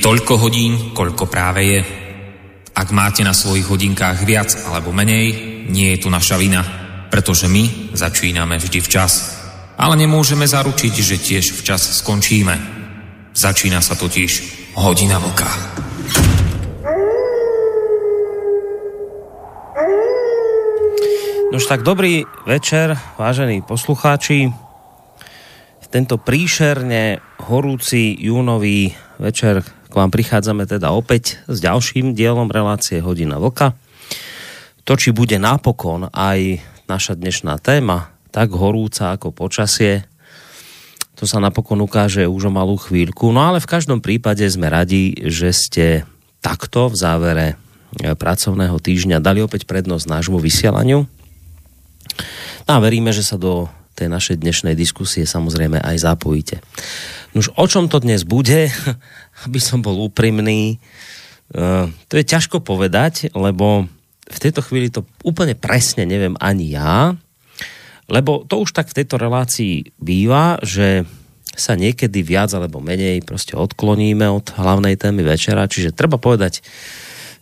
Toľko hodín, koľko práve je. Ak máte na svojich hodinkách viac alebo menej, nie je tu naša vina, pretože my začíname vždy včas. Ale nemôžeme zaručiť, že tiež včas skončíme. Začína sa totiž hodina vlka. Nož tak dobrý večer, vážení poslucháči. Tento príšerne horúci júnový večer k vám prichádzame teda opäť s ďalším dielom relácie Hodina Vlka. To, či bude napokon aj naša dnešná téma tak horúca ako počasie, to sa napokon ukáže už o malú chvíľku. No ale v každom prípade sme radi, že ste takto v závere e, pracovného týždňa dali opäť prednosť nášmu vysielaniu. No a veríme, že sa do tej našej dnešnej diskusie samozrejme aj zapojíte. Nož o čom to dnes bude, aby som bol úprimný, uh, to je ťažko povedať, lebo v tejto chvíli to úplne presne neviem ani ja, lebo to už tak v tejto relácii býva, že sa niekedy viac alebo menej proste odkloníme od hlavnej témy večera, čiže treba povedať,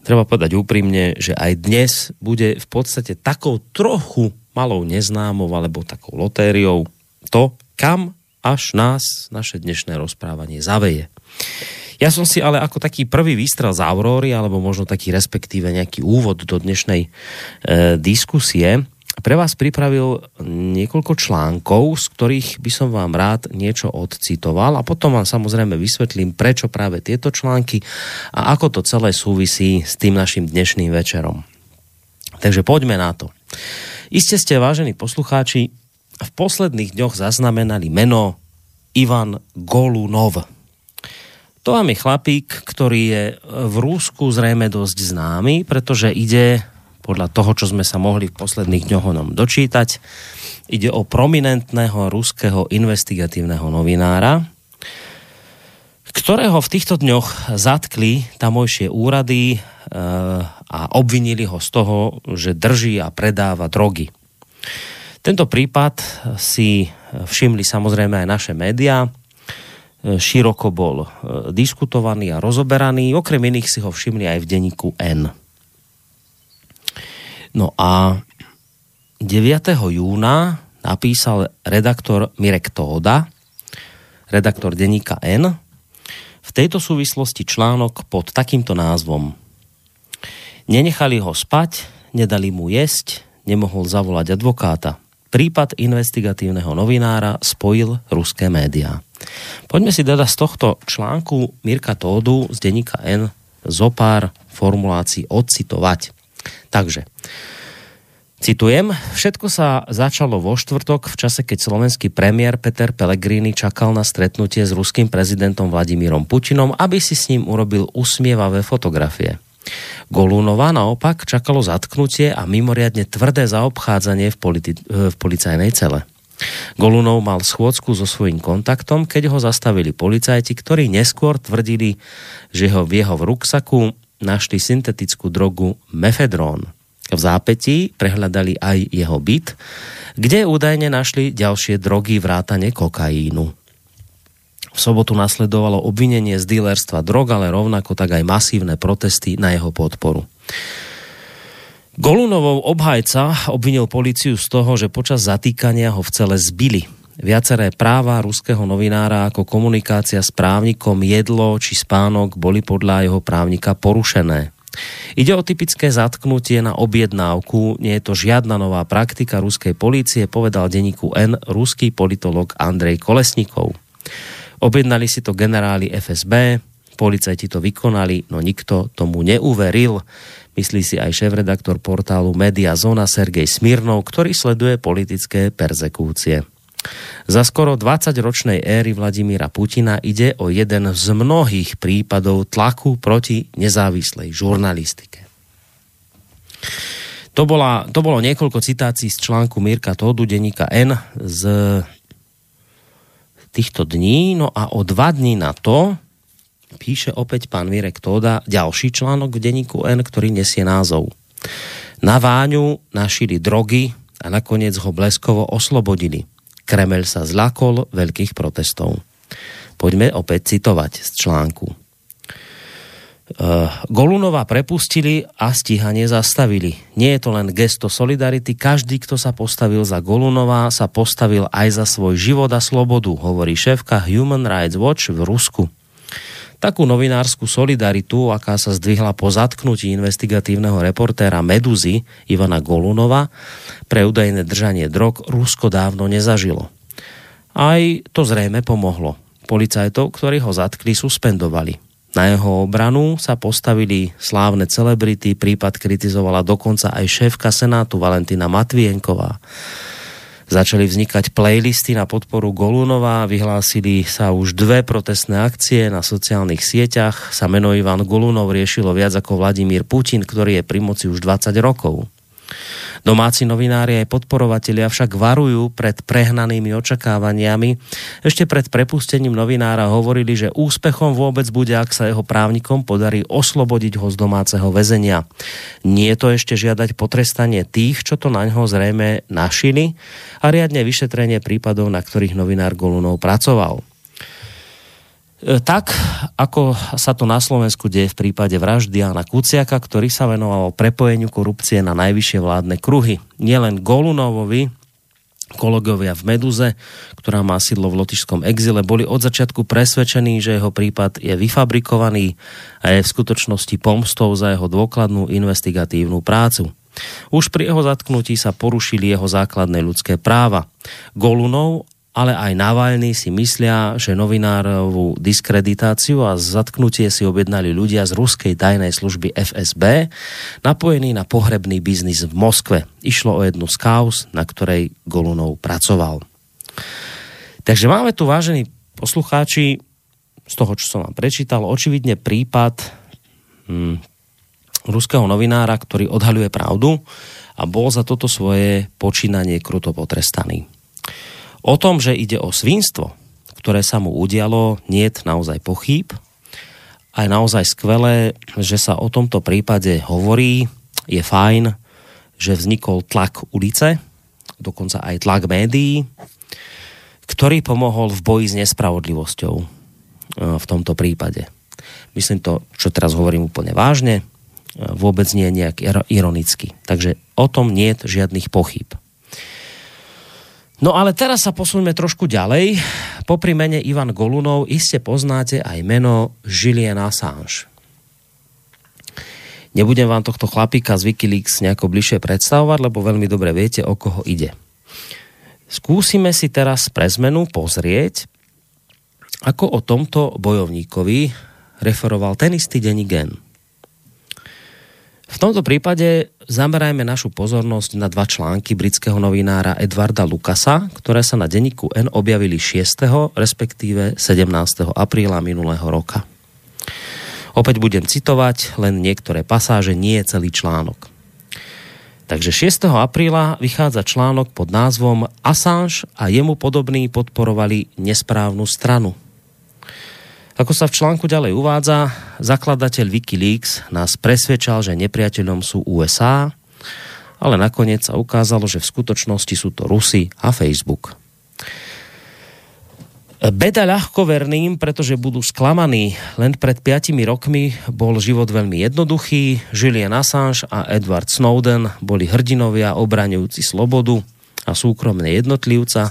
treba povedať úprimne, že aj dnes bude v podstate takou trochu malou neznámou alebo takou lotériou to, kam až nás naše dnešné rozprávanie zaveje. Ja som si ale ako taký prvý výstrel z Aurory, alebo možno taký respektíve nejaký úvod do dnešnej e, diskusie, pre vás pripravil niekoľko článkov, z ktorých by som vám rád niečo odcitoval a potom vám samozrejme vysvetlím, prečo práve tieto články a ako to celé súvisí s tým našim dnešným večerom. Takže poďme na to. Iste ste, vážení poslucháči, v posledných dňoch zaznamenali meno Ivan Golunov. To vám je chlapík, ktorý je v Rúsku zrejme dosť známy, pretože ide podľa toho, čo sme sa mohli v posledných dňoch o ňom dočítať, ide o prominentného ruského investigatívneho novinára, ktorého v týchto dňoch zatkli tamojšie úrady a obvinili ho z toho, že drží a predáva drogy. Tento prípad si všimli samozrejme aj naše médiá. Široko bol e, diskutovaný a rozoberaný. Okrem iných si ho všimli aj v denníku N. No a 9. júna napísal redaktor Mirek Tóda, redaktor denníka N, v tejto súvislosti článok pod takýmto názvom Nenechali ho spať, nedali mu jesť, nemohol zavolať advokáta. Prípad investigatívneho novinára spojil ruské médiá. Poďme si teda z tohto článku Mirka Tódu z denníka N zo pár formulácií odcitovať. Takže, Citujem, všetko sa začalo vo štvrtok v čase, keď slovenský premiér Peter Pellegrini čakal na stretnutie s ruským prezidentom Vladimírom Putinom, aby si s ním urobil usmievavé fotografie. Golúnova naopak čakalo zatknutie a mimoriadne tvrdé zaobchádzanie v, politi- v policajnej cele. Golunov mal schôdzku so svojím kontaktom, keď ho zastavili policajti, ktorí neskôr tvrdili, že ho v jeho v ruksaku našli syntetickú drogu mefedrón. V zápetí prehľadali aj jeho byt, kde údajne našli ďalšie drogy vrátane kokaínu. V sobotu nasledovalo obvinenie z dílerstva drog, ale rovnako tak aj masívne protesty na jeho podporu. Golunovou obhajca obvinil policiu z toho, že počas zatýkania ho v cele zbili. Viaceré práva ruského novinára ako komunikácia s právnikom, jedlo či spánok boli podľa jeho právnika porušené. Ide o typické zatknutie na objednávku, nie je to žiadna nová praktika ruskej policie, povedal denníku N ruský politolog Andrej Kolesnikov. Objednali si to generáli FSB, policajti to vykonali, no nikto tomu neuveril. Myslí si aj šéf-redaktor portálu Media Zona Sergej Smirnov, ktorý sleduje politické perzekúcie. Za skoro 20-ročnej éry Vladimíra Putina ide o jeden z mnohých prípadov tlaku proti nezávislej žurnalistike. To, bola, to bolo niekoľko citácií z článku Mirka Todu, denníka N z týchto dní. No a o dva dní na to píše opäť pán Mirek Tóda ďalší článok v denníku N, ktorý nesie názov. Na Váňu našili drogy a nakoniec ho bleskovo oslobodili. Kremel sa zlakol veľkých protestov. Poďme opäť citovať z článku. Golunova prepustili a stíhanie zastavili. Nie je to len gesto solidarity, každý, kto sa postavil za Golunova, sa postavil aj za svoj život a slobodu, hovorí šéfka Human Rights Watch v Rusku. Takú novinárskú solidaritu, aká sa zdvihla po zatknutí investigatívneho reportéra Meduzy Ivana Golunova pre údajné držanie drog, Rusko dávno nezažilo. Aj to zrejme pomohlo. Policajtov, ktorí ho zatkli, suspendovali. Na jeho obranu sa postavili slávne celebrity, prípad kritizovala dokonca aj šéfka Senátu Valentina Matvienková. Začali vznikať playlisty na podporu Golunova, vyhlásili sa už dve protestné akcie na sociálnych sieťach. Sa meno Ivan Golunov riešilo viac ako Vladimír Putin, ktorý je pri moci už 20 rokov. Domáci novinári aj podporovatelia však varujú pred prehnanými očakávaniami. Ešte pred prepustením novinára hovorili, že úspechom vôbec bude, ak sa jeho právnikom podarí oslobodiť ho z domáceho väzenia. Nie je to ešte žiadať potrestanie tých, čo to na ňo zrejme našili a riadne vyšetrenie prípadov, na ktorých novinár Golunov pracoval. E, tak, ako sa to na Slovensku deje v prípade vraždy Jana Kuciaka, ktorý sa venoval prepojeniu korupcie na najvyššie vládne kruhy. Nielen Golunovovi, kolegovia v Meduze, ktorá má sídlo v lotišskom exile, boli od začiatku presvedčení, že jeho prípad je vyfabrikovaný a je v skutočnosti pomstou za jeho dôkladnú investigatívnu prácu. Už pri jeho zatknutí sa porušili jeho základné ľudské práva. Golunov ale aj Navalny si myslia, že novinárovú diskreditáciu a zatknutie si objednali ľudia z ruskej tajnej služby FSB, napojení na pohrebný biznis v Moskve. Išlo o jednu z kaus, na ktorej Golunov pracoval. Takže máme tu, vážení poslucháči, z toho, čo som vám prečítal, očividne prípad hm, ruského novinára, ktorý odhaľuje pravdu a bol za toto svoje počínanie kruto potrestaný. O tom, že ide o svinstvo, ktoré sa mu udialo, nie je naozaj pochýb. A je naozaj skvelé, že sa o tomto prípade hovorí. Je fajn, že vznikol tlak ulice, dokonca aj tlak médií, ktorý pomohol v boji s nespravodlivosťou e, v tomto prípade. Myslím to, čo teraz hovorím úplne vážne, e, vôbec nie nejak ironicky. Takže o tom nie je žiadnych pochyb. No ale teraz sa posuňme trošku ďalej. Popri mene Ivan Golunov iste poznáte aj meno Julian Assange. Nebudem vám tohto chlapíka z Wikileaks nejako bližšie predstavovať, lebo veľmi dobre viete, o koho ide. Skúsime si teraz pre zmenu pozrieť, ako o tomto bojovníkovi referoval ten istý denní gen. V tomto prípade zamerajme našu pozornosť na dva články britského novinára Edvarda Lukasa, ktoré sa na denníku N objavili 6. respektíve 17. apríla minulého roka. Opäť budem citovať len niektoré pasáže, nie celý článok. Takže 6. apríla vychádza článok pod názvom Assange a jemu podobní podporovali nesprávnu stranu – ako sa v článku ďalej uvádza, zakladateľ Wikileaks nás presvedčal, že nepriateľom sú USA, ale nakoniec sa ukázalo, že v skutočnosti sú to Rusy a Facebook. Beda ľahkoverným, pretože budú sklamaní. Len pred 5 rokmi bol život veľmi jednoduchý. Julian Assange a Edward Snowden boli hrdinovia obraňujúci slobodu a súkromné jednotlivca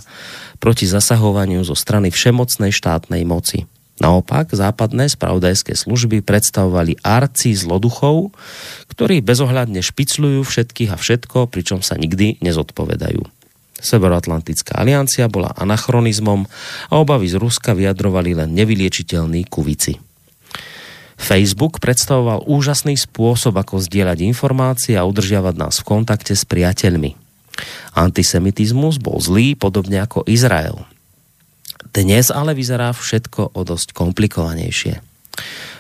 proti zasahovaniu zo strany všemocnej štátnej moci. Naopak, západné spravodajské služby predstavovali arci zloduchov, ktorí bezohľadne špicľujú všetkých a všetko, pričom sa nikdy nezodpovedajú. Severoatlantická aliancia bola anachronizmom a obavy z Ruska vyjadrovali len nevyliečiteľní kuvici. Facebook predstavoval úžasný spôsob, ako zdieľať informácie a udržiavať nás v kontakte s priateľmi. Antisemitizmus bol zlý, podobne ako Izrael – dnes ale vyzerá všetko o dosť komplikovanejšie.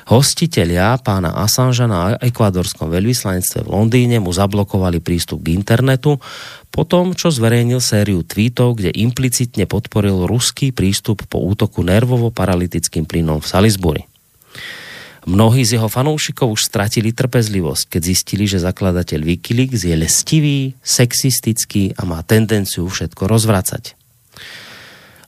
Hostitelia pána Assangea na ekvádorskom veľvyslanectve v Londýne mu zablokovali prístup k internetu po tom, čo zverejnil sériu tweetov, kde implicitne podporil ruský prístup po útoku nervovo-paralytickým plynom v Salisbury. Mnohí z jeho fanúšikov už stratili trpezlivosť, keď zistili, že zakladateľ Wikileaks je lestivý, sexistický a má tendenciu všetko rozvracať.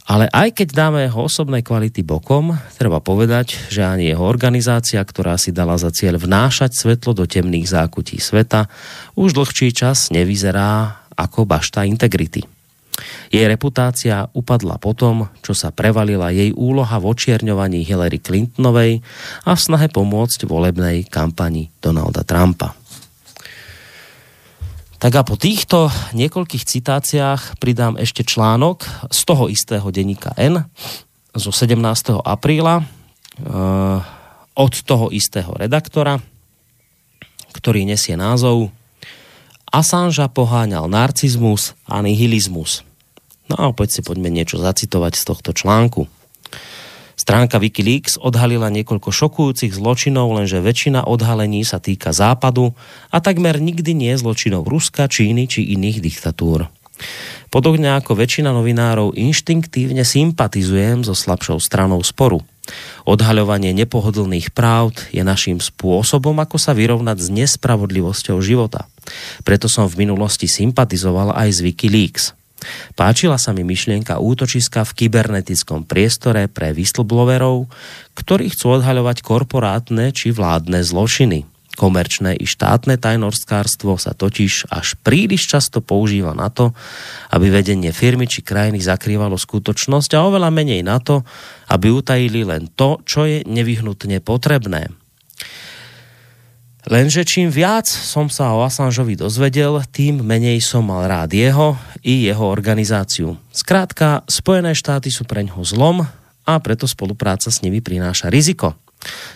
Ale aj keď dáme jeho osobné kvality bokom, treba povedať, že ani jeho organizácia, ktorá si dala za cieľ vnášať svetlo do temných zákutí sveta, už dlhší čas nevyzerá ako bašta integrity. Jej reputácia upadla potom, čo sa prevalila jej úloha v očierňovaní Hillary Clintonovej a v snahe pomôcť volebnej kampani Donalda Trumpa. Tak a po týchto niekoľkých citáciách pridám ešte článok z toho istého denníka N zo 17. apríla uh, od toho istého redaktora, ktorý nesie názov Assange poháňal narcizmus a nihilizmus. No a opäť si poďme niečo zacitovať z tohto článku. Stránka Wikileaks odhalila niekoľko šokujúcich zločinov, lenže väčšina odhalení sa týka západu a takmer nikdy nie zločinov Ruska, Číny či iných diktatúr. Podobne ako väčšina novinárov inštinktívne sympatizujem so slabšou stranou sporu. Odhaľovanie nepohodlných práv je naším spôsobom, ako sa vyrovnať s nespravodlivosťou života. Preto som v minulosti sympatizoval aj s Wikileaks. Páčila sa mi myšlienka útočiska v kybernetickom priestore pre whistleblowerov, ktorí chcú odhaľovať korporátne či vládne zločiny. Komerčné i štátne tajnorskárstvo sa totiž až príliš často používa na to, aby vedenie firmy či krajiny zakrývalo skutočnosť a oveľa menej na to, aby utajili len to, čo je nevyhnutne potrebné. Lenže čím viac som sa o Assangeovi dozvedel, tým menej som mal rád jeho i jeho organizáciu. Skrátka, Spojené štáty sú pre ňoho zlom a preto spolupráca s nimi prináša riziko.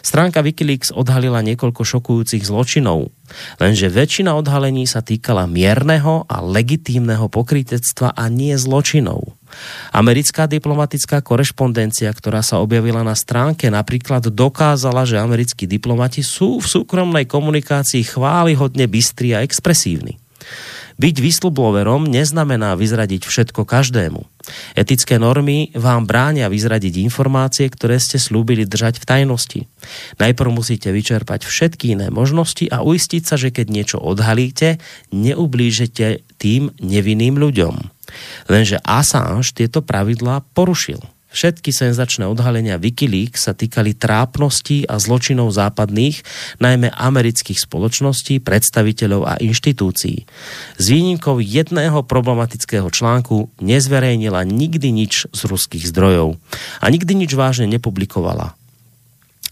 Stránka Wikileaks odhalila niekoľko šokujúcich zločinov, lenže väčšina odhalení sa týkala mierneho a legitímneho pokrytectva a nie zločinov. Americká diplomatická korešpondencia, ktorá sa objavila na stránke, napríklad dokázala, že americkí diplomati sú v súkromnej komunikácii chválihodne bystrí a expresívni. Byť whistleblowerom neznamená vyzradiť všetko každému. Etické normy vám bránia vyzradiť informácie, ktoré ste slúbili držať v tajnosti. Najprv musíte vyčerpať všetky iné možnosti a uistiť sa, že keď niečo odhalíte, neublížete tým nevinným ľuďom. Lenže Assange tieto pravidlá porušil. Všetky senzačné odhalenia Wikileaks sa týkali trápností a zločinov západných, najmä amerických spoločností, predstaviteľov a inštitúcií. S výnimkou jedného problematického článku nezverejnila nikdy nič z ruských zdrojov a nikdy nič vážne nepublikovala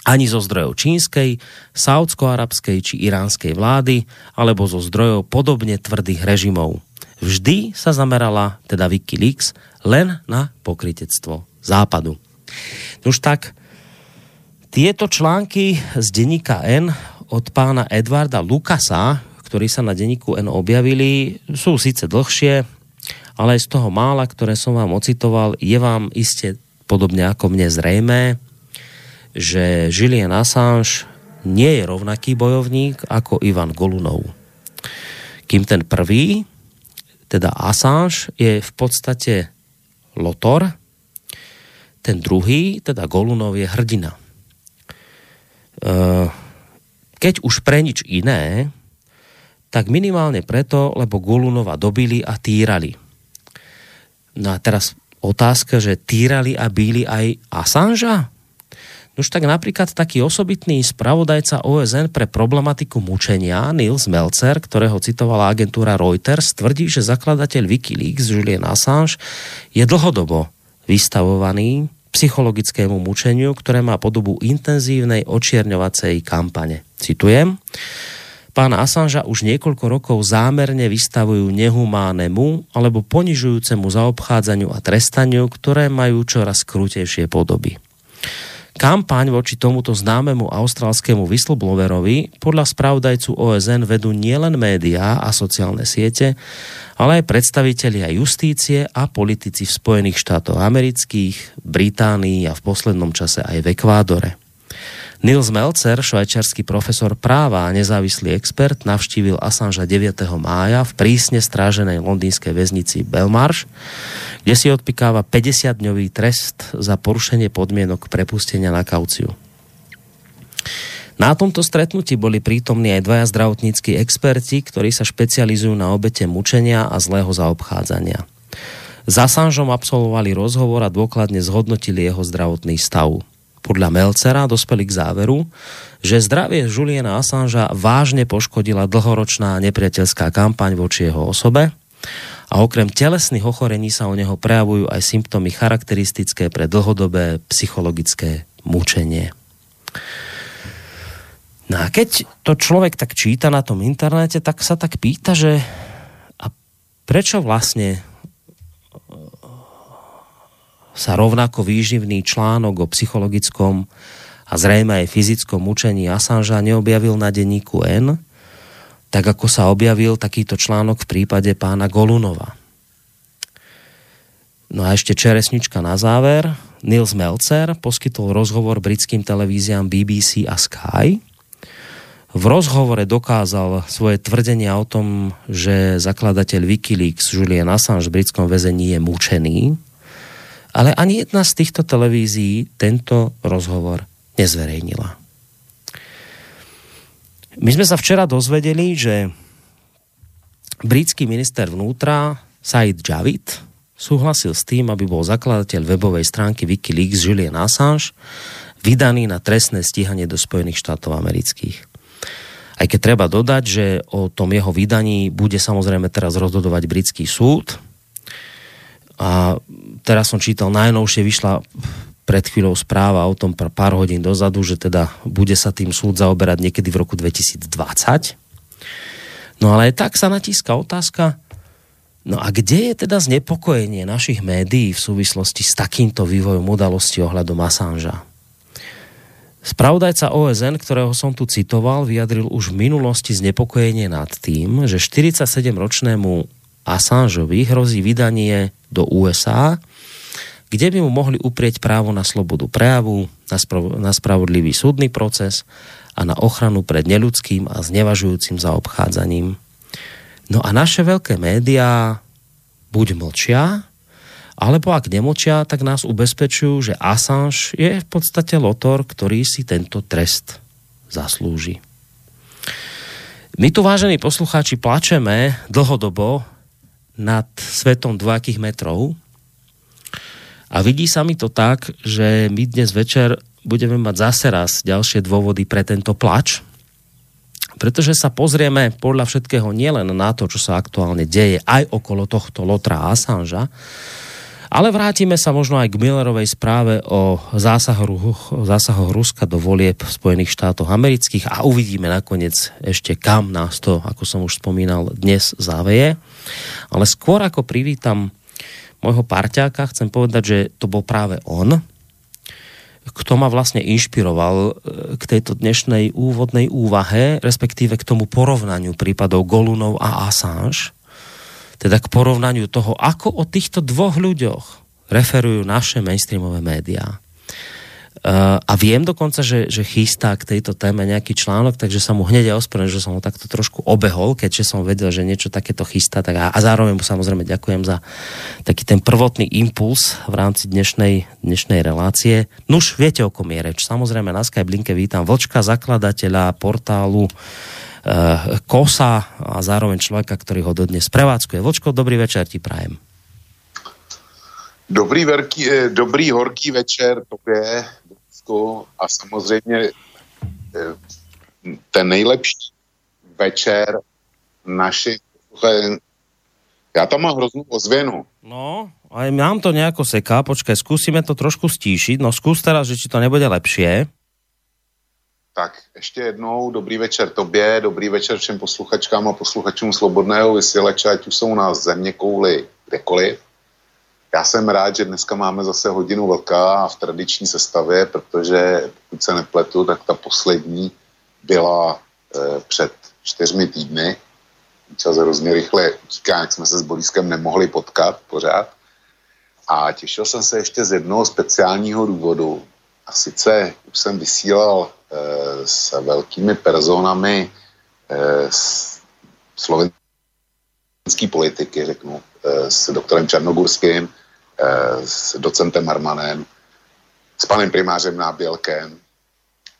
ani zo zdrojov čínskej, saudsko-arabskej či iránskej vlády, alebo zo zdrojov podobne tvrdých režimov. Vždy sa zamerala, teda Wikileaks, len na pokritectvo západu. Už tak, tieto články z denníka N od pána Edvarda Lukasa, ktorí sa na denníku N objavili, sú síce dlhšie, ale z toho mála, ktoré som vám ocitoval, je vám iste podobne ako mne zrejmé, že Julian Assange nie je rovnaký bojovník ako Ivan Golunov. Kým ten prvý, teda Assange, je v podstate lotor, ten druhý, teda Golunov, je hrdina. E, keď už pre nič iné, tak minimálne preto, lebo Golunova dobili a týrali. No a teraz otázka, že týrali a bíli aj Assangea? Už tak napríklad taký osobitný spravodajca OSN pre problematiku mučenia Nils Melzer, ktorého citovala agentúra Reuters, tvrdí, že zakladateľ Wikileaks Julian Assange je dlhodobo vystavovaný psychologickému mučeniu, ktoré má podobu intenzívnej očierňovacej kampane. Citujem. Pána Assangea už niekoľko rokov zámerne vystavujú nehumánemu alebo ponižujúcemu zaobchádzaniu a trestaniu, ktoré majú čoraz krutejšie podoby. Kampaň voči tomuto známemu austrálskému whistleblowerovi podľa spravodajcu OSN vedú nielen médiá a sociálne siete, ale aj predstavitelia justície a politici v Spojených štátoch amerických, Británii a v poslednom čase aj v Ekvádore. Nils Melzer, švajčiarsky profesor práva a nezávislý expert, navštívil Assange 9. mája v prísne stráženej londýnskej väznici Belmarsh, kde si odpikáva 50-dňový trest za porušenie podmienok prepustenia na kauciu. Na tomto stretnutí boli prítomní aj dvaja zdravotníckí experti, ktorí sa špecializujú na obete mučenia a zlého zaobchádzania. S Assangeom absolvovali rozhovor a dôkladne zhodnotili jeho zdravotný stav. Podľa Melcera dospeli k záveru, že zdravie Juliana Assangea vážne poškodila dlhoročná nepriateľská kampaň voči jeho osobe a okrem telesných ochorení sa u neho prejavujú aj symptómy charakteristické pre dlhodobé psychologické mučenie. No a keď to človek tak číta na tom internete, tak sa tak pýta, že a prečo vlastne sa rovnako výživný článok o psychologickom a zrejme aj fyzickom mučení Assangea neobjavil na denníku N, tak ako sa objavil takýto článok v prípade pána Golunova. No a ešte čeresnička na záver. Nils Melzer poskytol rozhovor britským televíziám BBC a Sky, v rozhovore dokázal svoje tvrdenia o tom, že zakladateľ Wikileaks Julian Assange v britskom väzení je mučený, ale ani jedna z týchto televízií tento rozhovor nezverejnila. My sme sa včera dozvedeli, že britský minister vnútra Said Javid súhlasil s tým, aby bol zakladateľ webovej stránky Wikileaks Julian Assange vydaný na trestné stíhanie do Spojených štátov amerických. Aj keď treba dodať, že o tom jeho vydaní bude samozrejme teraz rozhodovať britský súd. A teraz som čítal, najnovšie vyšla pred chvíľou správa o tom pár hodín dozadu, že teda bude sa tým súd zaoberať niekedy v roku 2020. No ale tak sa natíska otázka, no a kde je teda znepokojenie našich médií v súvislosti s takýmto vývojom udalosti ohľadom Assangea? Spravodajca OSN, ktorého som tu citoval, vyjadril už v minulosti znepokojenie nad tým, že 47-ročnému Assangeovi hrozí vydanie do USA, kde by mu mohli uprieť právo na slobodu prejavu, na, sprav- na spravodlivý súdny proces a na ochranu pred neludským a znevažujúcim zaobchádzaním. No a naše veľké médiá buď mlčia, alebo ak nemočia, tak nás ubezpečujú, že Assange je v podstate lotor, ktorý si tento trest zaslúži. My tu, vážení poslucháči, plačeme dlhodobo nad svetom dvojakých metrov a vidí sa mi to tak, že my dnes večer budeme mať zase raz ďalšie dôvody pre tento plač, pretože sa pozrieme podľa všetkého nielen na to, čo sa aktuálne deje aj okolo tohto Lotra Assangea, ale vrátime sa možno aj k Millerovej správe o zásahoch, zásahoch Ruska do volieb v Spojených štátoch amerických a uvidíme nakoniec ešte kam nás to, ako som už spomínal, dnes záveje. Ale skôr ako privítam môjho parťáka, chcem povedať, že to bol práve on, kto ma vlastne inšpiroval e, k tejto dnešnej úvodnej úvahe, respektíve k tomu porovnaniu prípadov Golunov a Assange teda k porovnaniu toho, ako o týchto dvoch ľuďoch referujú naše mainstreamové médiá. Uh, a viem dokonca, že, že chystá k tejto téme nejaký článok, takže sa mu hneď ospravedlňujem, že som ho takto trošku obehol, keďže som vedel, že niečo takéto chystá. Tak a, a zároveň mu samozrejme ďakujem za taký ten prvotný impuls v rámci dnešnej, dnešnej relácie. Nuž, viete, o kom je reč. Samozrejme na Skype linke vítam Vlčka, zakladateľa portálu Eh, kosa a zároveň človeka, ktorý ho dodnes prevádzkuje. Vočko, dobrý večer ti prajem. Dobrý, verký, eh, dobrý horký večer tobě, a samozřejmě eh, ten nejlepší večer naši já tam mám hroznou ozvěnu. No, aj nám to nejako seká, počkaj, skúsime to trošku stíšiť, no skús teraz, že či to nebude lepšie. Tak ještě jednou dobrý večer tobě, dobrý večer všem posluchačkám a posluchačům Slobodného vysílače, ať už jsou nás země kouli kdekoliv. Já jsem rád, že dneska máme zase hodinu velká v tradiční sestavě, protože pokud se nepletu, tak ta poslední byla e, před čtyřmi týdny. Čas hrozně rychle utíká, jak jsme se s Boriskem nemohli potkat pořád. A těšil jsem se ještě z jednoho speciálního důvodu. A sice už jsem vysílal Eh, s velkými personami eh, slovenské politiky, řeknu, s doktorem Černogurským, s docentem Harmanem, s panem primářem Nábělkem.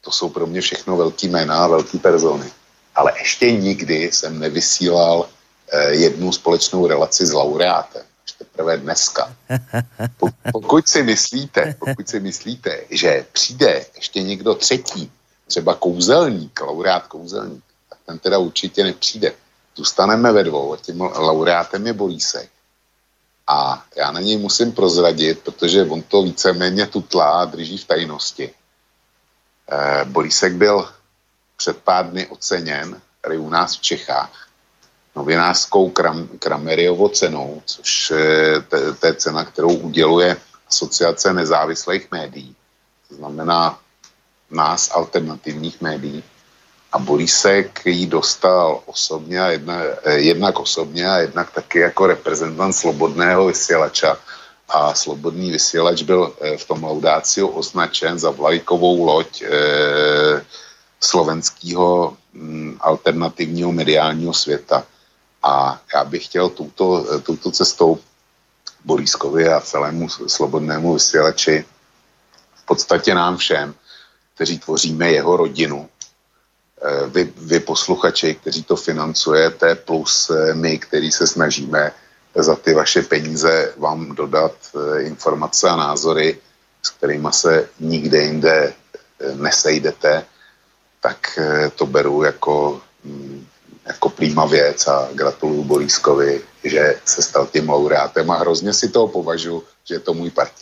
To jsou pro mě všechno velký jména, velký persony. Ale ještě nikdy jsem nevysílal jednu společnou relaci s laureátem. teprve dneska. Pokud si myslíte, pokud si myslíte, že přijde ještě někdo třetí, třeba kouzelník, laureát kouzelník, tak ten teda určitě nepřijde. Zůstaneme ve dvou a tím laureátem je Bolísek. A já na něj musím prozradit, protože on to víceméně tutlá a drží v tajnosti. Eh, Bolísek byl před pár dny oceněn tady u nás v Čechách novinářskou Kram, Krameriovo cenou, což to je cena, kterou uděluje Asociace nezávislých médií. To znamená nás alternativních médií. A Borisek ji dostal osobně, jedna, jednak osobně a jednak taky jako reprezentant slobodného vysílača. A slobodný vysílač byl eh, v tom laudáciu označen za vlajkovou loď e, slovenského mm, alternativního mediálního světa. A já bych chtěl touto, touto cestou Borískovi a celému slobodnému vysílači v podstatě nám všem, kteří tvoříme jeho rodinu, eh, vy, vy posluchači, kteří to financujete, plus eh, my, kteří se snažíme za ty vaše peníze vám dodat eh, informace a názory, s kterými se nikde jinde nesejdete, tak to beru jako mm, jako prýma věc a gratuluju Borískovi, že se stal tím laureátem a hrozně si toho považuji, že je to můj parť.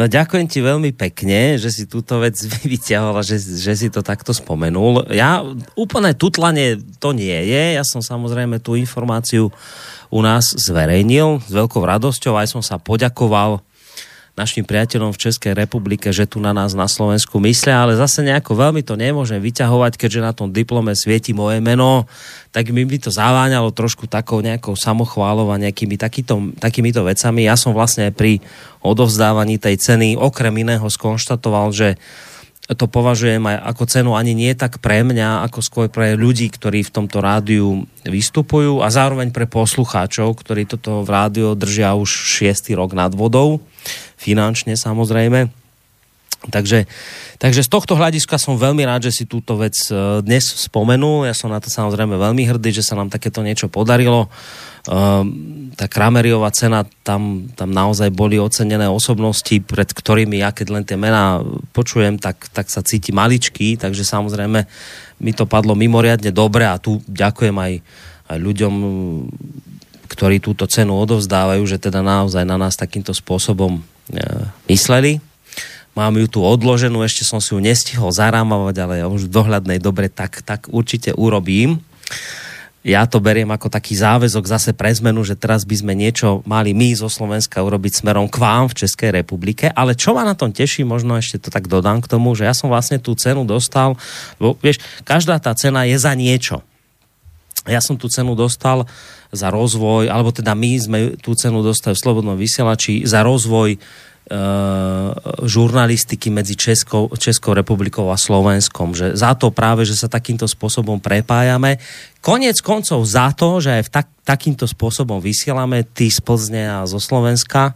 No ďakujem ti veľmi pekne, že si túto vec vyťahol a že, že si to takto spomenul. Ja úplne tutlanie to nie je. Ja som samozrejme tú informáciu u nás zverejnil s veľkou radosťou. Aj som sa poďakoval našim priateľom v Českej republike, že tu na nás na Slovensku myslia, ale zase nejako veľmi to nemôžem vyťahovať, keďže na tom diplome svieti moje meno, tak mi by to zaváňalo trošku takou nejakou samochválou a nejakými takýto, takýmito vecami. Ja som vlastne pri odovzdávaní tej ceny okrem iného skonštatoval, že to považujem aj ako cenu ani nie tak pre mňa, ako skôr pre ľudí, ktorí v tomto rádiu vystupujú a zároveň pre poslucháčov, ktorí toto v rádiu držia už šiestý rok nad vodou finančne samozrejme. Takže, takže z tohto hľadiska som veľmi rád, že si túto vec e, dnes spomenul. Ja som na to samozrejme veľmi hrdý, že sa nám takéto niečo podarilo. Um, tá Krameriová cena, tam, tam naozaj boli ocenené osobnosti, pred ktorými ja keď len tie mená počujem, tak, tak sa cíti maličký, takže samozrejme mi to padlo mimoriadne dobre a tu ďakujem aj, aj ľuďom, ktorí túto cenu odovzdávajú, že teda naozaj na nás takýmto spôsobom E, mysleli. Mám ju tu odloženú, ešte som si ju nestihol zarámavať, ale už v dohľadnej dobre tak, tak určite urobím. Ja to beriem ako taký záväzok zase pre zmenu, že teraz by sme niečo mali my zo Slovenska urobiť smerom k vám v Českej republike. Ale čo ma na tom teší, možno ešte to tak dodám k tomu, že ja som vlastne tú cenu dostal, bo vieš, každá tá cena je za niečo. Ja som tú cenu dostal za rozvoj, alebo teda my sme tú cenu dostali v Slobodnom vysielači za rozvoj žurnalistiky medzi Českou, Českou republikou a Slovenskom. Že za to práve, že sa takýmto spôsobom prepájame. Konec koncov za to, že aj v tak, takýmto spôsobom vysielame tí z Plzne a zo Slovenska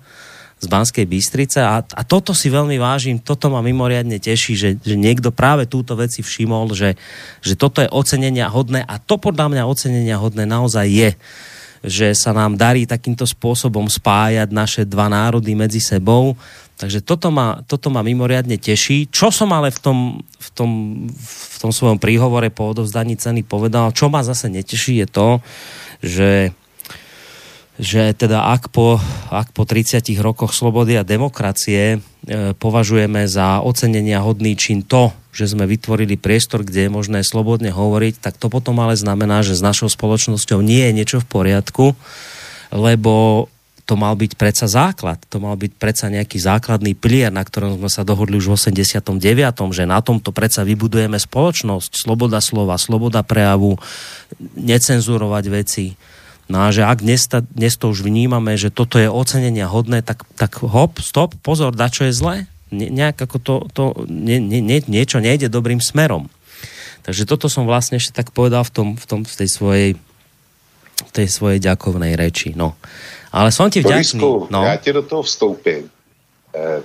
z Banskej Bystrice a, a toto si veľmi vážim, toto ma mimoriadne teší, že, že niekto práve túto veci všimol, že, že toto je ocenenia hodné a to podľa mňa ocenenia hodné naozaj je že sa nám darí takýmto spôsobom spájať naše dva národy medzi sebou. Takže toto ma, toto ma mimoriadne teší. Čo som ale v tom, v tom, v tom svojom príhovore po odovzdaní ceny povedal, čo ma zase neteší je to, že že teda ak po, ak po 30 rokoch slobody a demokracie e, považujeme za ocenenia hodný čin to, že sme vytvorili priestor, kde je možné slobodne hovoriť, tak to potom ale znamená, že s našou spoločnosťou nie je niečo v poriadku, lebo to mal byť predsa základ, to mal byť predsa nejaký základný pilier, na ktorom sme sa dohodli už v 89., že na tomto predsa vybudujeme spoločnosť, sloboda slova, sloboda prejavu, necenzurovať veci, No a že ak dnes, ta, dnes to už vnímame, že toto je ocenenia hodné, tak, tak hop, stop, pozor, da čo je zlé. Ne, nejak ako to, to nie, nie, niečo nejde dobrým smerom. Takže toto som vlastne ešte tak povedal v, tom, v, tom, v tej svojej v tej svojej ďakovnej reči. No. Ale som ti vďačný. Borisku, no. Já ti do toho vstoupím. E,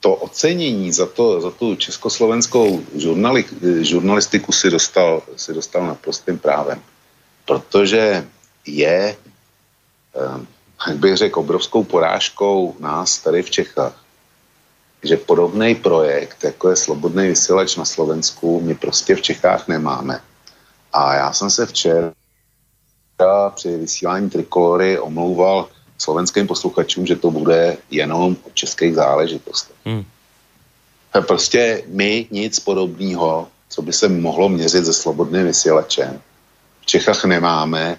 to ocenění za, to, za tu československou žurnali, žurnalistiku si dostal, si dostal naprostým právem. Protože je, ehm, jak bych řekl, obrovskou porážkou nás tady v Čechách, že podobný projekt, jako je Slobodný vysílač na Slovensku, my prostě v Čechách nemáme. A já jsem se včera při vysílání Trikolory omlouval slovenským posluchačům, že to bude jenom o českých záležitostech. Hmm. Prostě my nic podobného, co by se mohlo měřit se slobodným vysílačem, v Čechách nemáme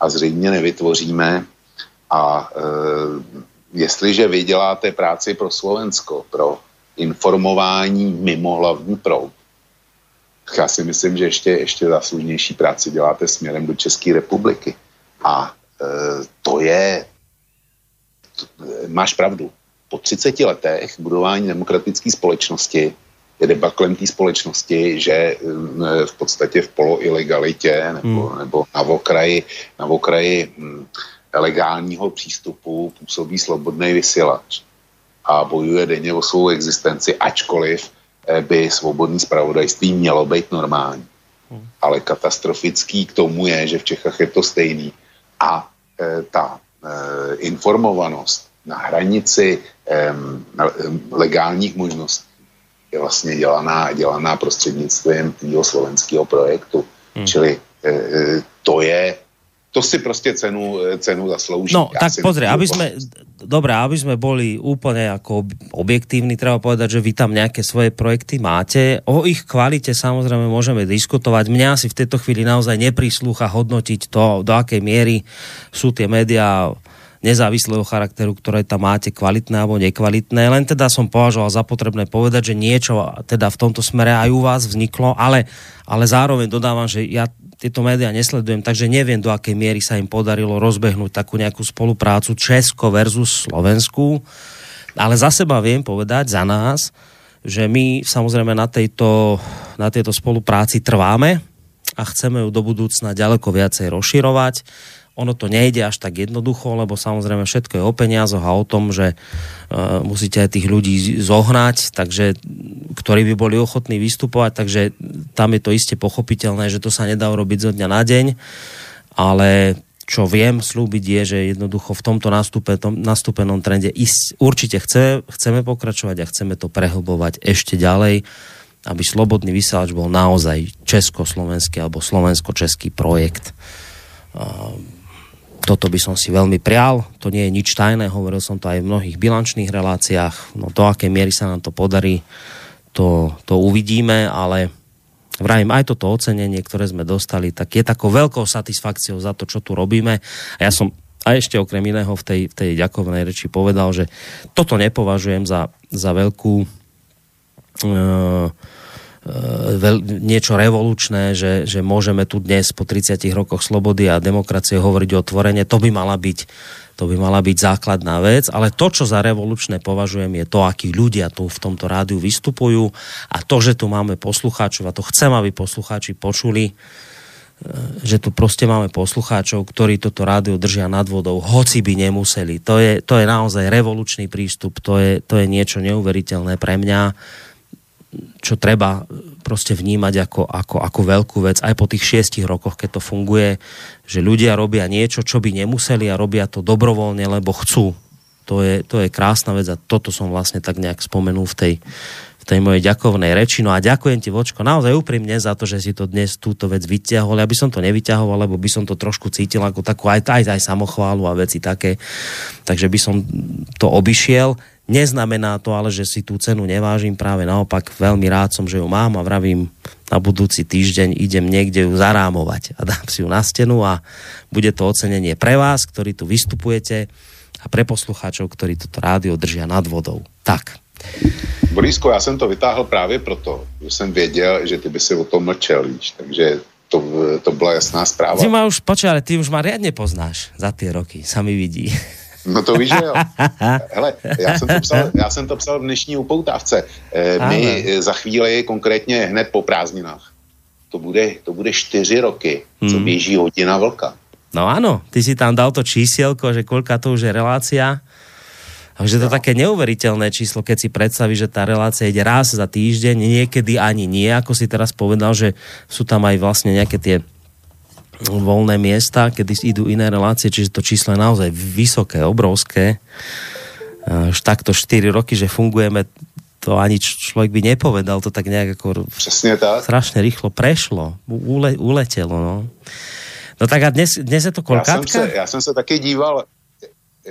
a zřejmě nevytvoříme. A e, jestliže vy děláte práci pro Slovensko, pro informování mimo hlavní proud, já si myslím, že ještě, ještě zaslužnější práci děláte směrem do České republiky. A e, to je, to, máš pravdu, po 30 letech budování demokratické společnosti debaklem té společnosti, že e, v podstatě v poloilegalitě nebo, hmm. nebo na okraji, na okraji hm, legálního přístupu působí slobodný vysílač a bojuje denně o svou existenci, ačkoliv Eh, by svobodný spravodajství mělo být normální. Hmm. Ale katastrofický k tomu je, že v Čechách je to stejný. A e, ta e, informovanost na hranici e, legálních možností je vlastně dělaná, dělaná prostřednictvím tého slovenského projektu. Hmm. Čili e, to je to si prostě cenu, cenu zaslouží. No, ja tak pozri, aby sme, dobré, aby sme boli úplne ako objektívni, treba povedať, že vy tam nejaké svoje projekty máte. O ich kvalite samozrejme môžeme diskutovať. Mňa si v tejto chvíli naozaj neprislúcha hodnotiť to, do akej miery sú tie médiá nezávislého charakteru, ktoré tam máte, kvalitné alebo nekvalitné. Len teda som považoval za potrebné povedať, že niečo teda v tomto smere aj u vás vzniklo, ale, ale zároveň dodávam, že ja tieto médiá nesledujem, takže neviem, do akej miery sa im podarilo rozbehnúť takú nejakú spoluprácu Česko versus Slovensku. Ale za seba viem povedať, za nás, že my samozrejme na tejto, na tejto spolupráci trváme a chceme ju do budúcna ďaleko viacej rozširovať ono to nejde až tak jednoducho, lebo samozrejme všetko je o peniazoch a o tom, že uh, musíte aj tých ľudí zohnať, takže, ktorí by boli ochotní vystupovať, takže tam je to iste pochopiteľné, že to sa nedá urobiť zo dňa na deň, ale čo viem slúbiť je, že jednoducho v tomto nastupe, tom, nastúpenom trende ísť, určite chce, chceme pokračovať a chceme to prehlbovať ešte ďalej, aby slobodný vysielač bol naozaj československý alebo slovensko-český projekt. Uh, toto by som si veľmi prial, to nie je nič tajné, hovoril som to aj v mnohých bilančných reláciách, no do akej miery sa nám to podarí, to, to uvidíme, ale vravím, aj toto ocenenie, ktoré sme dostali, tak je takou veľkou satisfakciou za to, čo tu robíme. A ja som a ešte okrem iného v tej, v tej ďakovnej reči povedal, že toto nepovažujem za, za veľkú E, veľ, niečo revolučné, že, že môžeme tu dnes po 30 rokoch slobody a demokracie hovoriť otvorene, to by mala byť to by mala byť základná vec, ale to, čo za revolučné považujem, je to, akí ľudia tu v tomto rádiu vystupujú a to, že tu máme poslucháčov, a to chcem, aby poslucháči počuli, e, že tu proste máme poslucháčov, ktorí toto rádio držia nad vodou, hoci by nemuseli. To je, to je naozaj revolučný prístup, to je, to je niečo neuveriteľné pre mňa čo treba proste vnímať ako, ako, ako veľkú vec aj po tých šiestich rokoch, keď to funguje, že ľudia robia niečo, čo by nemuseli a robia to dobrovoľne, lebo chcú. To je, to je krásna vec a toto som vlastne tak nejak spomenul v tej, v tej mojej ďakovnej reči. No a ďakujem ti, Vočko, naozaj úprimne za to, že si to dnes túto vec vyťahol. Ja by som to nevyťahoval, lebo by som to trošku cítil ako takú aj, aj, aj samochválu a veci také. Takže by som to obišiel Neznamená to ale, že si tú cenu nevážim, práve naopak veľmi rád som, že ju mám a vravím, na budúci týždeň idem niekde ju zarámovať a dám si ju na stenu a bude to ocenenie pre vás, ktorí tu vystupujete a pre poslucháčov, ktorí toto rádio držia nad vodou. Tak. Borísko, já jsem to vytáhl právě proto, že jsem věděl, že ty by si o tom mlčel, víš, takže to, to byla jasná zpráva. Ty ma už, počkaj, ale ty už ma riadne poznáš za tie roky, sa mi vidí. No to víš, že jo. Hele, já jsem to psal, já jsem to psal v dnešní upoutávce. E, my Ale. za chvíli, konkrétně hned po prázdninách, to bude, to bude čtyři roky, hmm. co běží hodina vlka. No áno, ty si tam dal to čísielko, že koľka to už je relácia. A že to no. také neuveriteľné číslo, keď si predstavíš, že tá relácia ide raz za týždeň, niekedy ani nie, ako si teraz povedal, že sú tam aj vlastne nejaké tie voľné miesta, kedy idú iné relácie, čiže to číslo je naozaj vysoké, obrovské. Už takto 4 roky, že fungujeme, to ani človek by nepovedal, to tak nejak ako Přesně tak. strašne rýchlo prešlo, ule, uletelo. No. no tak a dnes, dnes je to kolkátka? Já jsem, se, já jsem se taky díval,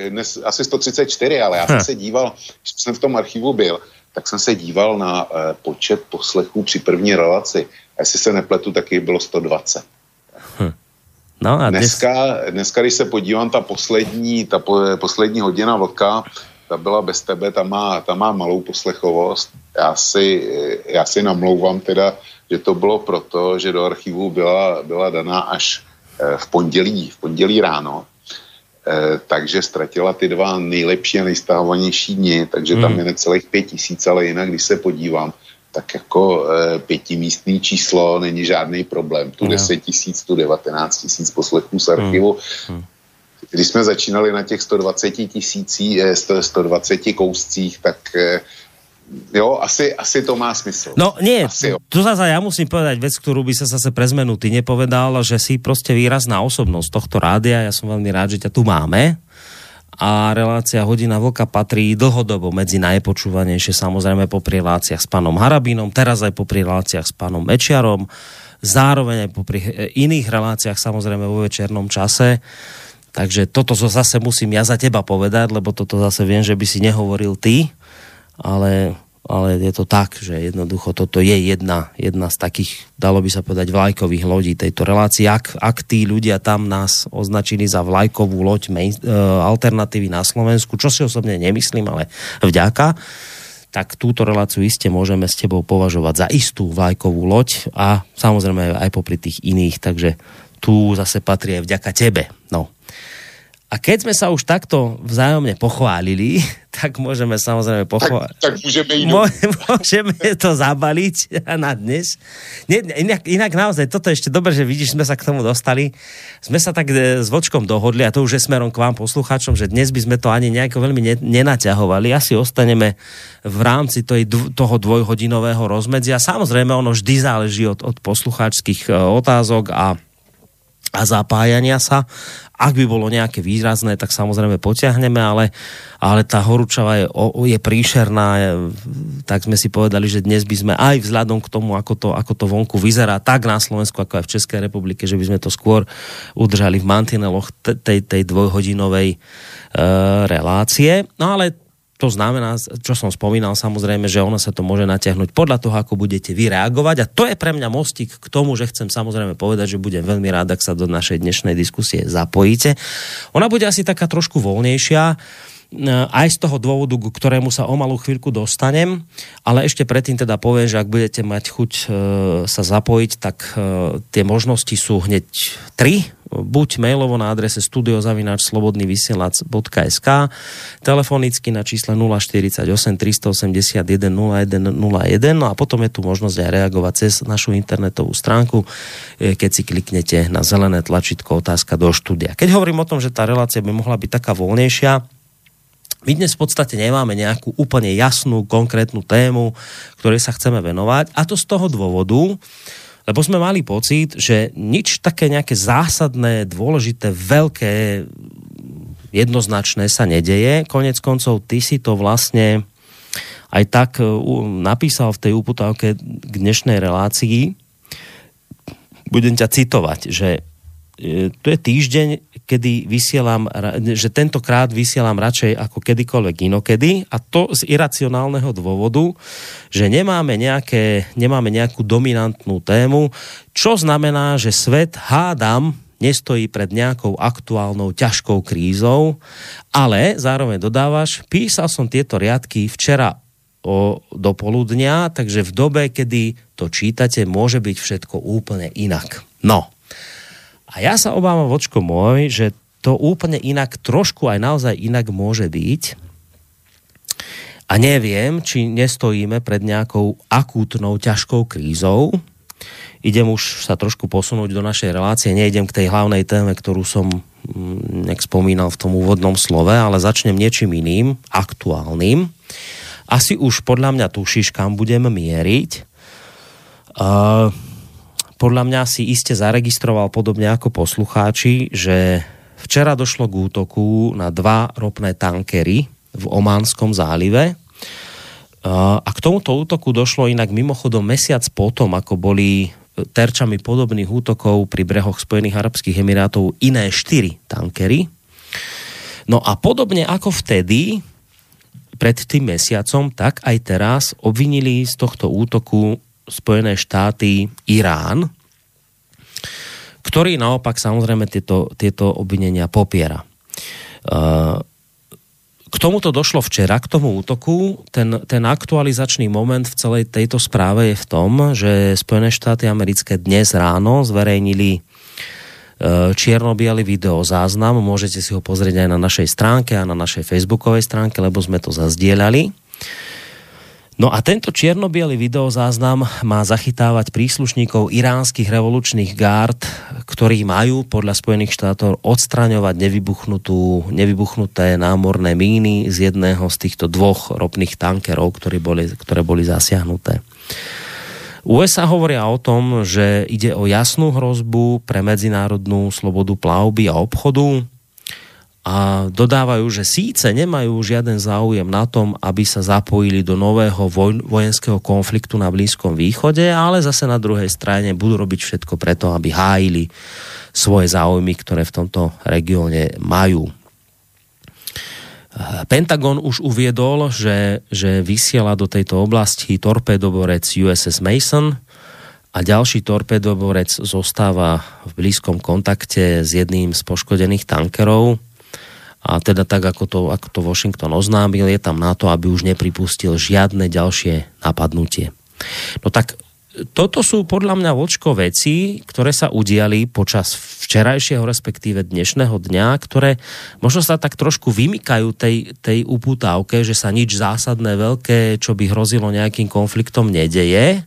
dnes asi 134, ale já hm. jsem se díval, když jsem v tom archivu byl, tak jsem se díval na uh, počet poslechů při první relaci. A jestli se nepletu, taky bylo 120. No a dneska, dneska, když se podívám, ta poslední, ta po, poslední hodina vlka, ta byla bez tebe, ta má, ta má malou poslechovost. Já si, já si namlouvám teda, že to bylo proto, že do archivu byla, byla daná až eh, v pondělí, v pondělí ráno, eh, takže ztratila ty dva nejlepší a nejstahovanější dny, takže hmm. tam je necelých pět tisíc, ale jinak, když se podívám, tak jako e, pětimístný číslo není žádný problém. Tu no. 10 tisíc, tu 19 tisíc poslechů z archivu. Hmm. Když jsme začínali na těch 120 tisící, 120 kouscích, tak e, jo, asi, asi to má smysl. No nie, asi, tu zase ja musím povedať vec, ktorú by sa zase pre zmenu ty nepovedal, že si proste výrazná osobnosť tohto rádia, ja som veľmi rád, že ťa tu máme a relácia Hodina Vlka patrí dlhodobo medzi najpočúvanejšie samozrejme po reláciách s pánom Harabínom, teraz aj po reláciách s pánom Mečiarom, zároveň aj po iných reláciách samozrejme vo večernom čase. Takže toto zase musím ja za teba povedať, lebo toto zase viem, že by si nehovoril ty, ale ale je to tak, že jednoducho toto je jedna, jedna z takých, dalo by sa povedať, vlajkových lodí tejto relácie. Ak, ak tí ľudia tam nás označili za vlajkovú loď main, e, alternatívy na Slovensku, čo si osobne nemyslím, ale vďaka, tak túto reláciu iste môžeme s tebou považovať za istú vlajkovú loď a samozrejme aj popri tých iných, takže tu zase patrí aj vďaka tebe. No. A keď sme sa už takto vzájomne pochválili, tak môžeme samozrejme pochváliť. Tak, tak môžeme, môžeme to zabaliť na dnes. Nie, inak, inak naozaj, toto ešte dobre, že vidíš, sme sa k tomu dostali. Sme sa tak e, s vočkom dohodli, a to už je smerom k vám poslucháčom, že dnes by sme to ani nejako veľmi ne, nenaťahovali. Asi ostaneme v rámci tej, toho dvojhodinového rozmedzia. Samozrejme, ono vždy záleží od, od poslucháčských e, otázok a a zapájania sa. Ak by bolo nejaké výrazné, tak samozrejme potiahneme, ale, ale tá horúčava je, je príšerná, tak sme si povedali, že dnes by sme aj vzhľadom k tomu, ako to, ako to vonku vyzerá, tak na Slovensku, ako aj v Českej republike, že by sme to skôr udržali v mantineloch tej, tej dvojhodinovej e, relácie. No ale to znamená, čo som spomínal, samozrejme, že ono sa to môže natiahnuť podľa toho, ako budete vy reagovať. A to je pre mňa mostík k tomu, že chcem samozrejme povedať, že budem veľmi rád, ak sa do našej dnešnej diskusie zapojíte. Ona bude asi taká trošku voľnejšia aj z toho dôvodu, k ktorému sa o malú chvíľku dostanem, ale ešte predtým teda poviem, že ak budete mať chuť e, sa zapojiť, tak e, tie možnosti sú hneď tri buď mailovo na adrese studiozavináčslobodnyvysielac.sk telefonicky na čísle 048 381 0101 no a potom je tu možnosť aj reagovať cez našu internetovú stránku, e, keď si kliknete na zelené tlačítko otázka do štúdia. Keď hovorím o tom, že tá relácia by mohla byť taká voľnejšia, my dnes v podstate nemáme nejakú úplne jasnú, konkrétnu tému, ktorej sa chceme venovať a to z toho dôvodu, lebo sme mali pocit, že nič také nejaké zásadné, dôležité, veľké, jednoznačné sa nedeje. Konec koncov, ty si to vlastne aj tak uh, napísal v tej uputávke k dnešnej relácii. Budem ťa citovať, že E, to je týždeň, kedy vysielam, že tentokrát vysielam radšej ako kedykoľvek inokedy a to z iracionálneho dôvodu, že nemáme, nejaké, nemáme nejakú dominantnú tému, čo znamená, že svet, hádam, nestojí pred nejakou aktuálnou ťažkou krízou, ale zároveň dodávaš, písal som tieto riadky včera o, do poludnia, takže v dobe, kedy to čítate, môže byť všetko úplne inak. No, a ja sa obávam, vočko môj, že to úplne inak, trošku aj naozaj inak môže byť. A neviem, či nestojíme pred nejakou akútnou, ťažkou krízou. Idem už sa trošku posunúť do našej relácie. Nejdem k tej hlavnej téme, ktorú som mm, spomínal v tom úvodnom slove, ale začnem niečím iným, aktuálnym. Asi už podľa mňa tušíš, kam budem mieriť. Uh, podľa mňa si iste zaregistroval podobne ako poslucháči, že včera došlo k útoku na dva ropné tankery v Ománskom zálive. A k tomuto útoku došlo inak mimochodom mesiac potom, ako boli terčami podobných útokov pri brehoch Spojených Arabských Emirátov iné štyri tankery. No a podobne ako vtedy, pred tým mesiacom, tak aj teraz obvinili z tohto útoku Spojené štáty Irán, ktorý naopak samozrejme tieto, tieto obvinenia popiera. Uh, k tomuto došlo včera, k tomu útoku. Ten, ten aktualizačný moment v celej tejto správe je v tom, že Spojené štáty americké dnes ráno zverejnili uh, čierno-biely video záznam. Môžete si ho pozrieť aj na našej stránke a na našej facebookovej stránke, lebo sme to zazdieľali. No a tento čierno videozáznam má zachytávať príslušníkov iránskych revolučných gárd, ktorí majú podľa Spojených štátov odstraňovať nevybuchnutú, nevybuchnuté námorné míny z jedného z týchto dvoch ropných tankerov, ktoré boli, ktoré boli zasiahnuté. USA hovoria o tom, že ide o jasnú hrozbu pre medzinárodnú slobodu plavby a obchodu, a dodávajú, že síce nemajú žiaden záujem na tom, aby sa zapojili do nového vojenského konfliktu na Blízkom východe, ale zase na druhej strane budú robiť všetko preto, aby hájili svoje záujmy, ktoré v tomto regióne majú. Pentagon už uviedol, že, že vysiela do tejto oblasti torpedoborec USS Mason a ďalší torpedoborec zostáva v blízkom kontakte s jedným z poškodených tankerov a teda tak, ako to, ako to Washington oznámil, je tam na to, aby už nepripustil žiadne ďalšie napadnutie. No tak toto sú podľa mňa vočko veci, ktoré sa udiali počas včerajšieho, respektíve dnešného dňa, ktoré možno sa tak trošku vymykajú tej, tej uputávke, že sa nič zásadné, veľké, čo by hrozilo nejakým konfliktom, nedeje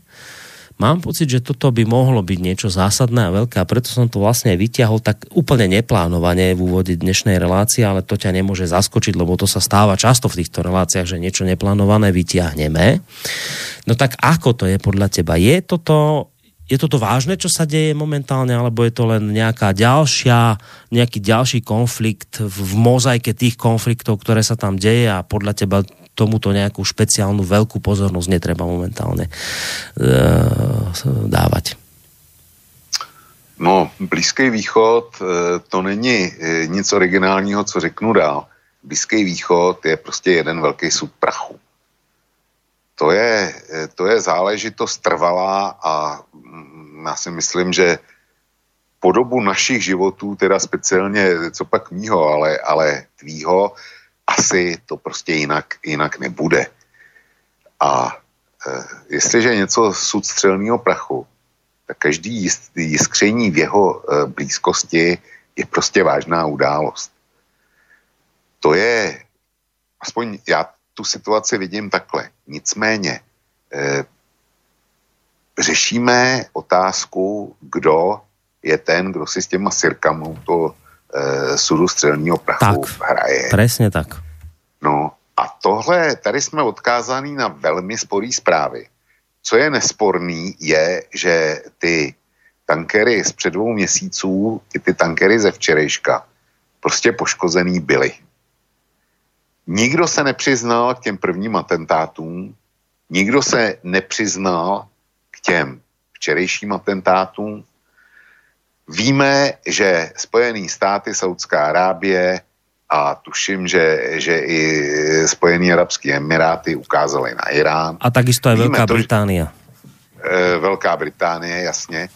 mám pocit, že toto by mohlo byť niečo zásadné a veľké a preto som to vlastne vyťahol tak úplne neplánovane v úvode dnešnej relácie, ale to ťa nemôže zaskočiť, lebo to sa stáva často v týchto reláciách, že niečo neplánované vyťahneme. No tak ako to je podľa teba? Je toto, je toto vážne, čo sa deje momentálne, alebo je to len nejaká ďalšia, nejaký ďalší konflikt v mozaike tých konfliktov, ktoré sa tam deje a podľa teba tomuto nejakú špeciálnu veľkú pozornosť netreba momentálne e, dávať. No, Blízký východ, e, to není e, nic originálního, co řeknu dál. Blízký východ je prostě jeden velký sud prachu. To je, e, to je záležitost trvalá a já si myslím, že po dobu našich životů, teda speciálně, co pak mýho, ale, ale tvýho, asi to prostě jinak, jinak nebude. A e, jestliže něco sud střelného prachu, tak každý jiskření v jeho e, blízkosti je prostě vážná událost. To je, aspoň já tu situaci vidím takhle. Nicméně e, řešíme otázku, kdo je ten, kdo si s těma sirkama to e, sudu střelního prachu tak, hraje. Presne tak. No a tohle, tady jsme odkázaní na velmi sporý zprávy. Co je nesporný, je, že ty tankery z před dvou měsíců, i ty tankery ze včerejška, prostě poškozený byly. Nikdo se nepřiznal k těm prvním atentátům, nikdo se nepřiznal k těm včerejším atentátům, Víme, že Spojené státy, Saudská Arábie a tuším, že, že i Spojené arabské emiráty ukázali na Irán. A takisto aj Víme Veľká to, Británia. E, Veľká Británie, jasně.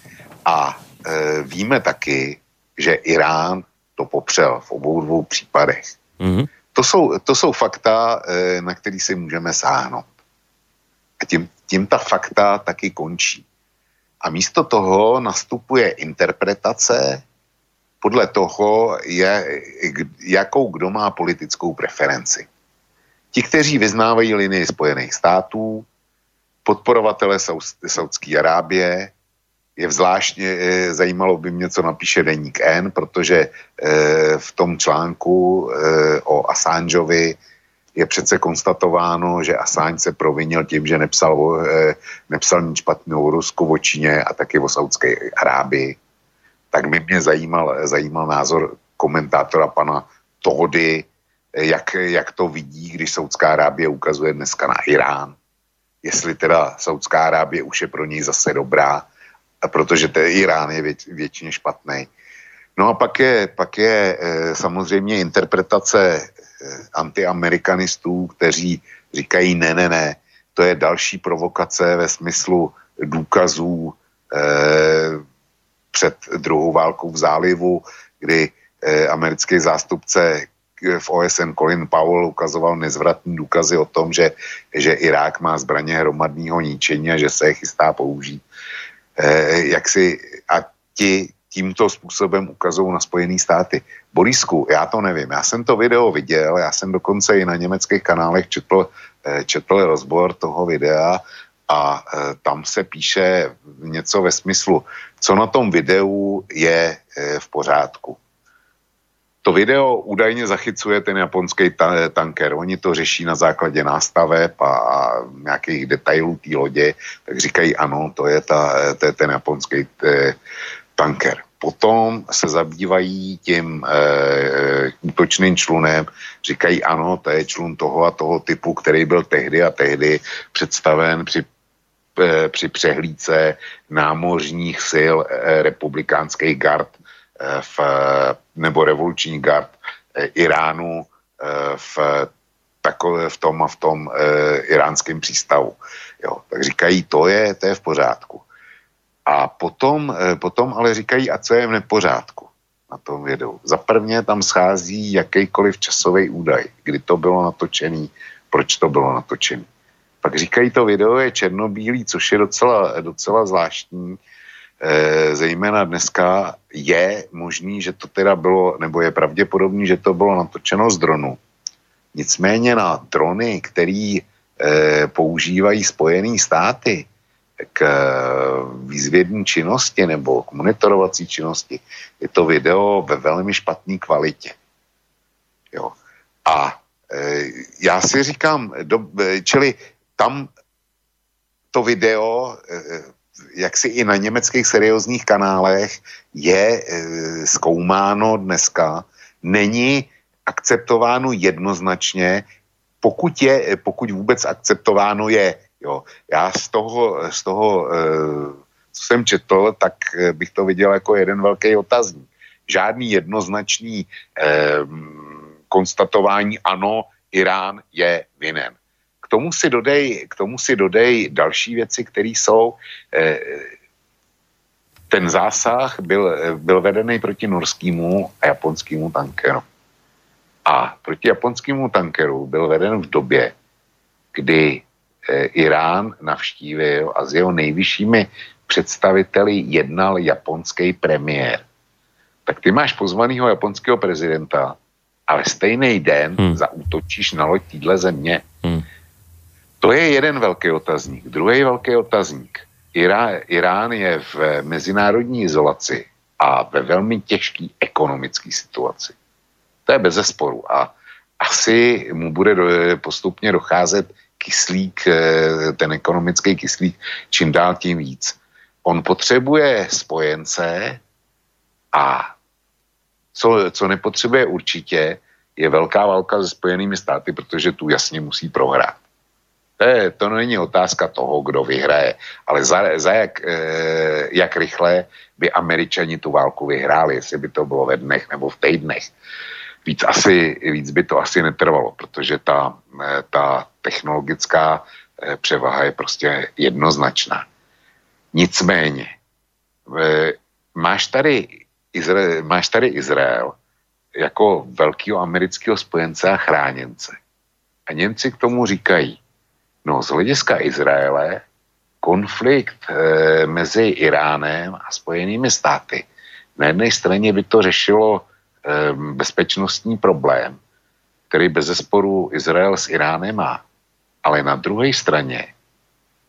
A e, víme taky, že Irán to popřel v obou dvou případech. Mm-hmm. To, jsou, to jsou fakta, e, na který si můžeme sáhnout. A tím, tím ta fakta taky končí. A místo toho nastupuje interpretace podle toho, je, jakou kdo má politickou preferenci. Ti, kteří vyznávají linii Spojených států, podporovatele Saudské Arábie, je zvláštně, e, zajímalo by mě, co napíše Deník N, protože e, v tom článku e, o Assangeovi je přece konstatováno, že Assange se provinil tím, že nepsal, eh, nepsal nic špatného o Rusku, o Číně a taky o Saudské Arábii. Tak by mě zajímal, zajímal názor komentátora pana Tohody, jak, jak to vidí, když Saudská Arábie ukazuje dneska na Irán. Jestli teda Saudská Arábie už je pro něj zase dobrá, protože ten Irán je věč, většině špatný. No a pak je, pak je samozřejmě interpretace antiamerikanistů, kteří říkají ne, ne, ne, to je další provokace ve smyslu důkazů e, před druhou válkou v zálivu, kdy e, americký zástupce v OSN Colin Powell ukazoval nezvratní důkazy o tom, že, že Irák má zbraně hromadného ničení a že se je chystá použít. E, jak si, a ti tímto způsobem ukazují na Spojené státy. Borisku, já to nevím, já jsem to video viděl, já jsem dokonce i na německých kanálech četl, eh, četl rozbor toho videa a eh, tam se píše něco ve smyslu, co na tom videu je eh, v pořádku. To video údajně zachycuje ten japonský ta- tanker. Oni to řeší na základě nástaveb a, a nějakých detailů té lodě, tak říkají ano, to je, ta, to je ten japonský tanker. Potom se zabývají tím e, útočným člunem, říkají ano, to je člun toho a toho typu, který byl tehdy a tehdy představen při, e, při přehlídce námořních sil e, republikánských gard e, v, nebo revoluční gard e, Iránu e, v takové v tom a v tom e, iránském přístavu. Jo, tak říkají, to je, to je v pořádku. A potom, eh, potom ale říkají, a co je v nepořádku na tom videu. Za prvně tam schází jakýkoliv časový údaj, kdy to bylo natočený, proč to bylo natočený. Pak říkají, to video je černobílý, což je docela, docela zvláštní. E, zejména dneska je možný, že to teda bylo, nebo je pravděpodobný, že to bylo natočeno z dronu. Nicméně na drony, který e, používají Spojené státy, k eh, výzvědní činnosti nebo k monitorovací činnosti, je to video ve velmi špatné kvalitě. Jo. A e, já si říkám, do, eh, čili tam to video, e, jak si i na německých seriózních kanálech je e, zkoumáno dneska, není akceptováno jednoznačně, pokud, je, pokud vůbec akceptováno je Jo. Já z toho, z toho eh, co jsem četl, tak eh, bych to viděl jako jeden velký otazník. Žádný jednoznačný eh, konstatování, ano, Irán je vinen. K tomu si dodej, k tomu si dodej další věci, které jsou. Eh, ten zásah byl, byl vedený proti norskému a japonskému tankeru. A proti japonskému tankeru byl veden v době, kdy Eh, Irán navštívil a s jeho nejvyššími představiteli jednal japonský premiér. Tak ty máš pozvanýho japonského prezidenta, ale stejný den hmm. zaútočíš na loď týdle země. Hmm. To je jeden velký otazník. Druhý velký otazník. Irán, Irán je v mezinárodní izolaci a ve velmi těžké ekonomické situaci. To je bez zesporu. A asi mu bude postupně docházet kyslík, eh, ten ekonomický kyslík, čím dál tím víc. On potřebuje spojence a co, co nepotřebuje určitě, je velká válka se Spojenými státy, protože tu jasně musí prohrát. To, je, to není otázka toho, kdo vyhraje, ale za, za jak, e, jak rychle by američani tu válku vyhráli, jestli by to bylo ve dnech nebo v týdnech víc, asi, víc by to asi netrvalo, protože ta, eh, ta technologická eh, převaha je prostě jednoznačná. Nicméně, eh, máš tady, Izrael, máš tady Izrael jako velkého amerického spojence a chráněnce. A Němci k tomu říkají, no z hlediska Izraele konflikt e, mezi Iránem a Spojenými státy na jedné straně by to řešilo bezpečnostní problém, který bez zesporu Izrael s Iránem má. Ale na druhé straně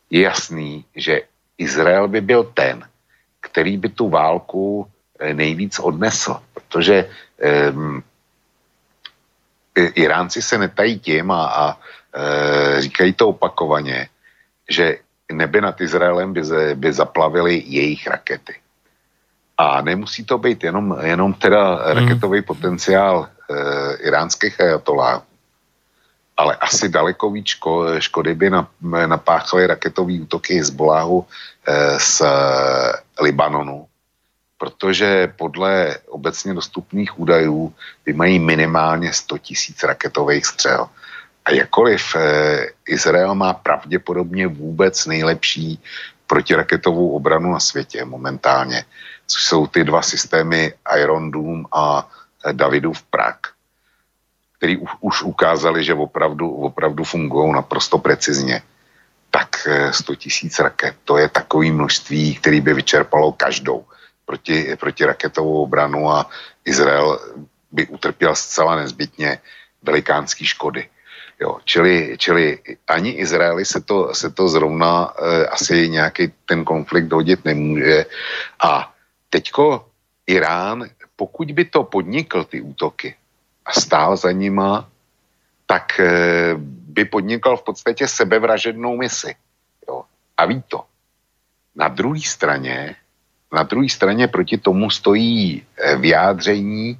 je jasný, že Izrael by byl ten, který by tu válku eh, nejvíc odnesl, protože um, Iránci se netají tím a, a e, říkají to opakovaně, že nebe nad Izraelem by, by zaplavily jejich rakety. A nemusí to být jenom, jenom teda hmm. raketový potenciál e, iránských ajatolá, ale asi daleko víc ško, škody by napáchaly raketový útoky Hezboláhu e, z e, Libanonu, protože podle obecně dostupných údajů by mají minimálně 100 tisíc raketových střel. A jakkoliv eh, Izrael má pravděpodobně vůbec nejlepší protiraketovou obranu na světě momentálně, což jsou ty dva systémy Iron Doom a eh, Davidův Prak, který už, už ukázali, že opravdu, opravdu fungují naprosto precizně, tak 100 eh, tisíc raket, to je takový množství, který by vyčerpalo každou proti, proti raketovou obranu a Izrael by utrpěl zcela nezbytně velikánský škody. Jo, čili, čili ani Izraeli se to, se to zrovna e, asi nějaký ten konflikt hodit nemůže. A teďko Irán, pokud by to podnikl ty útoky a stál za nima, tak e, by podnikal v podstatě sebevražednou misi. Jo, a ví to. Na druhé straně na druhé straně proti tomu stojí eh, vyjádření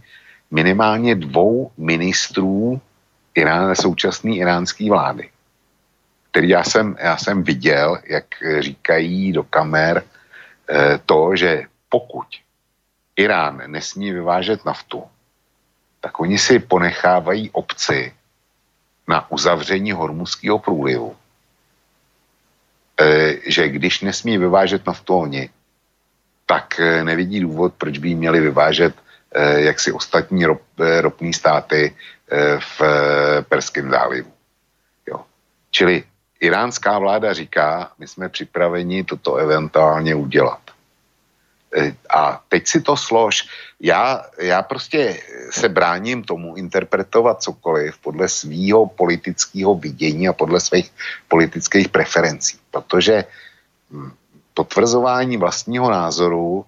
minimálně dvou ministrů Irán, současné iránské vlády, který já jsem, já jsem viděl, jak říkají do kamer eh, to, že pokud Irán nesmí vyvážet naftu, tak oni si ponechávají obci na uzavření hormuzského průlivu. E, že když nesmí vyvážet naftu oni, tak eh, nevidí důvod, proč by měli vyvážet eh, jaksi ostatní rop, eh, ropní státy v Perském zálivu. Jo. Čili iránská vláda říká, my jsme připraveni toto eventuálně udělat. A teď si to slož. Já, já prostě se bráním tomu interpretovat cokoliv podle svýho politického vidění a podle svých politických preferencí, protože hm, potvrzování vlastního názoru,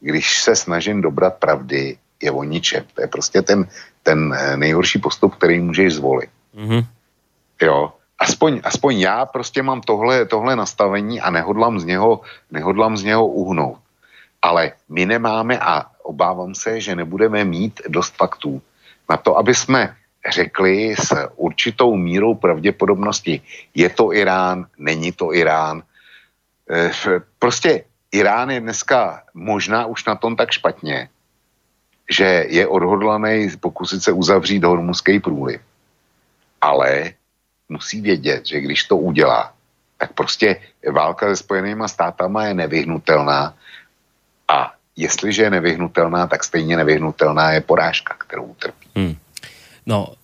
když se snažím dobrat pravdy, je o ničem. To je prostě ten, ten eh, nejhorší postup, který můžeš zvolit. Mm-hmm. Jo, aspoň, aspoň já prostě mám tohle, tohle nastavení a nehodlám z, něho, nehodlám z něho uhnout. Ale my nemáme a obávám se, že nebudeme mít dost faktů na to, aby jsme řekli s určitou mírou pravděpodobnosti, je to Irán, není to Irán, Eh, prostě Irán je dneska možná už na tom tak špatně, že je odhodlaný pokusit se uzavřít hormuzský průliv. Ale musí vědět, že když to udělá, tak prostě válka se Spojenýma státama je nevyhnutelná a jestliže je nevyhnutelná, tak stejně nevyhnutelná je porážka, kterou utrpí. Hmm. No,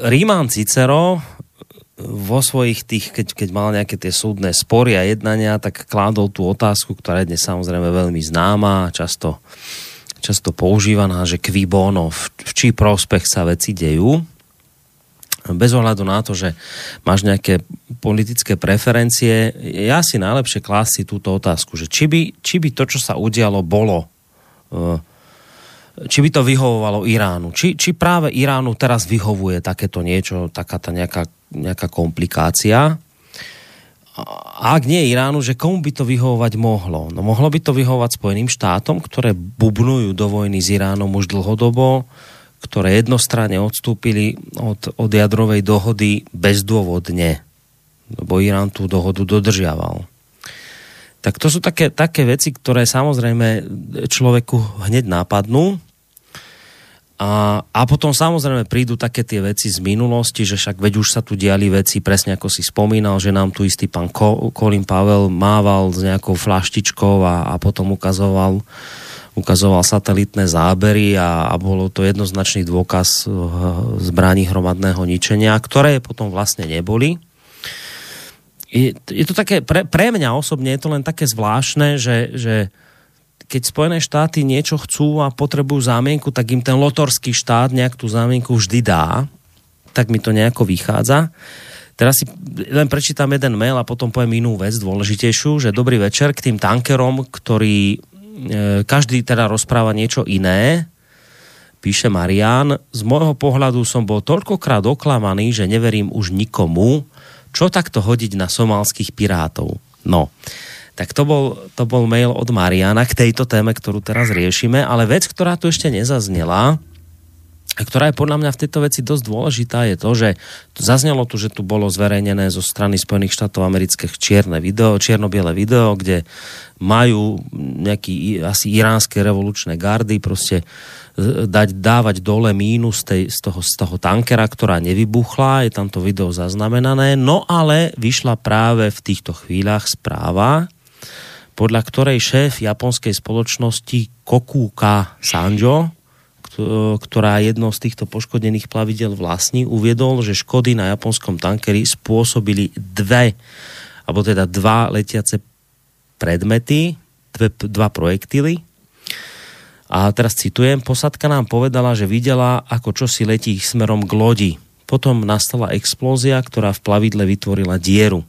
Ríman Cicero vo svojich tých, keď, keď mal nejaké tie súdne spory a jednania, tak kládol tú otázku, ktorá je dnes samozrejme veľmi známa, často, často používaná, že kví bono, v, v čí prospech sa veci dejú. Bez ohľadu na to, že máš nejaké politické preferencie, ja si najlepšie klási túto otázku, že či by, či by to, čo sa udialo, bolo uh, či by to vyhovovalo Iránu. Či, či práve Iránu teraz vyhovuje takéto niečo, taká tá nejaká, nejaká komplikácia. A ak nie Iránu, že komu by to vyhovovať mohlo? No mohlo by to vyhovovať Spojeným štátom, ktoré bubnujú do vojny s Iránom už dlhodobo, ktoré jednostranne odstúpili od, od jadrovej dohody bezdôvodne, lebo Irán tú dohodu dodržiaval. Tak to sú také, také veci, ktoré samozrejme človeku hneď nápadnú. A, a potom samozrejme prídu také tie veci z minulosti, že však veď už sa tu diali veci, presne ako si spomínal, že nám tu istý pán Colin Pavel mával s nejakou flaštičkou a, a potom ukazoval ukazoval satelitné zábery a, a bolo to jednoznačný dôkaz eh, zbraní hromadného ničenia, ktoré potom vlastne neboli je, je to také, pre, pre mňa osobne je to len také zvláštne, že, že keď Spojené štáty niečo chcú a potrebujú zámienku, tak im ten lotorský štát nejak tú zámienku vždy dá. Tak mi to nejako vychádza. Teraz si len prečítam jeden mail a potom poviem inú vec dôležitejšiu, že dobrý večer k tým tankerom, ktorí každý teda rozpráva niečo iné. Píše Marian, z môjho pohľadu som bol toľkokrát oklamaný, že neverím už nikomu, čo takto hodiť na somálskych pirátov. No, tak to bol, to bol mail od Mariana k tejto téme, ktorú teraz riešime, ale vec, ktorá tu ešte nezaznela, ktorá je podľa mňa v tejto veci dosť dôležitá, je to, že zaznelo tu, že tu bolo zverejnené zo strany Spojených štátov amerických čierne video, čierno-biele video, kde majú nejaký asi iránske revolučné gardy proste e, dať, dávať dole mínus tej, z, toho, z toho tankera, ktorá nevybuchla, je tam to video zaznamenané, no ale vyšla práve v týchto chvíľach správa, podľa ktorej šéf japonskej spoločnosti Kokuka Sanjo, ktorá jedno z týchto poškodených plavidel vlastní, uviedol, že škody na japonskom tankeri spôsobili dve, alebo teda dva letiace predmety, dve, dva projektily. A teraz citujem, posadka nám povedala, že videla, ako čo si letí smerom k lodi. Potom nastala explózia, ktorá v plavidle vytvorila dieru.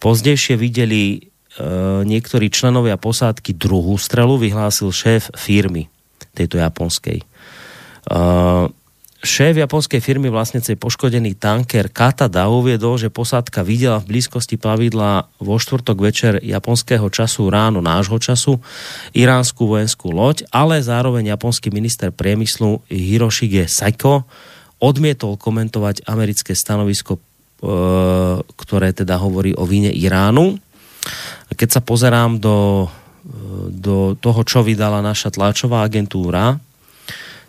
Pozdejšie videli e, niektorí členovia posádky druhú strelu, vyhlásil šéf firmy tejto japonskej. Uh, šéf japonskej firmy vlastnecej poškodený tanker Katada uviedol, že posádka videla v blízkosti plavidla vo štvrtok večer japonského času ráno nášho času iránsku vojenskú loď, ale zároveň japonský minister priemyslu Hiroshige Saiko odmietol komentovať americké stanovisko, uh, ktoré teda hovorí o víne Iránu. Keď sa pozerám do do toho, čo vydala naša tlačová agentúra,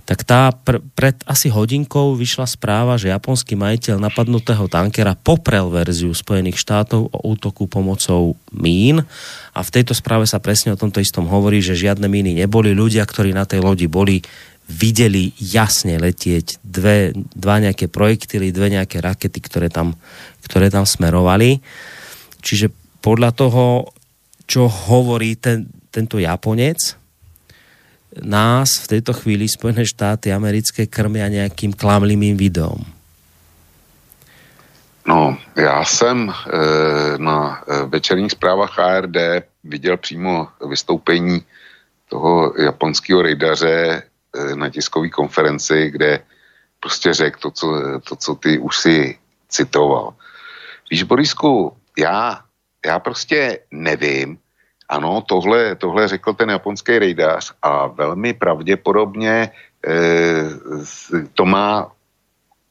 tak tá pr- pred asi hodinkou vyšla správa, že japonský majiteľ napadnutého tankera poprel verziu Spojených štátov o útoku pomocou mín a v tejto správe sa presne o tomto istom hovorí, že žiadne míny neboli. Ľudia, ktorí na tej lodi boli, videli jasne letieť dve, dva nejaké projektily, dve nejaké rakety, ktoré tam, ktoré tam smerovali. Čiže podľa toho čo hovorí ten, tento Japonec, nás v tejto chvíli Spojené štáty americké krmia nějakým klamlivým videom. No, já jsem e, na e, večerních zprávách ARD viděl přímo vystoupení toho japonského rejdaře e, na tiskové konferenci, kde prostě řekl to co, to, co ty už si citoval. Víš, Borisku, já já prostě nevím, ano, tohle, tohle řekl ten japonský rejdař a velmi pravděpodobně eh, to má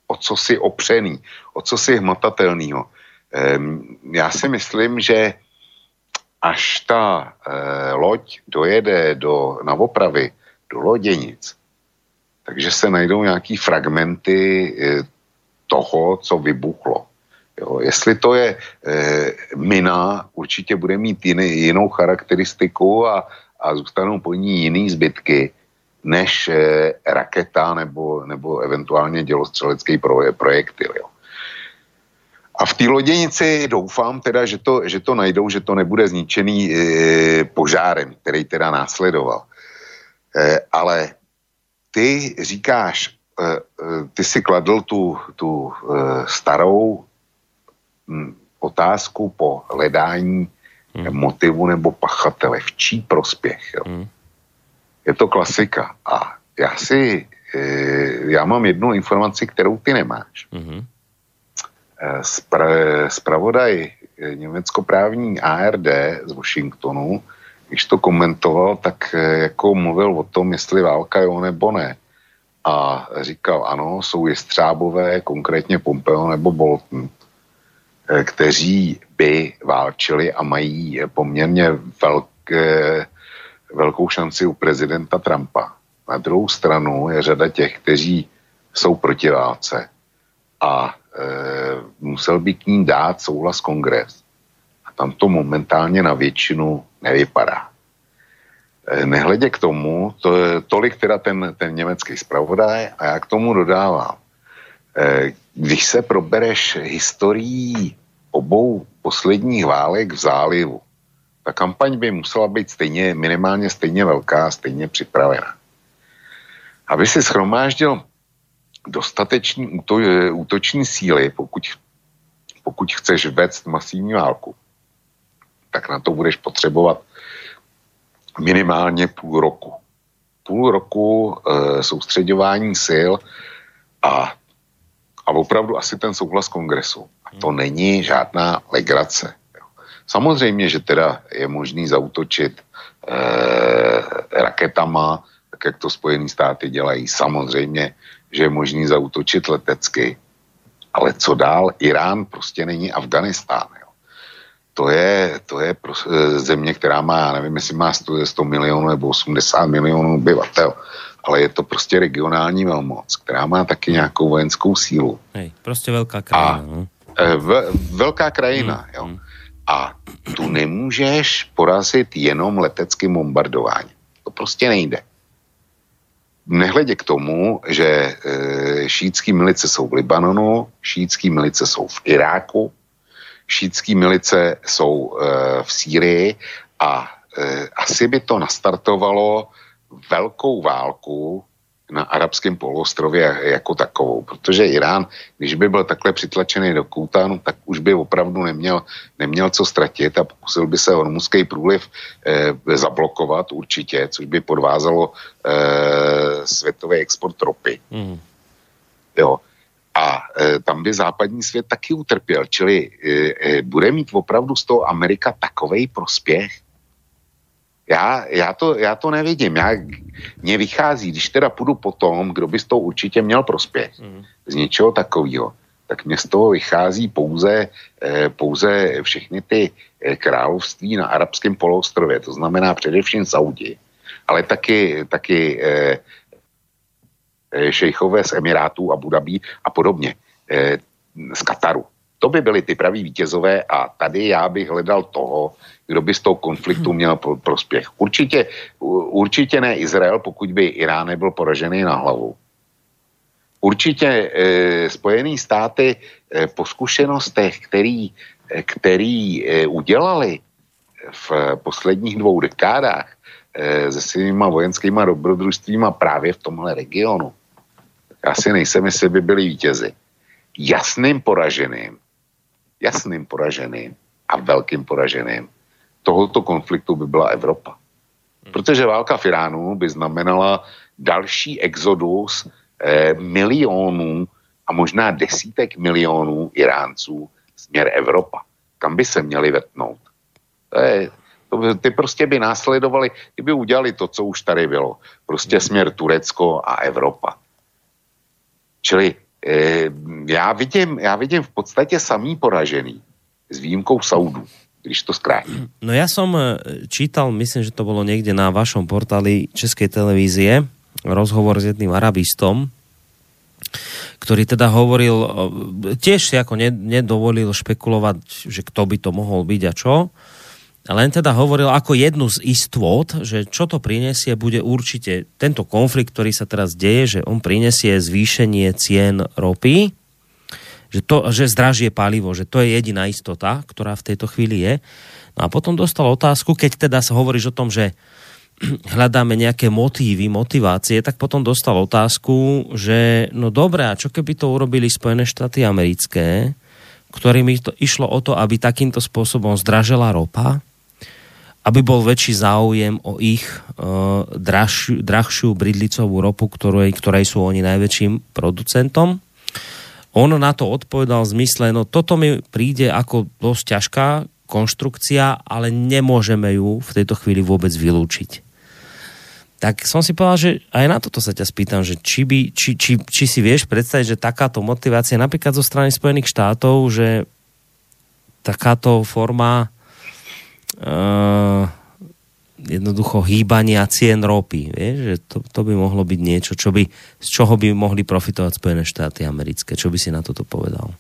o co si opřený, o co si hmatatelného. Eh, já si myslím, že až ta eh, loď dojede do, na opravy do loděnic, takže se najdou nějaký fragmenty eh, toho, co vybuchlo. Jo, jestli to je e, mina, určitě bude mít jiný, jinou charakteristiku a, a zůstanou po ní jiný zbytky než e, raketa nebo, nebo eventuálně dělostřelecký pro, projektil. Jo. A v té loděnici doufám teda, že to, že to najdou, že to nebude zničený e, požárem, který teda následoval. E, ale ty říkáš, e, ty si kladl tu, tu e, starou otázku po hledání hmm. motivu nebo pachatele, v čí prospěch. Jo. Hmm. Je to klasika. A já si, e, já mám jednu informaci, kterou ty nemáš. Hmm. Spra, spravodaj německoprávní ARD z Washingtonu, když to komentoval, tak jako mluvil o tom, jestli válka jo nebo ne. A říkal, ano, jsou jestřábové, konkrétně Pompeo nebo Bolton. Eh, kteří by válčili a mají poměrně velké, velkou šanci u prezidenta Trumpa. Na druhou stranu je řada těch, kteří jsou proti válce a e, musel by k ní dát souhlas kongres. A tam to momentálně na většinu nevypadá. E, nehledě k tomu, to tolik teda ten, ten německý zpravodaj a já k tomu dodávám. E, když se probereš historií obou posledních válek v zálivu, ta kampaň by musela být stejně, minimálně stejně velká, stejně připravená. Aby si schromáždil dostatečný úto, útoční síly, pokud, pokud chceš vést masivní válku, tak na to budeš potřebovat minimálně půl roku. půl roku e, soustředování sil a, a opravdu asi ten souhlas kongresu. A to hmm. není žádná legrace. Samozřejmě, že teda je možný zautočit e, raketama, tak jak to Spojené státy dělají. Samozřejmě, že je možný zautočit letecky. Ale co dál? Irán prostě není Afganistán. Jo. To je, to je pro, e, země, která má, já nevím, jestli má 100, 100 milionů nebo 80 milionů obyvatel, ale je to prostě regionální velmoc, která má taky nějakou vojenskou sílu. Hej, prostě velká krajina. A, no. e, v, velká krajina, hmm, jo. Hmm. A tu nemůžeš porazit jenom leteckým bombardováním. To prostě nejde. Nehledě k tomu, že e, šítský milice jsou v Libanonu, šítský milice jsou v Iráku, šítský milice jsou e, v Sýrii a e, asi by to nastartovalo velkou válku na arabském poloostrově jako takovou, protože Irán, když by byl takhle přitlačený do kouta, no, tak už by opravdu neměl, neměl co ztratit a pokusil by se hormuzský průliv eh, zablokovat určitě, což by podvázalo eh, světový export ropy. Mm. Jo. A e, tam by západní svět taky utrpěl. Čili e, e, bude mít opravdu z toho Amerika takovej prospěch, já, já, to, já to nevidím. Já, mně vychází, když teda půjdu po tom, kdo by z toho určitě měl prospěch, mm. z něčeho takového, tak mě z toho vychází pouze, eh, pouze všechny ty eh, království na arabském poloostrově, to znamená především Saudi, ale taky, taky eh, eh šejchové z Emirátů, Abu Dhabi a podobně, eh, z Kataru. To by byly ty praví vítězové a tady já bych hledal toho, kdo by z toho konfliktu měl prospěch. Určitě, určitě ne Izrael, pokud by Irán nebyl poražený na hlavu. Určitě e, Spojené státy e, po zkušenostech, který, e, který e, udělali v posledních dvou dekádách e, se svýma vojenskýma dobrodružstvíma právě v tomhle regionu, já si nejsem, jestli by byli vítězi. Jasným poraženým, jasným poraženým a velkým poraženým tohoto konfliktu by byla Evropa. Hmm. Protože válka v Iránu by znamenala další exodus eh, milionů a možná desítek milionů Iránců směr Evropa. Kam by se měli vetnout? To je, to ty prostě by následovali, ty by udělali to, co už tady bylo. Prostě hmm. směr Turecko a Evropa. Čili já, vidím, já vidím v podstatě samý poražený s výjimkou Saudů když to zkrátím. No ja som e, čítal, myslím, že to bolo niekde na vašom portáli Českej televízie, rozhovor s jedným arabistom, ktorý teda hovoril, e, tiež si ako nedovolil špekulovať, že kto by to mohol byť a čo, len teda hovoril ako jednu z istôt, že čo to prinesie, bude určite tento konflikt, ktorý sa teraz deje, že on prinesie zvýšenie cien ropy, že, to, že zdražie palivo, že to je jediná istota, ktorá v tejto chvíli je. No a potom dostal otázku, keď teda sa hovoríš o tom, že hľadáme nejaké motívy, motivácie, tak potom dostal otázku, že no dobré, a čo keby to urobili Spojené štáty americké, ktorým to išlo o to, aby takýmto spôsobom zdražela ropa, aby bol väčší záujem o ich uh, drahšiu, drahšiu bridlicovú ropu, ktorej, ktorej sú oni najväčším producentom on na to odpovedal v zmysle, no toto mi príde ako dosť ťažká konštrukcia, ale nemôžeme ju v tejto chvíli vôbec vylúčiť. Tak som si povedal, že aj na toto sa ťa spýtam, že či, by, či, či, či si vieš predstaviť, že takáto motivácia napríklad zo strany Spojených štátov, že takáto forma uh, jednoducho hýbania cien ropy. Vieš, že to, to by mohlo byť niečo, čo by, z čoho by mohli profitovať Spojené štáty americké. Čo by si na toto povedal?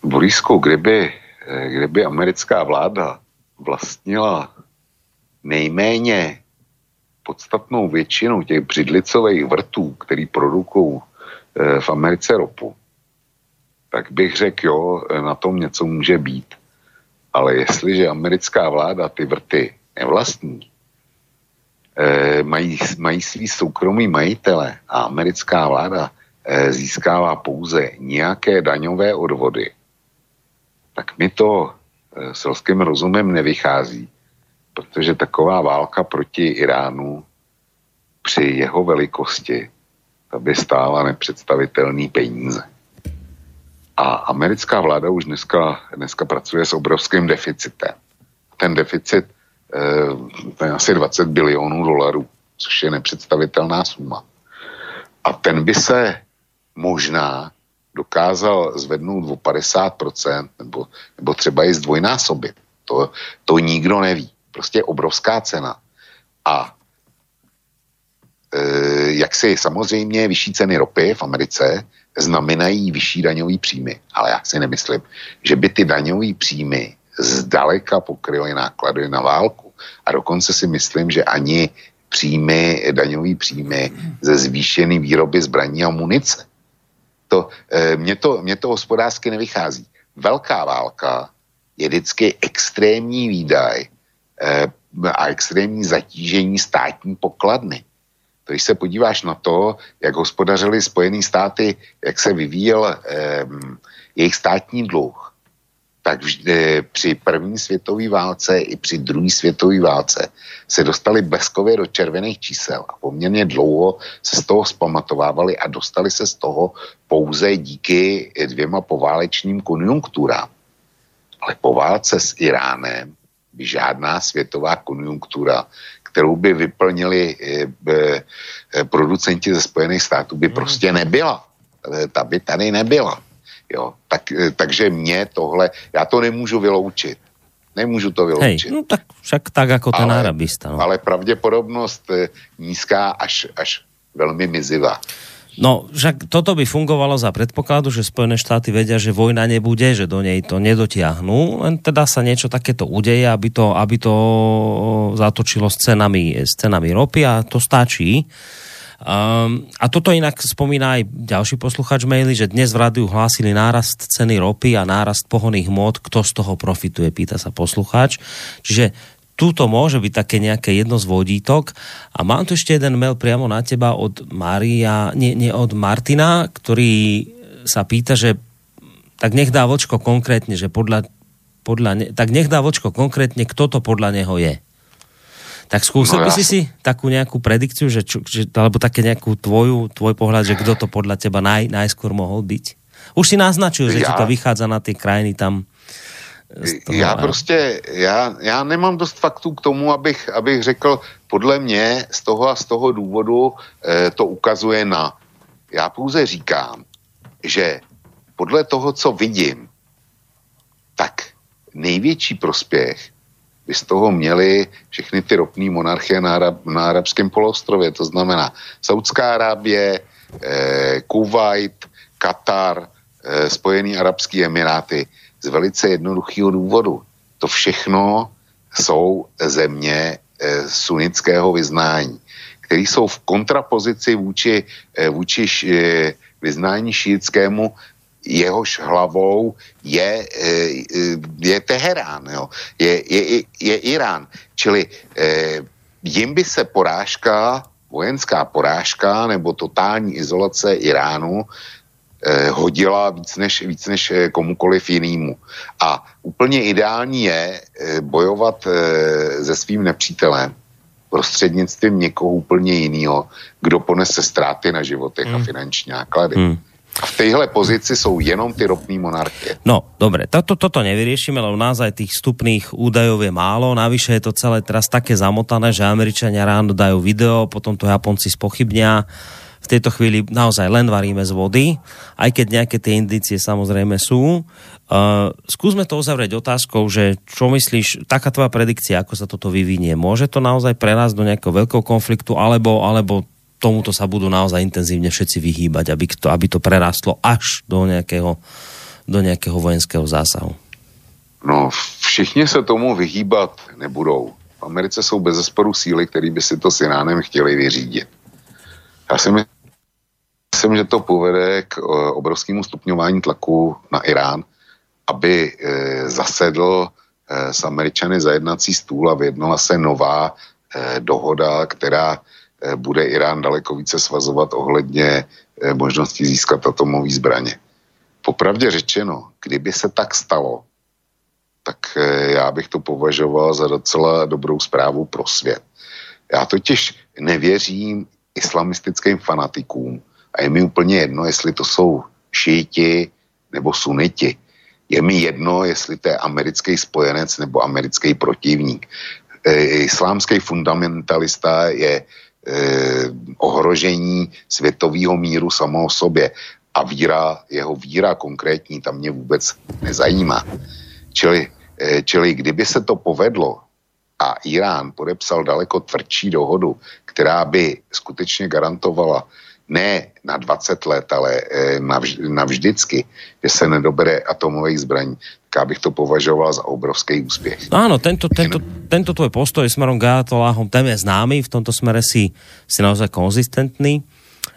Borisku, kdyby, kdyby americká vláda vlastnila nejméně podstatnou většinu těch břidlicových vrtů, který produkují eh, v Americe ropu, tak bych řekl, jo, na tom něco může být. Ale jestliže americká vláda ty vrty nevlastní, e, mají, mají svý soukromý majitele a americká vláda e, získává pouze nějaké daňové odvody, tak mi to e, selským rozumem nevychází, protože taková válka proti Iránu při jeho velikosti ta by stála nepředstavitelný peníze. A americká vláda už dneska, dneska pracuje s obrovským deficitem. Ten deficit eh, to je asi 20 bilionů dolarů, což je nepředstavitelná suma. A ten by se možná dokázal zvednout o 50% nebo, nebo třeba i zdvojnásobit. To, to nikdo neví. Prostě obrovská cena. A e, jak si samozřejmě vyšší ceny ropy v Americe znamenají vyšší daňový příjmy. Ale já si nemyslím, že by ty daňové příjmy zdaleka pokryly náklady na válku. A dokonce si myslím, že ani příjmy, daňové příjmy ze zvýšené výroby zbraní a munice. To, e, mně, to, mně to hospodářsky nevychází. Velká válka je vždycky extrémní výdaj e, a extrémní zatížení státní pokladny. Když se podíváš na to, jak hospodařili Spojené státy, jak se vyvíjel e, jejich státní dluh, tak vždy, při první světové válce i při druhé světové válce se dostali bleskově do červených čísel a poměrně dlouho se z toho zpamatovávali a dostali se z toho pouze díky dvěma poválečným konjunkturám. Ale po válce s Iránem by žádná světová konjunktura, kterou by vyplnili eh, eh, producenti ze Spojených států, by prostě nebyla. Ta by tady nebyla. Jo, tak, eh, takže mě tohle, já to nemůžu vyloučit. Nemůžu to vyloučit. Hej, no tak však tak jako ten arabista. No. Ale pravděpodobnost nízká až, až velmi mizivá. No, však toto by fungovalo za predpokladu, že Spojené štáty vedia, že vojna nebude, že do nej to nedotiahnú, len teda sa niečo takéto udeje, aby to, aby to zatočilo s cenami, s cenami ropy a to stačí. Um, a toto inak spomína aj ďalší posluchač maily, že dnes v rádiu hlásili nárast ceny ropy a nárast pohoných mód. Kto z toho profituje, pýta sa posluchač. Čiže túto môže byť také nejaké jedno z vodítok. A mám tu ešte jeden mail priamo na teba od Maria, nie, nie od Martina, ktorý sa pýta, že tak nech dá vočko konkrétne, že podľa, podľa tak nech dá vočko konkrétne, kto to podľa neho je. Tak skúsil no, by si si takú nejakú predikciu, že, že, alebo také nejakú tvoju, tvoj pohľad, že kto to podľa teba naj, najskôr mohol byť? Už si naznačil, že ja, ti to vychádza na ty krajiny tam. Toho, já prostě, já, já nemám dost faktů k tomu, abych, abych řekl, podle mě z toho a z toho důvodu eh, to ukazuje na. Já pouze říkám, že podle toho, co vidím, tak největší prospěch by z toho měly všechny ty ropné monarchie na, Arab, na arabském poloostrově. To znamená Saudská Arábie, eh, Kuwait, Katar, eh, Spojený arabský emiráty z velice jednoduchého důvodu. To všechno jsou země eh, sunnického vyznání, které jsou v kontrapozici vůči, eh, vůči eh, vyznání šítskému jehož hlavou je, eh, je Teherán, jo. Je, je, je Irán. Čili jim by se porážka, vojenská porážka nebo totální izolace Iránu hodila víc než, víc než eh, komukoliv jinému. A úplně ideální je eh, bojovat eh, se svým nepřítelem prostřednictvím někoho úplně jiného, kdo ponese ztráty na životech hmm. a finanční náklady. Hmm. V téhle pozici jsou jenom ty ropné monarchie. No, dobre, toto, toto nevyriešime, lebo naozaj tých vstupných údajov je málo. Navyše je to celé teraz také zamotané, že Američania ráno dajú video, potom to Japonci spochybnia. V tejto chvíli naozaj len varíme z vody, aj keď nejaké tie indície samozrejme sú. Uh, skúsme to uzavrieť otázkou, že čo myslíš, taká tvoja predikcia, ako sa toto vyvinie, môže to naozaj prerásť do nejakého veľkého konfliktu, alebo, alebo tomuto sa budú naozaj intenzívne všetci vyhýbať, aby to, aby to prerastlo až do nějakého, do nějakého vojenského zásahu? No, všichni se tomu vyhýbat nebudou. V Americe jsou bez zesporu síly, které by si to s Iránem chtěli vyřídit. Já si myslím, že to povede k eh, obrovskému stupňování tlaku na Irán, aby eh, zasedl eh, s Američany za jednací stůl a vyjednala se nová dohoda, která bude Irán daleko více svazovat ohledně možnosti získat atomové zbraně. Popravdě řečeno, kdyby se tak stalo, tak já bych to považoval za docela dobrou zprávu pro svět. Já totiž nevěřím islamistickým fanatikům a je mi úplně jedno, jestli to jsou šíti nebo suniti. Je mi jedno, jestli to je americký spojenec nebo americký protivník. E, islámský fundamentalista je e, ohrožení světového míru samo o sobě a víra, jeho víra konkrétní, tam mě vůbec nezajímá. Čili, e, čili kdyby se to povedlo a Irán podepsal daleko tvrdší dohodu, která by skutečně garantovala ne na 20 let, ale eh, navždycky, že se nedobere atomových zbraní, tak bych to považoval za obrovský úspěch. No áno, tento, tento, tento tvoj postoj smerom k Ayatollahom, ten je známy, v tomto smere si, si naozaj konzistentný.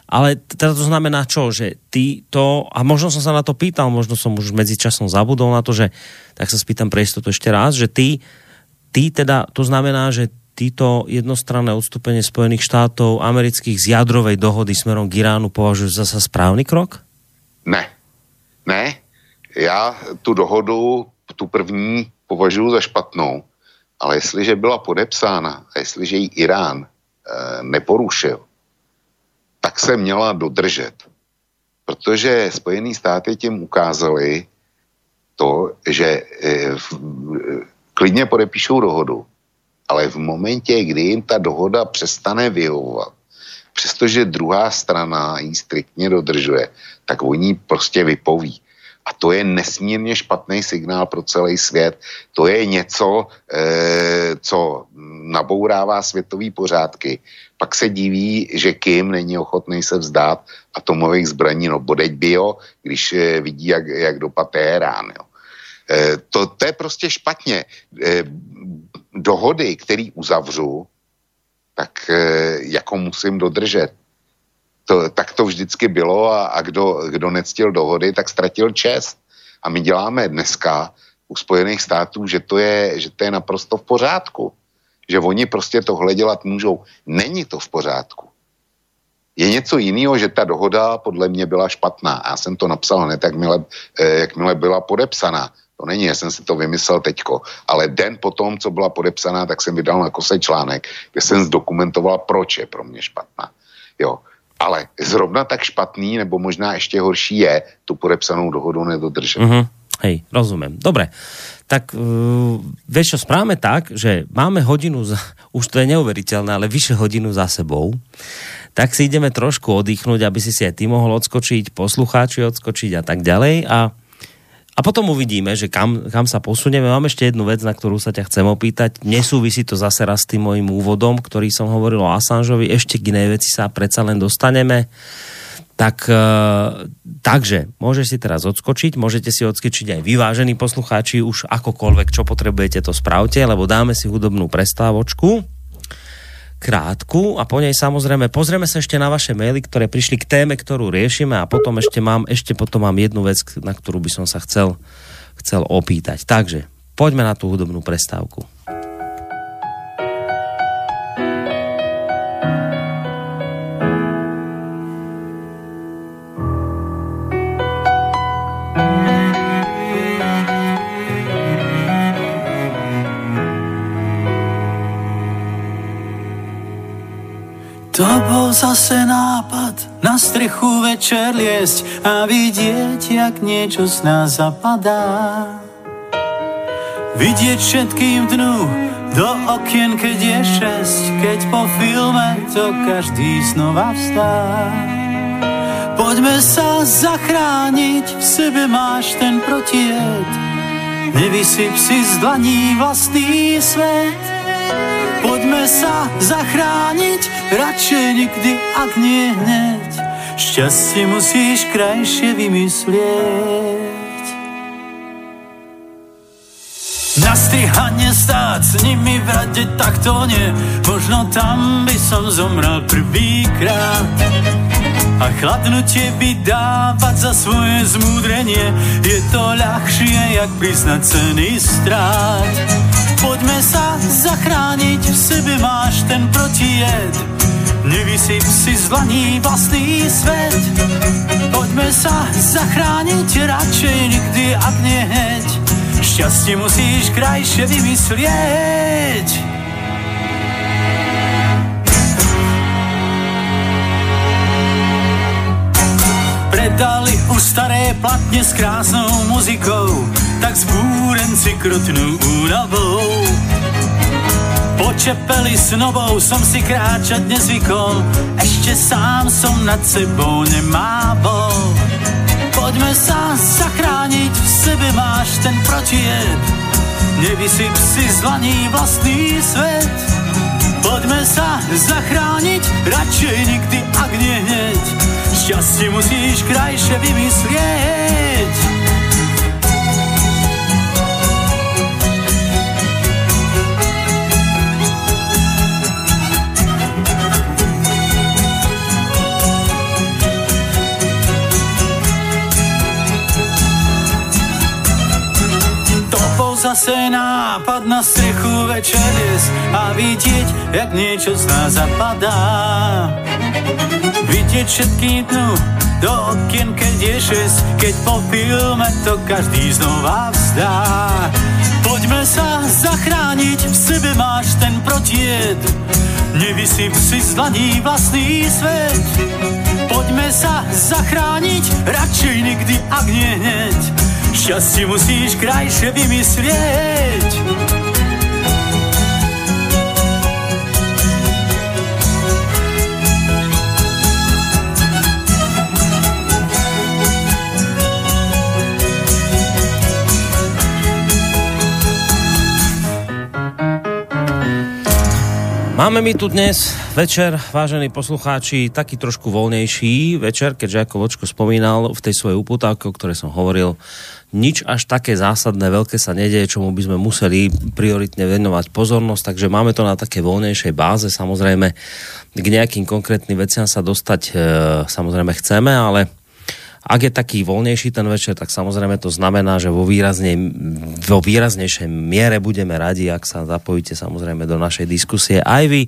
Ale teda to znamená čo, že ty to, a možno som sa na to pýtal, možno som už medzi časom zabudol na to, že tak sa spýtam pre istotu ešte raz, že ty, ty teda, to znamená, že títo jednostranné odstúpenie Spojených štátov amerických z jadrovej dohody smerom k Iránu považujú za správny krok? Ne. Ne. Já tu dohodu, tu první, považuji za špatnou, ale jestliže byla podepsána a jestliže ji Irán e, neporušil, tak se měla dodržet. Protože Spojené státy tím ukázali to, že e, v, klidně podepíšou dohodu, ale v momentě, kdy jim ta dohoda přestane vyhovovat, přestože druhá strana ji striktně dodržuje, tak oni prostě vypoví. A to je nesmírně špatný signál pro celý svět. To je něco, e, co nabourává světový pořádky. Pak se diví, že Kim není ochotný se vzdát atomových zbraní, no bodeď by jo, když e, vidí, jak, jak dopad Teherán. E, to, to je prostě špatně. E, dohody, který uzavřu, tak e, jako musím dodržet. To, tak to vždycky bylo a, a kdo, kdo nectil dohody, tak ztratil čest. A my děláme dneska u Spojených států, že to je, že to je naprosto v pořádku. Že oni prostě tohle dělat můžou. Není to v pořádku. Je něco jiného, že ta dohoda podle mě byla špatná. Já jsem to napsal hned, jakmile, eh, jakmile byla podepsaná. To není, já jsem si to vymyslel teďko, ale den potom, co byla podepsaná, tak jsem vydal na kose článek, kde jsem zdokumentoval, proč je pro mě špatná. Jo. Ale zrovna tak špatný, nebo možná ještě horší je tu podepsanou dohodu nedodržet. Mm-hmm. Hej, rozumím. Dobre. Tak uh, vieš čo, správame tak, že máme hodinu, za, už to je neuveriteľné, ale vyše hodinu za sebou, tak si ideme trošku oddychnúť, aby si si aj ty mohol odskočiť, poslucháči odskočiť a tak ďalej a a potom uvidíme, že kam, kam sa posunieme. Mám ešte jednu vec, na ktorú sa ťa chcem opýtať. Nesúvisí to zase raz s tým mojim úvodom, ktorý som hovoril o Assangeovi. Ešte k inej veci sa predsa len dostaneme. Tak, e, takže, môžeš si teraz odskočiť, môžete si odskočiť aj vyvážení poslucháči, už akokoľvek, čo potrebujete, to spravte, lebo dáme si hudobnú prestávočku krátku a po nej samozrejme pozrieme sa ešte na vaše maily, ktoré prišli k téme, ktorú riešime a potom ešte mám, ešte potom mám jednu vec, na ktorú by som sa chcel, chcel opýtať. Takže poďme na tú hudobnú prestávku. To bol zase nápad na strechu večer liesť a vidieť, jak niečo z nás zapadá. Vidieť všetkým dnu do okien, keď je šesť, keď po filme to každý znova vstá. Poďme sa zachrániť, v sebe máš ten protijed, nevysyp si z dlaní vlastný svet. Poďme sa zachrániť, radšej nikdy, ak nie hneď. Šťastie musíš krajšie vymyslieť. Na strihanie stáť s nimi v rade, tak to nie. Možno tam by som zomrel prvýkrát. A chladnutie vydávať za svoje zmúdrenie Je to ľahšie, jak priznať ceny strát Poďme sa zachrániť, v sebe máš ten protijed. Nevysyp si z vlastný svet. Poďme sa zachrániť, radšej nikdy, ak nie heď. Šťastie musíš krajšie vymyslieť. Platně s krásnou muzikou, tak zbúrenci krutnú únavou. Po čepeli s novou som si kráčať nezvykol, ešte sám som nad sebou nemával. Poďme sa zachrániť, v sebe máš ten protijed, nevysyp si zlaní vlastný svet. Poďme sa zachrániť, radšej nikdy, ak nie hneď, šťastie musíš krajšie vymyslieť. Zase nápad na strechu večer jesť a vidieť, jak niečo z nás zapadá. Vidieť všetky dnu do okien, keď je šest, keď po filme to každý znova vzdá. Poďme sa zachrániť, v sebe máš ten protied, nevysyp si z vlastný svet. Poďme sa zachrániť, radšej nikdy, ak nie hneď, Šťastie musíš krajšie vymyslieť. Máme mi tu dnes večer, vážení poslucháči, taký trošku voľnejší večer, keďže ako Vočko spomínal v tej svojej uputávke, o ktorej som hovoril, nič až také zásadné, veľké sa nedieje, čomu by sme museli prioritne venovať pozornosť, takže máme to na také voľnejšej báze. Samozrejme, k nejakým konkrétnym veciam sa dostať e, samozrejme chceme, ale ak je taký voľnejší ten večer, tak samozrejme to znamená, že vo, výraznej, vo výraznejšej miere budeme radi, ak sa zapojíte samozrejme do našej diskusie aj vy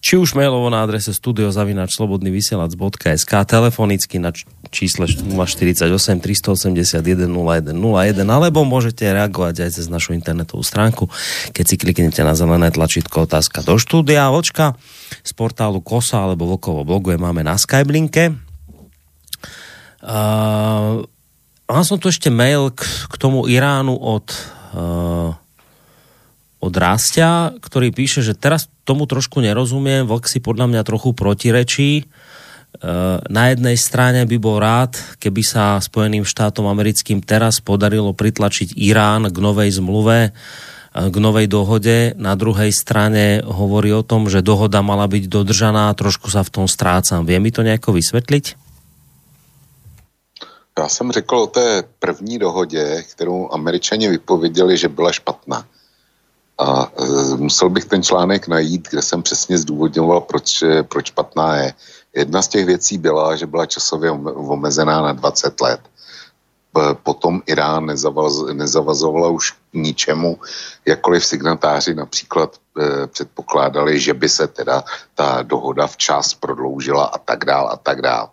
či už mailovo na adrese studiozavinačslobodnyvysielac.sk, telefonicky na čísle 048 381 0101, alebo môžete reagovať aj cez našu internetovú stránku, keď si kliknete na zelené tlačítko otázka do štúdia. Vočka z portálu Kosa alebo Vokovo blogu je máme na Skyblinke. Uh, mal som tu ešte mail k, k tomu Iránu od uh, od Rastia, ktorý píše, že teraz tomu trošku nerozumiem, Vlk si podľa mňa trochu protirečí. E, na jednej strane by bol rád, keby sa Spojeným štátom americkým teraz podarilo pritlačiť Irán k novej zmluve, e, k novej dohode. Na druhej strane hovorí o tom, že dohoda mala byť dodržaná, trošku sa v tom strácam. Vie mi to nejako vysvetliť? Já jsem řekl o té první dohodě, kterou američani vypověděli, že byla špatná. A e, musel bych ten článek najít, kde jsem přesně zdůvodňoval, proč, proč špatná je. Jedna z těch věcí byla, že byla časově omezená na 20 let. Potom Irán nezavaz, nezavazovala už k ničemu, jakkoliv signatáři například e, předpokládali, že by se teda ta dohoda včas prodloužila a tak dál a tak dál.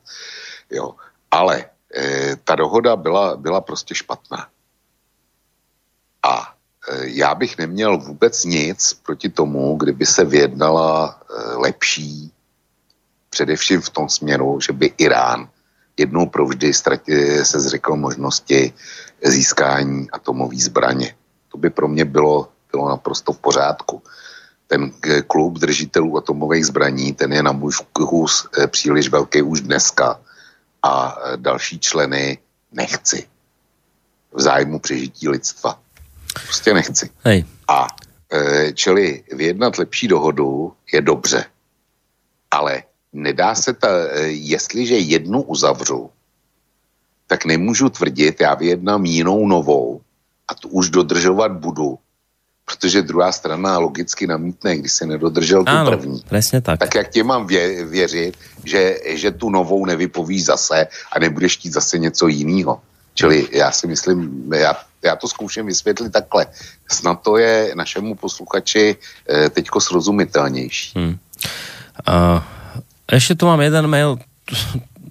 Jo. Ale e, ta dohoda byla, byla prostě špatná. A já bych neměl vůbec nic proti tomu, kdyby se vyjednala eh, lepší, především v tom směru, že by Irán jednou provždy se zřekl možnosti získání atomové zbraně. To by pro mě bylo, bylo naprosto v pořádku. Ten klub držitelů atomových zbraní, ten je na můj vkus příliš velký už dneska a eh, další členy nechci v zájmu přežití lidstva. Prostě nechci. Hej. A e, čili vyjednat lepší dohodu je dobře. Ale nedá se ta, e, jestliže jednu uzavřu, tak nemůžu tvrdit, já vyjednám jinou novou a tu už dodržovat budu, protože druhá strana logicky namítne, když se nedodržel tu Áno, první. presne tak. Tak jak tě mám vě, věřit, že, že tu novou nevypovíš zase a nebudeš chtít zase něco jiného. Čili já si myslím, já já to zkouším vysvětlit takhle. Snad to je našemu posluchači e, teďko srozumitelnější. Hmm. Uh, ešte tu mám jeden mail,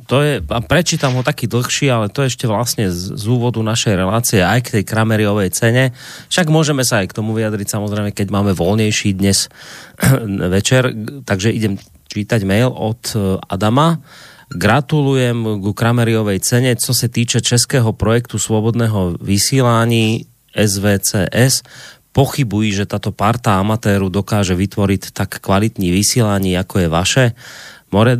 to je, a prečítam ho taký dlhší, ale to ešte vlastne z, z úvodu našej relácie aj k tej Krameriovej cene. Však môžeme sa aj k tomu vyjadriť samozrejme, keď máme voľnejší dnes večer, takže idem čítať mail od Adama Gratulujem ku Krameriovej cene. Co se týče českého projektu svobodného vysílání SVCS, pochybují, že táto parta amatéru dokáže vytvoriť tak kvalitní vysílání, ako je vaše.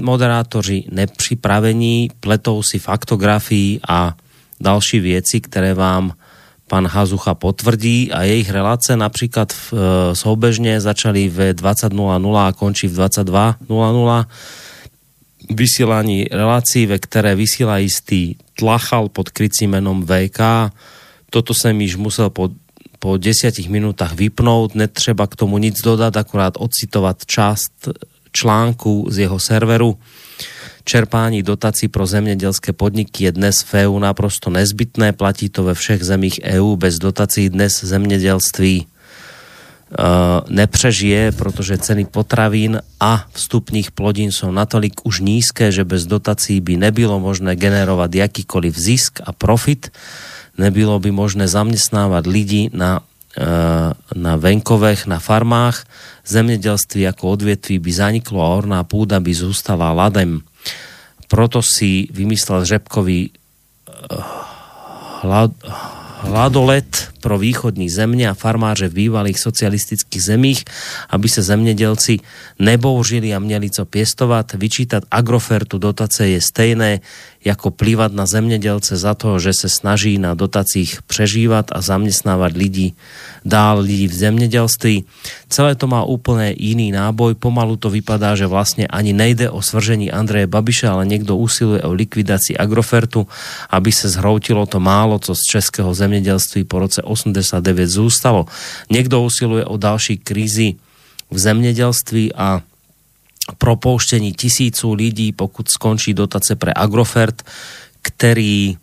Moderátoři nepřipravení, pletou si faktografii a další věci, které vám pán Hazucha potvrdí a jejich relace například v, e, soubežně začali v 20.00 a končí v 22.00 vysielaní relácií, ve které vysílá istý tlachal pod krycím menom VK. Toto jsem již musel po, po desiatich minútach vypnout, netřeba k tomu nic dodat, akurát ocitovat část článku z jeho serveru. Čerpání dotací pro zemědělské podniky je dnes v EU naprosto nezbytné, platí to ve všech zemích EU, bez dotací dnes zemědělství uh, nepřežije, protože ceny potravín a vstupních plodín jsou natolik už nízké, že bez dotací by nebylo možné generovat jakýkoliv zisk a profit, nebylo by možné zaměstnávat lidi na, na venkovech, na farmách, zemědělství jako odvětví by zaniklo a orná půda by zůstala ladem. Proto si vymyslel Řepkový eh, hlad, hladolet pro východní země a farmáře v bývalých socialistických zemích, aby se zemědělci nebouřili a měli co pěstovat. Vyčítat Agrofertu dotace je stejné, jako plývat na zemědělce za to, že se snaží na dotacích přežívat a zaměstnávat lidi, dál lidi v zemědělství. Celé to má úplně jiný náboj. Pomalu to vypadá, že vlastně ani nejde o svržení Andreje Babiše, ale někdo usiluje o likvidaci Agrofertu, aby se zhroutilo to málo, co z českého zemědělství po roce 89 zůstalo. Někdo usiluje o další krízy v zemědělství a propouštení tisíců lidí, pokud skončí dotace pre Agrofert, který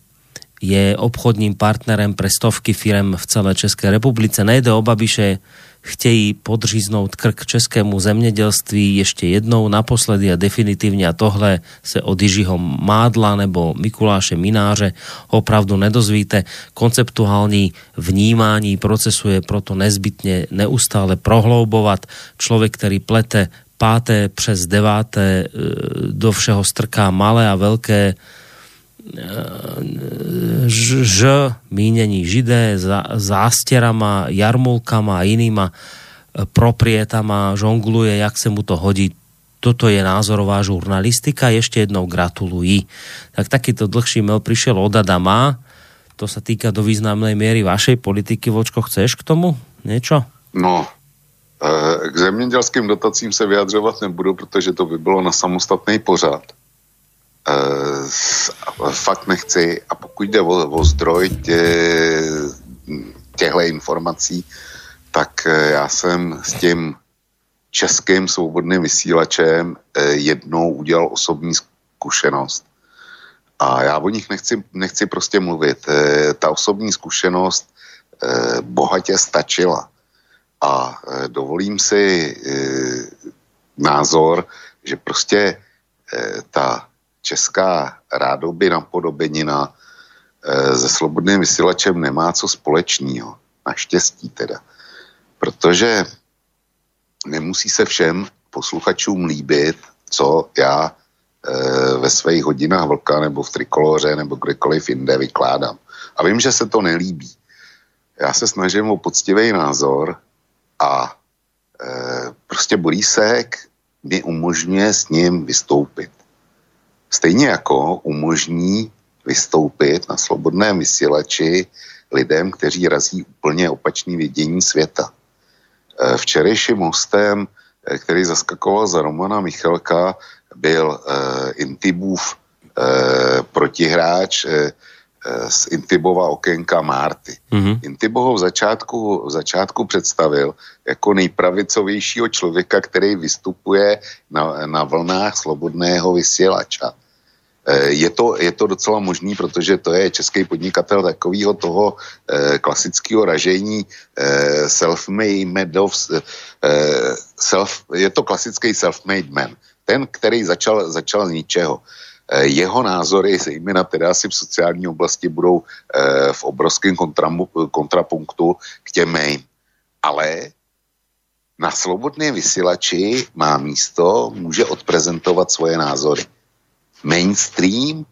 je obchodním partnerem pre stovky firm v celé České republice. Nejde o Babiše, chtějí podříznout krk českému zemědělství ještě jednou, naposledy a definitivně a tohle se od Jiřího Mádla nebo Mikuláše Mináře opravdu nedozvíte. Konceptuální vnímání procesu je proto nezbytně neustále prohloubovat. Člověk, který plete páté přes deváté e, do všeho strká malé a velké e, ž, mínění židé, zástěrama, jarmulkama a inýma e, proprietama, žongluje, jak se mu to hodí. Toto je názorová žurnalistika. Ještě jednou gratuluji. Tak takýto dlhší mail prišiel od Adama. To sa týka do významnej miery vašej politiky. Vočko, chceš k tomu niečo? No, Eh, k zemědělským dotacím se vyjadřovat nebudu, protože to by bylo na samostatný pořad. Eh, fakt nechci. A pokud jde o, o zdroj tě, těchto informací, tak eh, já jsem s tím českým svobodným vysílačem jednou udělal osobní zkušenost. A já o nich nechci, nechci prostě mluvit. Ta osobní zkušenost bohatě stačila a e, dovolím si e, názor, že prostě e, ta česká rádoby napodobenina se slobodným vysílačem nemá co společného. Naštěstí teda. Protože nemusí se všem posluchačům líbit, co já ve svých hodinách vlka nebo v trikoloře nebo kdekoliv jinde vykládám. A vím, že se to nelíbí. Já se snažím o poctivý názor a e, prostě Borísek mi umožňuje s ním vystoupit. Stejně jako umožní vystoupit na slobodném vysílači lidem, kteří razí úplně opačný vidění světa. E, včerejším hostem, e, který zaskakoval za Romana Michalka, byl e, Intibův protihráč z Intibova okénka Márty. Mm-hmm. Intibo ho v začátku, v začátku představil jako nejpravicovějšího člověka, který vystupuje na, na vlnách slobodného vysílača. E, je to, je to docela možný, protože to je český podnikatel takového toho eh, klasického ražení eh, self-made eh, self, je to klasický self-made man. Ten, který začal, začal z ničeho. Eh, jeho názory, zejména teda asi v sociální oblasti, budou eh, v obrovském kontrapunktu k těm mým. Ale na svobodné vysílači má místo, může odprezentovat svoje názory. Mainstream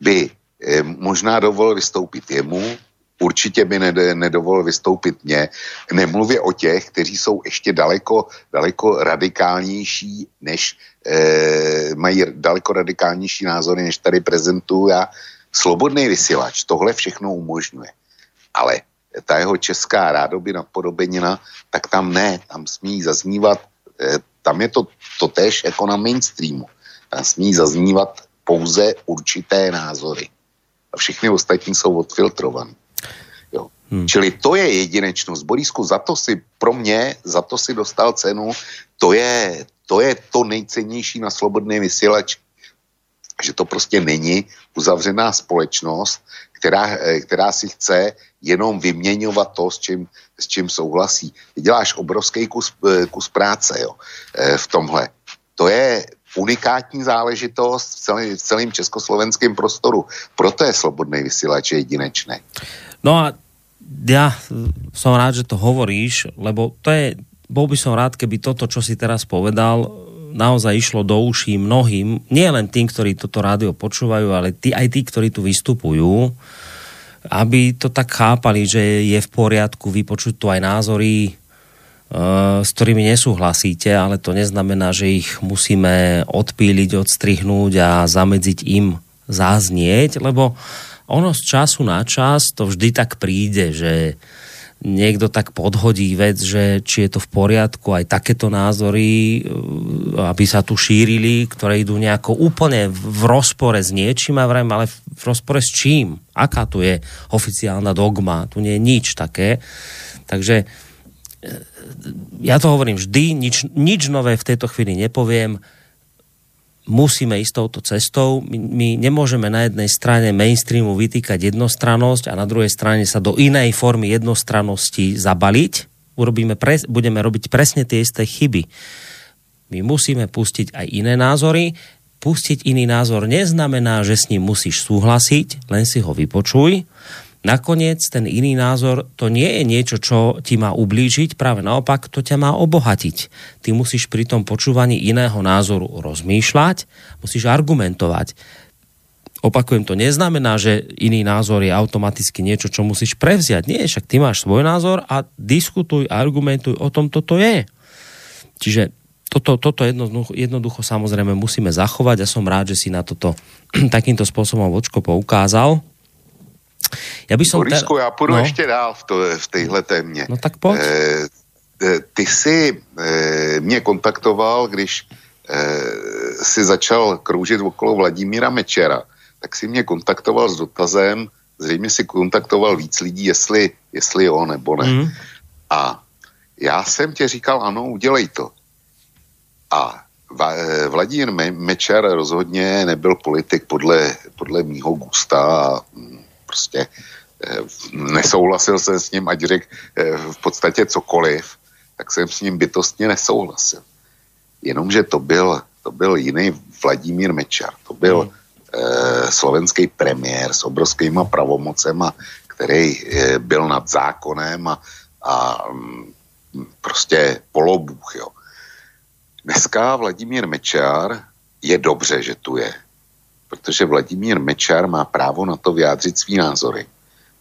by eh, možná dovolil vystoupit jemu, určitě by nedovolil vystoupit mě. Nemluvě o těch, kteří jsou ještě daleko, daleko radikálnější, než e, mají daleko radikálnější názory, než tady prezentuju já. Slobodný vysílač tohle všechno umožňuje. Ale ta jeho česká rádoby napodobenina, tak tam ne, tam smí zaznívat, e, tam je to, to též jako na mainstreamu. Smí zaznívat pouze určité názory. A všechny ostatní jsou odfiltrované. Jo. Hmm. Čili to je jedinečnost. Borisku, za to si pro mě, za to si dostal cenu, to je to, je to nejcennější na slobodný vysílač, že to prostě není uzavřená společnost, která, eh, která si chce jenom vyměňovat to, s čím, s čím souhlasí. Ty děláš obrovský kus, eh, kus práce jo, eh, v tomhle. To je unikátní záležitost v, celý, v celém československém prostoru. Proto je slobodný vysílač jedinečný. No a ja som rád, že to hovoríš, lebo to je, bol by som rád, keby toto, čo si teraz povedal, naozaj išlo do uší mnohým, nie len tým, ktorí toto rádio počúvajú, ale tí, aj tí, ktorí tu vystupujú, aby to tak chápali, že je v poriadku vypočuť tu aj názory, s ktorými nesúhlasíte, ale to neznamená, že ich musíme odpíliť, odstrihnúť a zamedziť im záznieť, lebo ono z času na čas to vždy tak príde, že niekto tak podhodí vec, že či je to v poriadku, aj takéto názory, e, aby sa tu šírili, ktoré idú nejako úplne v rozpore s niečím, a vrajme, ale v rozpore s čím? Aká tu je oficiálna dogma? Tu nie je nič také. Takže e, ja to hovorím vždy, nič, nič nové v tejto chvíli nepoviem musíme ísť touto cestou. My, my nemôžeme na jednej strane mainstreamu vytýkať jednostrannosť a na druhej strane sa do inej formy jednostrannosti zabaliť. Urobíme pres, budeme robiť presne tie isté chyby. My musíme pustiť aj iné názory. Pustiť iný názor neznamená, že s ním musíš súhlasiť, len si ho vypočuj nakoniec ten iný názor to nie je niečo, čo ti má ublížiť, práve naopak to ťa má obohatiť. Ty musíš pri tom počúvaní iného názoru rozmýšľať, musíš argumentovať. Opakujem, to neznamená, že iný názor je automaticky niečo, čo musíš prevziať. Nie, však ty máš svoj názor a diskutuj, argumentuj o tom, toto je. Čiže toto, toto jednoducho, jednoducho samozrejme musíme zachovať a som rád, že si na toto takýmto spôsobom Vočko poukázal. Já bych som Borisku, já půjdu no. ještě dál v, to, v téhle témě. No tak pojď. E, ty si e, mě kontaktoval, když e, si začal kroužit okolo Vladimíra Mečera, tak si mě kontaktoval s dotazem, zřejmě si kontaktoval víc lidí, jestli, jestli jo nebo ne. Mm. A já jsem tě říkal, ano, udělej to. A Vladimír Mečer rozhodně nebyl politik podle, podle mýho gusta a mm, prostě eh, nesouhlasil jsem s ním, ať řekl eh, v podstatě cokoliv, tak jsem s ním bytostně nesouhlasil. Jenomže to byl, to byl jiný Vladimír Mečar, to byl hmm. eh, slovenský premiér s obrovskýma pravomocema, který eh, byl nad zákonem a, a mm, prostě polobůh, jo. Dneska Vladimír Mečar je dobře, že tu je protože Vladimír Mečar má právo na to vyjádřit svý názory.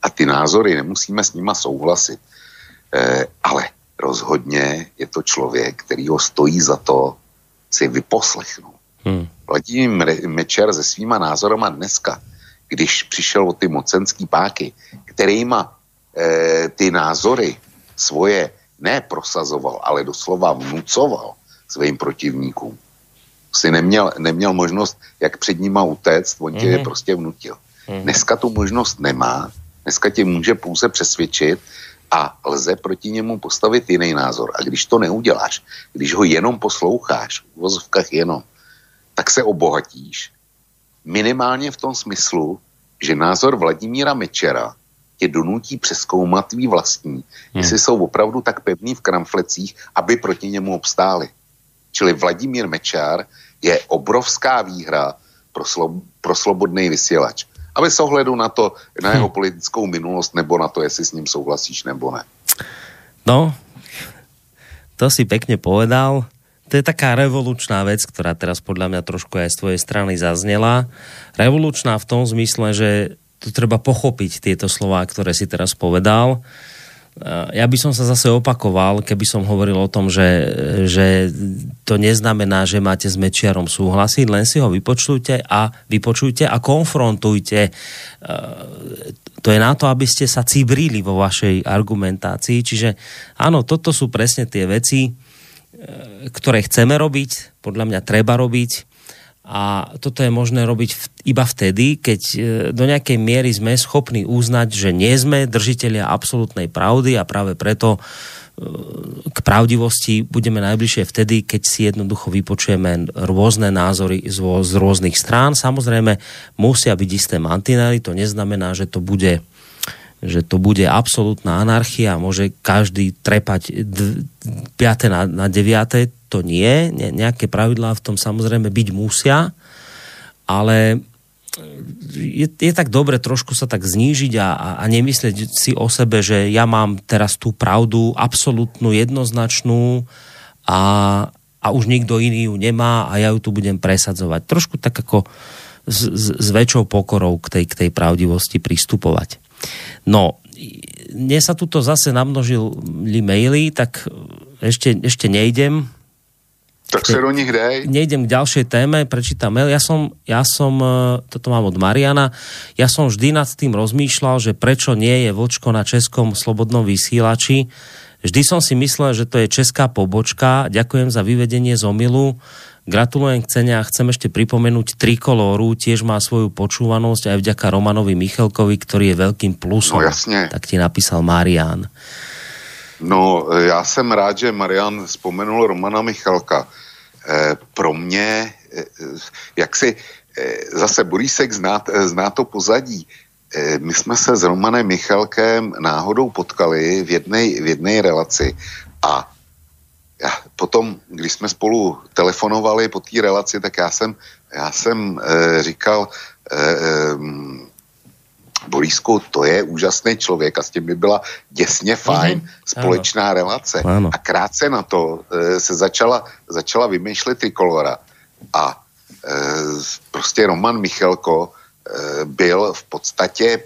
A ty názory nemusíme s nima souhlasit. E, ale rozhodně je to člověk, který ho stojí za to si vyposlechnout. Hmm. Vladimír Mečer se svýma názorama dneska, když přišel o ty mocenský páky, kterýma e, ty názory svoje neprosazoval, ale doslova vnucoval svým protivníkům, si neměl, neměl možnost, jak před nima utéct, on tě mm-hmm. je prostě vnutil. Mm-hmm. Dneska tu možnost nemá, dneska tě může pouze přesvědčit a lze proti němu postavit jiný názor. A když to neuděláš, když ho jenom posloucháš, v vozovkách jenom, tak se obohatíš. Minimálně v tom smyslu, že názor Vladimíra Mečera tě donutí přeskoumat tvý vlastní, hmm. jestli jsou opravdu tak pevný v kramflecích, aby proti němu obstáli. Čili Vladimír Mečár je obrovská výhra pro, slo, pro slobodný vysílač. A bez ohledu na to, na jeho hm. politickou minulost, nebo na to, jestli s ním souhlasíš, nebo ne. No, to si pekne povedal. to je taká revolučná vec, ktorá teraz podľa mňa trošku aj z tvojej strany zaznela. Revolučná v tom zmysle, že tu treba pochopiť tieto slova, ktoré si teraz povedal. Ja by som sa zase opakoval, keby som hovoril o tom, že, že to neznamená, že máte s Mečiarom súhlasiť, len si ho vypočujte a vypočujte a konfrontujte. To je na to, aby ste sa cibrili vo vašej argumentácii. Čiže áno, toto sú presne tie veci, E, ktoré chceme robiť, podľa mňa treba robiť a toto je možné robiť iba vtedy, keď e, do nejakej miery sme schopní uznať, že nie sme držiteľia absolútnej pravdy a práve preto e, k pravdivosti budeme najbližšie vtedy, keď si jednoducho vypočujeme rôzne názory z, rôznych strán. Samozrejme, musia byť isté mantinely, to neznamená, že to bude že to bude absolútna anarchia, môže každý trepať 5. na, na 9. To nie, ne, nejaké pravidlá v tom samozrejme byť musia, ale je, je tak dobre trošku sa tak znížiť a, a, a nemyslieť si o sebe, že ja mám teraz tú pravdu absolútnu, jednoznačnú a, a už nikto iný ju nemá a ja ju tu budem presadzovať. Trošku tak ako s, s, s väčšou pokorou k tej, k tej pravdivosti pristupovať. No, mne sa tuto zase namnožili maily, tak ešte, ešte nejdem. Tak sa do nich dej. Nejdem k ďalšej téme, prečítam mail. Ja som, ja som, e, toto mám od Mariana, ja som vždy nad tým rozmýšľal, že prečo nie je vočko na českom slobodnom vysielači. Vždy som si myslel, že to je česká pobočka. Ďakujem za vyvedenie z omilu. Gratulujem k cene a chcem ešte pripomenúť Trikolóru, tiež má svoju počúvanosť aj vďaka Romanovi Michelkovi, ktorý je veľkým plusom. No jasne. Tak ti napísal Marian. No, já jsem rád, že Marian vzpomenul Romana Michalka. E, pro mě, e, jak si, e, zase Borísek zná, e, zná to pozadí. E, my jsme se s Romanem Michalkem náhodou potkali v jednej, v jednej relaci a já potom, když jsme spolu telefonovali po té relaci, tak já jsem, já jsem e, říkal, e, e, Borisku, to je úžasný člověk a s tím by byla děsně fajn mm-hmm. společná ano. relace. Ano. A krátce na to e, se začala, začala vymýšlet kolora. A e, prostě Roman Michelko e, byl v podstatě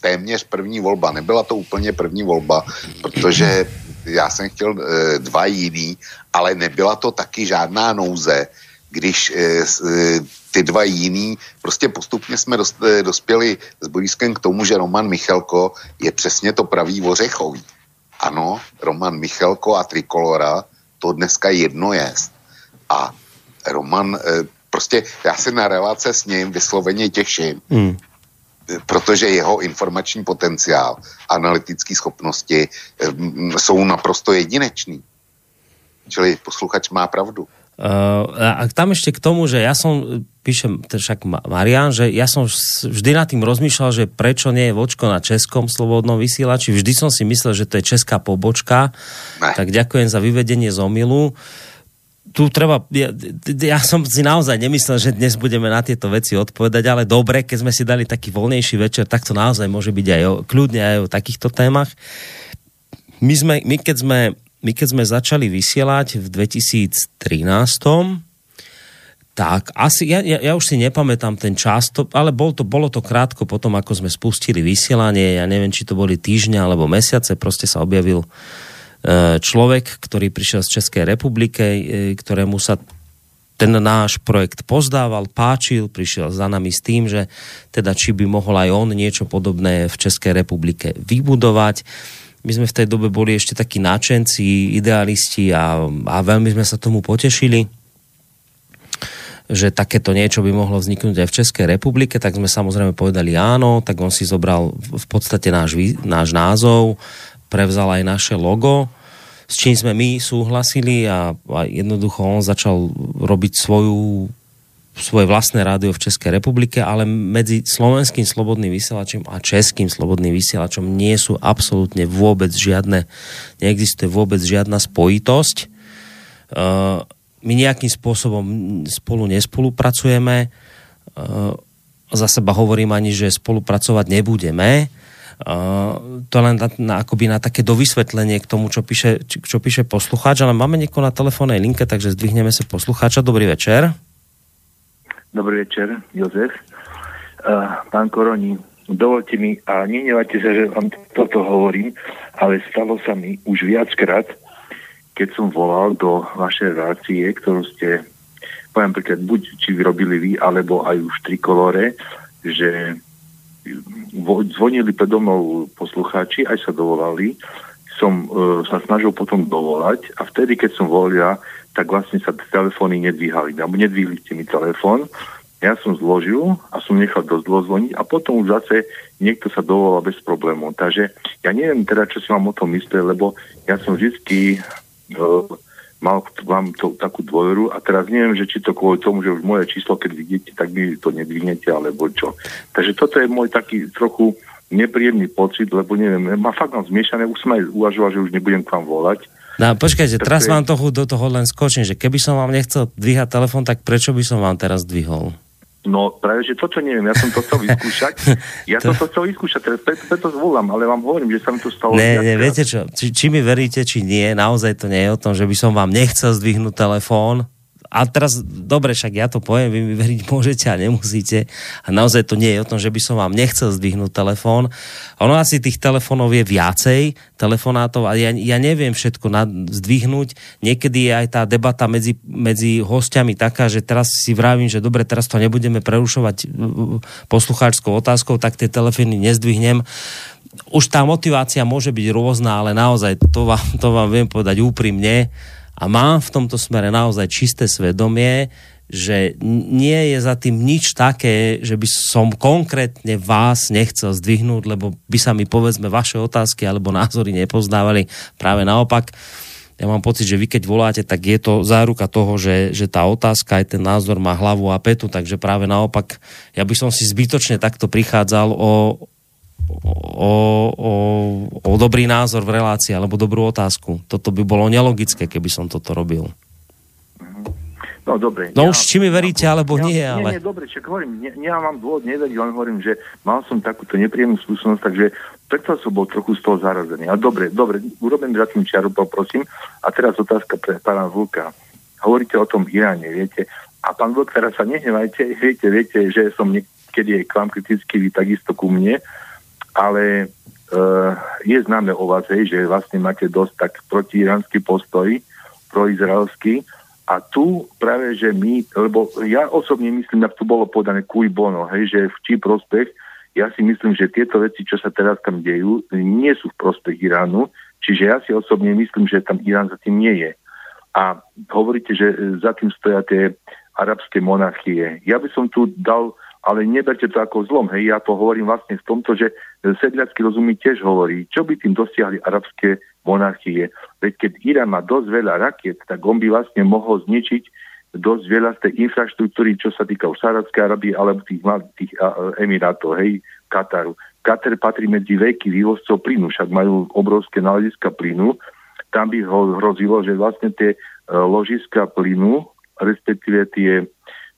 téměř první volba. Nebyla to úplně první volba, protože já jsem chtěl e, dva jiný, ale nebyla to taky žádná nouze, když e, e, ty dva jiný, prostě postupně jsme dost, e, dospěli s Boriskem k tomu, že Roman Michalko je přesně to pravý ořechový. Ano, Roman Michalko a Trikolora to dneska jedno jest. A Roman, prostě já se na relace s ním vysloveně těším. Hmm protože jeho informační potenciál, analytické schopnosti jsou naprosto jedinečný. Čili posluchač má pravdu. Uh, a tam ešte k tomu, že ja som, píšem však Marian, že ja som vždy nad tým rozmýšľal, že prečo nie je vočko na českom slobodnom vysielači. Vždy som si myslel, že to je česká pobočka. Ne. Tak ďakujem za vyvedenie z omilu. Tu treba, ja, ja som si naozaj nemyslel, že dnes budeme na tieto veci odpovedať, ale dobre, keď sme si dali taký voľnejší večer, tak to naozaj môže byť aj o, kľudne aj o takýchto témach. My, sme, my, keď sme, my keď sme začali vysielať v 2013 tak asi, ja, ja, ja už si nepamätám ten čas, to, ale bol to, bolo to krátko potom, ako sme spustili vysielanie, ja neviem, či to boli týždňa alebo mesiace, proste sa objavil E, človek, ktorý prišiel z Českej republiky, e, ktorému sa ten náš projekt pozdával, páčil, prišiel za nami s tým, že teda či by mohol aj on niečo podobné v Českej republike vybudovať. My sme v tej dobe boli ešte takí náčenci, idealisti a, a veľmi sme sa tomu potešili že takéto niečo by mohlo vzniknúť aj v Českej republike, tak sme samozrejme povedali áno, tak on si zobral v podstate náš, náš názov, prevzal aj naše logo, s čím sme my súhlasili a, a jednoducho on začal robiť svoju svoje vlastné rádio v Českej republike, ale medzi slovenským slobodným vysielačom a českým slobodným vysielačom nie sú absolútne vôbec žiadne, neexistuje vôbec žiadna spojitosť. Uh, my nejakým spôsobom spolu nespolupracujeme. Uh, za seba hovorím ani, že spolupracovať nebudeme to len na, na, akoby na také dovysvetlenie k tomu, čo píše, čo píše poslucháč, ale máme niekoho na telefónnej linke, takže zdvihneme sa poslucháča. Dobrý večer. Dobrý večer, Jozef. Uh, pán Koroni, dovolte mi, a nenevajte sa, že vám toto hovorím, ale stalo sa mi už viackrát, keď som volal do vašej relácie, ktorú ste, poviem príklad, buď či vyrobili vy, alebo aj už trikolore, že zvonili predo mnou poslucháči, aj sa dovolali, som uh, sa snažil potom dovolať a vtedy, keď som volil, tak vlastne sa telefóny nedvíhali. Alebo nedvíhli ste mi telefón. Ja som zložil a som nechal dosť zvoniť a potom už zase niekto sa dovolal bez problémov. Takže ja neviem teda, čo si mám o tom myslieť, lebo ja som vždy uh, mal vám to, takú dôveru a teraz neviem, že či to kvôli tomu, že už moje číslo, keď vidíte, tak mi to nedvihnete, alebo čo. Takže toto je môj taký trochu nepríjemný pocit, lebo neviem, ma fakt mám zmiešané, už som aj uvažoval, že už nebudem k vám volať. No počkajte, teraz je... vám toho, do toho len skočím, že keby som vám nechcel dvíhať telefon, tak prečo by som vám teraz dvihol? No práve, že toto neviem, ja som to chcel vyskúšať. Ja to chcel vyskúšať, teraz preto, preto zvolám, ale vám hovorím, že sa mi to stalo. Ne, ne, viete čo, či, či mi veríte, či nie, naozaj to nie je o tom, že by som vám nechcel zdvihnúť telefón, a teraz, dobre, však ja to poviem, vy mi veriť môžete a nemusíte. A naozaj to nie je o tom, že by som vám nechcel zdvihnúť telefón. Ono asi tých telefónov je viacej, telefonátov a ja, ja neviem všetko nad, zdvihnúť. Niekedy je aj tá debata medzi, medzi hostiami taká, že teraz si vravím, že dobre, teraz to nebudeme prerušovať poslucháčskou otázkou, tak tie telefóny nezdvihnem už tá motivácia môže byť rôzna, ale naozaj to vám, to vám viem povedať úprimne a mám v tomto smere naozaj čisté svedomie, že nie je za tým nič také, že by som konkrétne vás nechcel zdvihnúť, lebo by sa mi povedzme vaše otázky alebo názory nepoznávali. Práve naopak, ja mám pocit, že vy keď voláte, tak je to záruka toho, že, že tá otázka aj ten názor má hlavu a petu, takže práve naopak, ja by som si zbytočne takto prichádzal o, o, o, o dobrý názor v relácii alebo dobrú otázku. Toto by bolo nelogické, keby som toto robil. No dobre. No ja, už či mi veríte, ja, alebo ja, nie, ale... Nie, nie, dobre, čo hovorím, ne, ja mám dôvod neveriť, len hovorím, že mal som takúto nepríjemnú skúsenosť, takže preto som bol trochu z toho zarazený. A dobre, dobre, urobím za tým čiaru, poprosím. A teraz otázka pre pána Vlka. Hovoríte o tom Iráne, viete? A pán Vlk, teraz sa nehnevajte, viete, viete, že som niekedy aj k vám kritický, vy takisto ku mne, ale uh, je známe o vás, hej, že vlastne máte dosť tak protiiránsky postoj, proizraelský, a tu práve, že my, lebo ja osobne myslím, ak tu bolo podané kuj bono, hej, že v čí prospech, ja si myslím, že tieto veci, čo sa teraz tam dejú, nie sú v prospech Iránu, čiže ja si osobne myslím, že tam Irán za tým nie je. A hovoríte, že za tým stoja tie arabské monarchie. Ja by som tu dal ale neberte to ako zlom. Hej, ja to hovorím vlastne v tomto, že sedliacký rozum mi tiež hovorí, čo by tým dosiahli arabské monarchie. Veď keď Irán má dosť veľa rakiet, tak on by vlastne mohol zničiť dosť veľa z tej infraštruktúry, čo sa týka už Sáradskej Arabie alebo tých, tých Emirátov, hej, Kataru. Katar patrí medzi veľkých vývozcov plynu, však majú obrovské náleziska plynu. Tam by ho hrozilo, že vlastne tie e, ložiska plynu, respektíve tie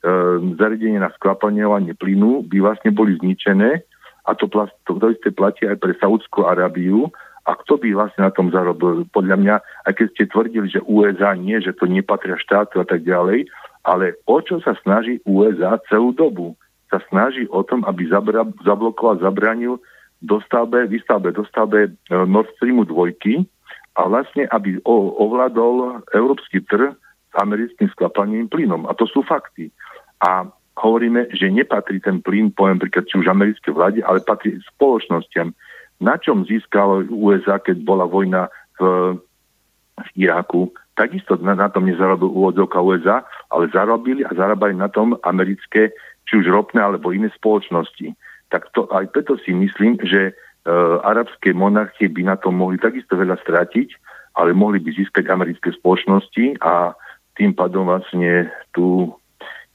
Ehm, zariadenie na skvapalňovanie plynu by vlastne boli zničené a to, plast, to, to isté platí aj pre Saudskú Arábiu a kto by vlastne na tom zarobil? Podľa mňa, aj keď ste tvrdili, že USA nie, že to nepatria štátu a tak ďalej, ale o čo sa snaží USA celú dobu? Sa snaží o tom, aby zabra, zablokoval, zabranil dostavbe, výstavbe, dostavbe e, Nord Streamu 2 a vlastne, aby ovládol európsky trh s americkým skvapalným plynom. A to sú fakty a hovoríme, že nepatrí ten plyn, poviem príklad, či už americké vláde, ale patrí spoločnosťam. Na čom získalo USA, keď bola vojna v, v Iraku? Takisto na, na tom nezarobil úvodzovka USA, ale zarobili a zarábali na tom americké, či už ropné alebo iné spoločnosti. Tak to, aj preto si myslím, že e, arabské monarchie by na tom mohli takisto veľa stratiť, ale mohli by získať americké spoločnosti a tým pádom vlastne tu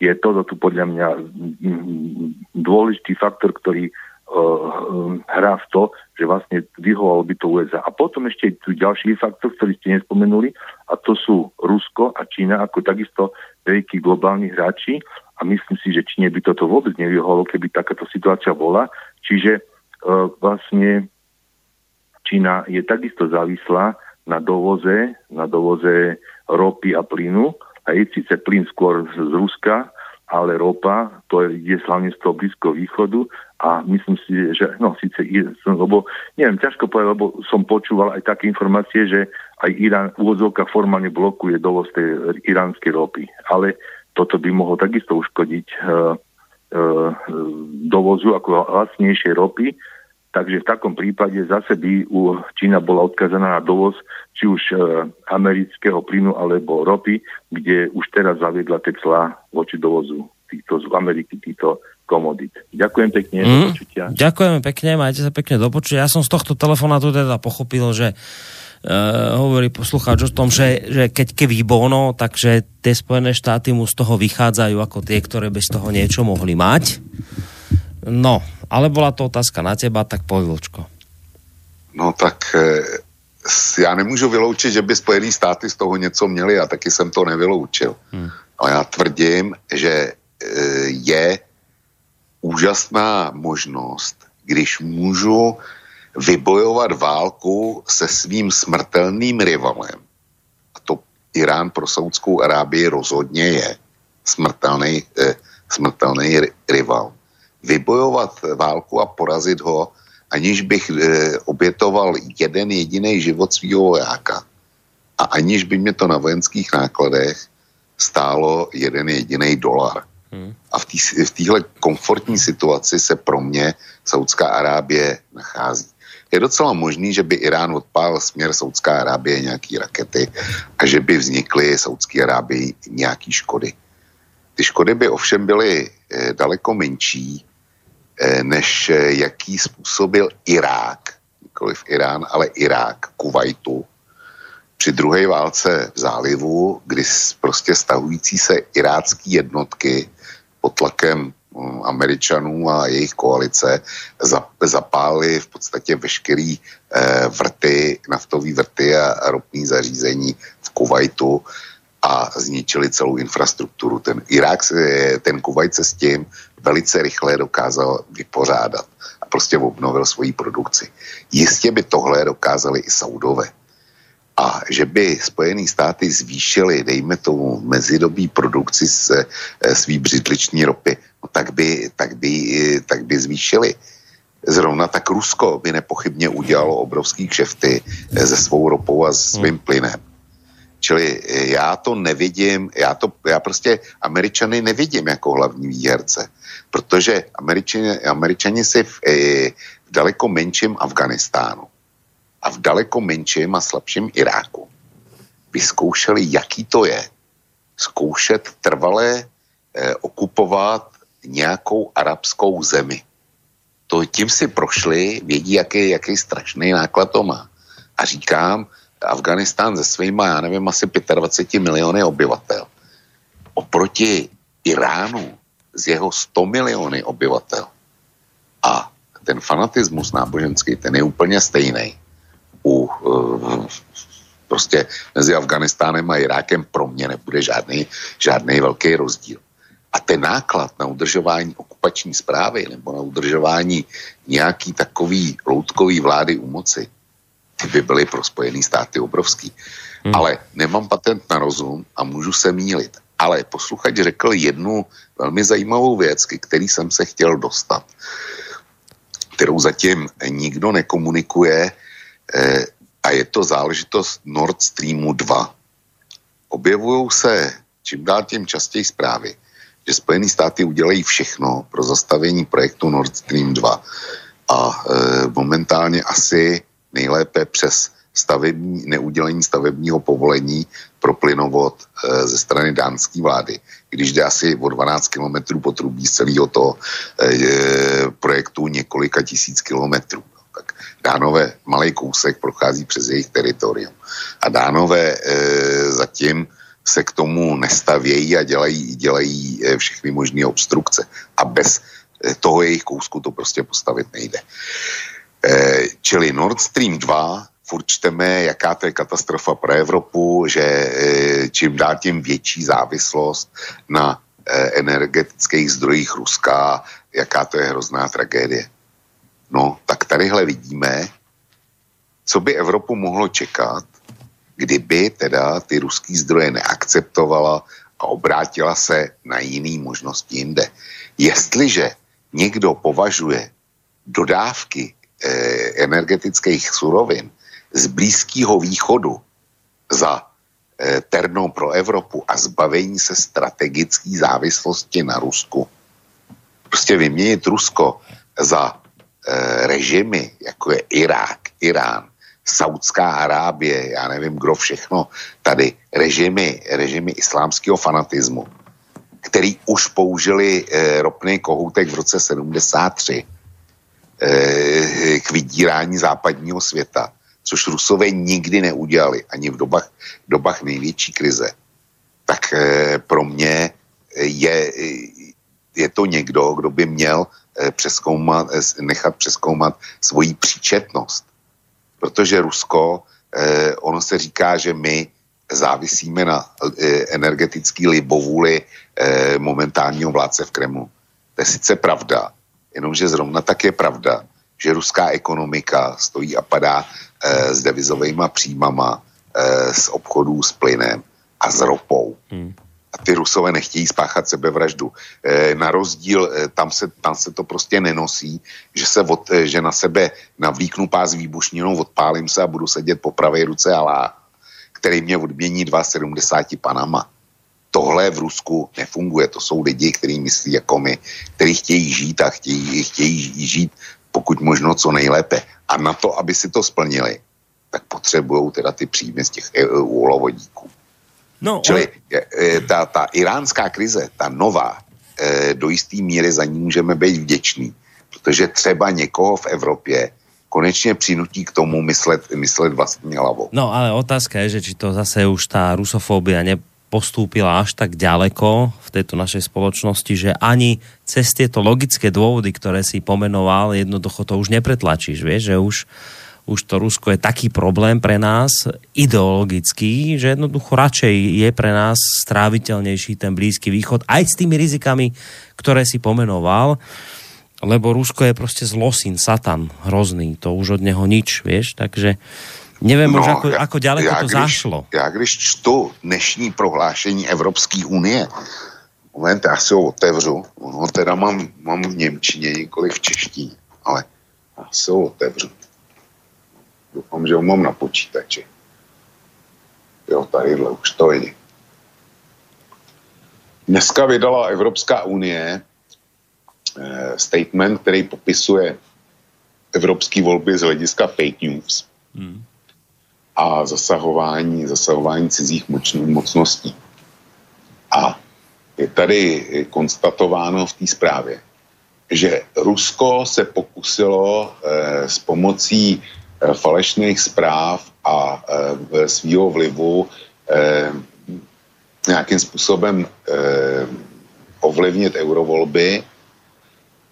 je toto tu podľa mňa dôležitý faktor, ktorý uh, hrá v to, že vlastne vyhovalo by to USA. A potom ešte tu ďalší faktor, ktorý ste nespomenuli, a to sú Rusko a Čína ako takisto veľkí globálni hráči a myslím si, že Číne by toto vôbec nevyhovalo, keby takáto situácia bola. Čiže uh, vlastne Čína je takisto závislá na dovoze, na dovoze ropy a plynu. Hej, síce plyn skôr z Ruska, ale ropa, to je hlavne z toho Blízkoho východu a myslím si, že no síce, lebo neviem, ťažko povedať, lebo som počúval aj také informácie, že aj Irán úvodzovka formálne blokuje dovoz tej iránskej ropy, ale toto by mohlo takisto uškodiť uh, uh, dovozu ako vlastnejšej ropy, Takže v takom prípade zase by u Čína bola odkazaná na dovoz či už e, amerického plynu alebo ropy, kde už teraz zaviedla tie clá voči dovozu týchto z Ameriky, týchto komodit. Ďakujem pekne, mm, do počutia. Ďakujeme pekne, majte sa pekne do počutia. Ja som z tohto telefonátu teda pochopil, že Uh, hovorí poslucháč o tom, že, že keď keby bono, takže tie Spojené štáty mu z toho vychádzajú ako tie, ktoré bez toho niečo mohli mať. No, ale bola to otázka na teba, tak Vlčko. No tak e, já nemůžu vyloučit, že by Spojené státy z toho něco měli a taky jsem to nevyloučil. Hmm. Ale já tvrdím, že e, je úžasná možnost, když můžu vybojovat válku se svým smrtelným rivalem. A to Irán pro Saudskou Arábii rozhodně je smrtelný, eh, smrtelný rival vybojovat válku a porazit ho, aniž bych e, obětoval jeden jediný život svého vojáka a aniž by mě to na vojenských nákladech stálo jeden jediný dolar. Hmm. A v téhle komfortní situaci se pro mě Saudská Arábie nachází. Je docela možný, že by Irán odpál směr Saudská Arábie nějaký rakety a že by vznikly Saudské Arábii nějaký škody. Ty škody by ovšem byly e, daleko menší, než eh, jaký způsobil Irák, nikoliv Irán, ale Irák, Kuwaitu, při druhé válce v zálivu, kdy prostě stahující se irácké jednotky pod tlakem hm, Američanů a jejich koalice zapálili v podstatě veškerý eh, vrty, naftový vrty a ropní zařízení v Kuwaitu a zničili celou infrastrukturu. Ten Irák, ten Kuwait se s tím velice rychle dokázal vypořádat a prostě obnovil svoji produkci. Jistě by tohle dokázali i Saudové. A že by Spojené státy zvýšily, dejme tomu, mezidobí produkci se e, svý břidliční ropy, no tak, by, tak, by, tak by zvýšili. Zrovna tak Rusko by nepochybně udělalo obrovský kšefty e, se svou ropou a svým plynem. Čili e, já to nevidím, já, to, já prostě Američany nevidím jako hlavní výherce protože američani, američani si v, e, v daleko menším Afganistánu a v daleko menším a slabším Iráku vyzkoušeli, jaký to je zkoušet trvalé e, okupovat nějakou arabskou zemi. To tím si prošli, vědí, jaký, jaký strašný náklad to má. A říkám, Afganistán se svýma, já nevím, asi 25 miliony obyvatel. Oproti Iránu, z jeho 100 miliony obyvatel. A ten fanatismus náboženský, ten je úplně stejný. U, uh, prostě mezi Afganistánem a Irákem pro mě nebude žádný, žádný velký rozdíl. A ten náklad na udržování okupační zprávy nebo na udržování nějaký takový loutkový vlády u moci, ty by byly pro Spojené státy obrovský. Hmm. Ale nemám patent na rozum a můžu se mílit. Ale posluchač řekl jednu velmi zajímavou věc, k který jsem se chtěl dostat, kterou zatím nikdo nekomunikuje eh, a je to záležitost Nord Streamu 2. Objevují se čím dál tím častěji zprávy, že Spojené státy udělají všechno pro zastavení projektu Nord Stream 2 a e, momentálně asi nejlépe přes stavební, neudělení stavebního povolení pro plynovod e, ze strany dánské vlády, když jde asi o 12 kilometrů potrubí z celého toho e, projektu několika tisíc kilometrů. Tak dánové malý kousek prochází přes jejich teritorium. A dánové e, zatím se k tomu nestavějí a dělají, dělají všechny možné obstrukce. A bez toho jejich kousku to prostě postavit nejde. Čili Nord Stream 2 furt čteme, jaká to je katastrofa pro Evropu, že e, čím dál tím větší závislost na e, energetických zdrojích Ruska, jaká to je hrozná tragédie. No, tak tadyhle vidíme, co by Evropu mohlo čekat, kdyby teda ty ruský zdroje neakceptovala a obrátila se na jiný možnosti jinde. Jestliže někdo považuje dodávky eh, energetických surovin z Blízkého východu za eh, terno pro Evropu a zbavení se strategické závislosti na Rusku, prostě vyměnit Rusko za eh, režimy, jako je Irák, Irán, Saudská Arábie, já nevím, kdo všechno, tady režimy, režimy islámského fanatismu, který už použili eh, ropný kohoutek v roce 73 eh, k vydírání západního světa, což Rusové nikdy neudělali, ani v dobách, dobách největší krize, tak eh, pro mě je, je to někdo, kdo by měl eh, přeskoumat, eh, nechat přeskoumat svoji příčetnost protože Rusko, eh, ono se říká, že my závisíme na eh, energetický libovůli eh, momentálního vládce v Kremlu. To je sice pravda, jenomže zrovna tak je pravda, že ruská ekonomika stojí a padá eh, s devizovými příjmama eh, z obchodů s plynem a s ropou. Hmm a ty Rusové nechtějí spáchat sebevraždu. E, na rozdíl, e, tam, se, tam se to prostě nenosí, že, se od, e, že na sebe navlíknu pás výbušninou, odpálím se a budu sedět po pravé ruce Alá, který mě odmění 2,70 panama. Tohle v Rusku nefunguje. To jsou lidi, kteří myslí jako my, kteří chtějí žít a chtějí, chtějí žít pokud možno co nejlépe. A na to, aby si to splnili, tak potřebují teda ty příjmy z těch úlovodíků. No, Čili ale... ta, ta iránská krize, ta nová, do jisté míry za ní můžeme být vděční, protože třeba někoho v Evropě konečně přinutí k tomu myslet, myslet vlastní hlavou. No ale otázka je, že či to zase už tá rusofóbia nepostúpila až tak ďaleko v tejto našej spoločnosti, že ani cez tieto logické dôvody, ktoré si pomenoval, jednoducho to už nepretlačíš, vieš, že už už to Rusko je taký problém pre nás ideologický, že jednoducho radšej je pre nás stráviteľnejší ten Blízky východ aj s tými rizikami, ktoré si pomenoval, lebo Rusko je proste zlosín, satan, hrozný, to už od neho nič, vieš, takže neviem no, už ako, ako ďaleko ja, to když, zašlo. Ja když čtu dnešní prohlášení Evropské unie, moment, já si ho otevřu, no teda mám, mám v Němčině, nikoli v češtině, ale já si ho otevřu. Doufám, že ho mám na počítači. Jo, tadyhle už to je. Dneska vydala Evropská unie eh, statement, který popisuje evropské volby z hlediska fake news hmm. A zasahování, zasahování cizích mocností. A je tady konstatováno v té zprávě, že Rusko se pokusilo eh, s pomocí Eh, falešných zpráv a e, svýho vlivu e, nějakým způsobem e, ovlivnit eurovolby.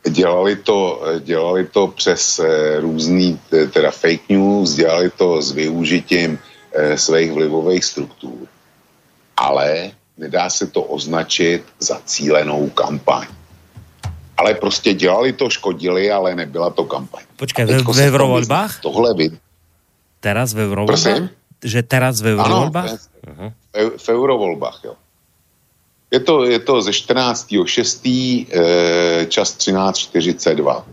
Dělali to, dělali to přes e, různý teda fake news, dělali to s využitím e, svých vlivových struktur. Ale nedá se to označit za cílenou kampaň ale prostě dělali to, škodili, ale nebyla to kampaň. Počkej, ve, ve eurovoľbách? Tohle vid. Teraz ve eurovoľbách? Že teraz ve eurovoľbách? Ano, uh-huh. v, v eurovolbách, jo. Je to, je to ze 14.6. E, čas 13.42.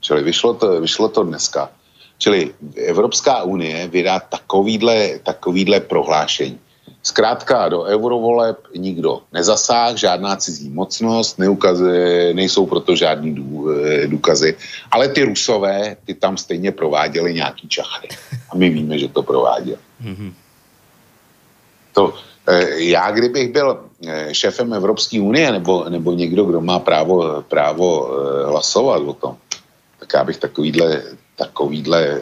Čili vyšlo to, vyšlo to dneska. Čili Evropská unie vydá takovýhle, takovýhle prohlášení. Zkrátka do eurovoleb nikdo nezasáh, žádná cizí mocnost, neukazuje, nejsou proto žádný dů, eh, důkazy, ale ty rusové, ty tam stejně prováděli nějaký čachry. A my víme, že to prováděli. Mm-hmm. To, eh, já kdybych byl eh, šéfem Evropské unie nebo, nebo někdo, kdo má právo, právo hlasovat o tom, tak já bych takovýhle, takovýhle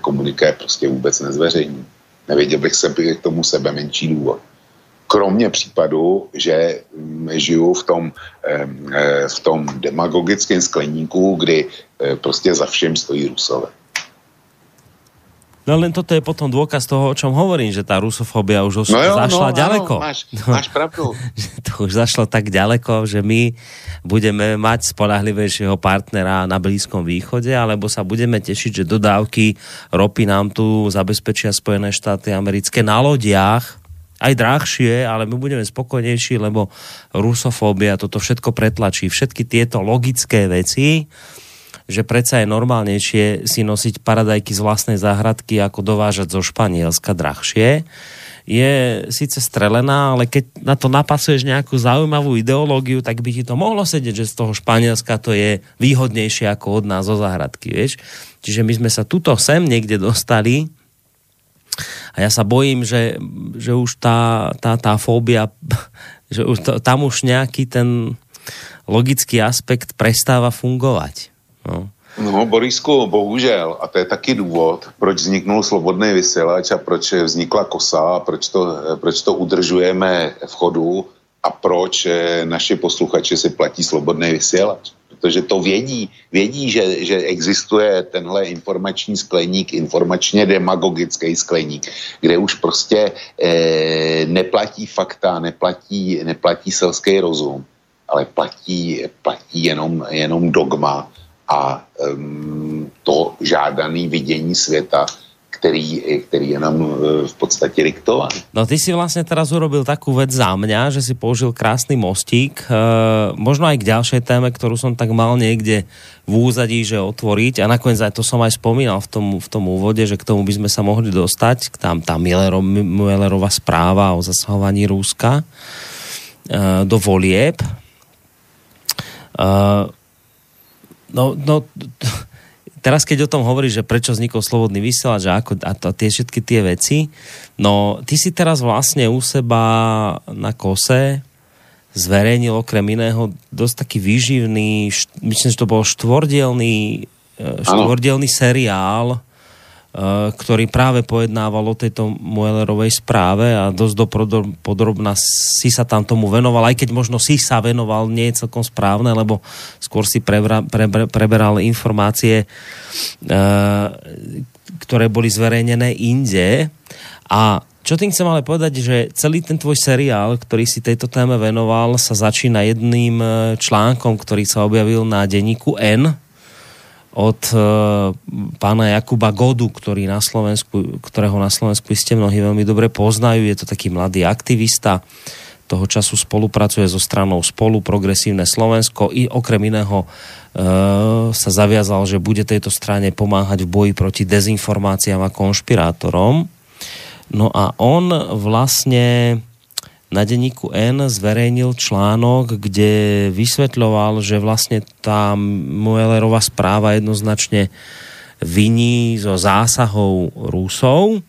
komuniké prostě vůbec nezveřejnil. Nevěděl bych se k tomu sebe menší důvod. Kromě případu, že mm, žiju v tom, v tom demagogickém skleníku, kdy prostě za všem stojí Rusové. No len toto je potom dôkaz toho, o čom hovorím, že tá rusofóbia už no jo, zašla no, ďaleko. Áno, máš, máš pravdu. to už zašlo tak ďaleko, že my budeme mať spolahlivejšieho partnera na Blízkom východe, alebo sa budeme tešiť, že dodávky ropy nám tu zabezpečia Spojené štáty americké na lodiach, aj drahšie, ale my budeme spokojnejší, lebo rusofóbia toto všetko pretlačí. Všetky tieto logické veci, že predsa je normálnejšie si nosiť paradajky z vlastnej záhradky, ako dovážať zo Španielska drahšie je síce strelená, ale keď na to napasuješ nejakú zaujímavú ideológiu, tak by ti to mohlo sedieť, že z toho Španielska to je výhodnejšie ako od nás zo záhradky, vieš. Čiže my sme sa tuto sem niekde dostali a ja sa bojím, že, že už tá, tá, tá fóbia, že už to, tam už nejaký ten logický aspekt prestáva fungovať. No. No, Borisku, bohužel, a to je taky důvod, proč vzniknul slobodný vysílač a proč vznikla kosa a proč to, proč to udržujeme v chodu a proč eh, naši posluchači si platí slobodný vysílač. Protože to vědí, vědí, že, že existuje tenhle informační skleník, informačně demagogický skleník, kde už prostě eh, neplatí fakta, neplatí, neplatí selský rozum, ale platí, platí jenom, jenom dogma a to žádané vidění světa, který, který je nám e, v podstate diktovaný. No ty si vlastne teraz urobil takú vec za mňa, že si použil krásny mostík, e, možno aj k ďalšej téme, ktorú som tak mal niekde v úzadí, že otvoriť a nakoniec aj to som aj spomínal v tom, v tom úvode, že k tomu by sme sa mohli dostať, tam tá Millerov, Millerova správa o zasahovaní Rúska e, do volieb. No, no, teraz keď o tom hovoríš, že prečo vznikol slobodný vysielač a, ako, a to, tie všetky tie veci, no ty si teraz vlastne u seba na kose zverejnil okrem iného dosť taký výživný, myslím, že to bol štvordielný, e, štvordielný seriál, ktorý práve pojednával o tejto Muellerovej správe a dosť do podrobná si sa tam tomu venoval, aj keď možno si sa venoval, nie je celkom správne, lebo skôr si prebra, preber, preberal informácie, uh, ktoré boli zverejnené inde. A čo tým chcem ale povedať, že celý ten tvoj seriál, ktorý si tejto téme venoval, sa začína jedným eh, článkom, ktorý sa objavil na denníku N, od e, pána Jakuba Godu, ktorý na Slovensku, ktorého na Slovensku ste mnohí veľmi dobre poznajú. Je to taký mladý aktivista, toho času spolupracuje so stranou Spolu Progresívne Slovensko i okrem iného e, sa zaviazal, že bude tejto strane pomáhať v boji proti dezinformáciám a konšpirátorom. No a on vlastne na denníku N zverejnil článok, kde vysvetľoval, že vlastne tá Muellerová správa jednoznačne viní zo zásahov Rusov.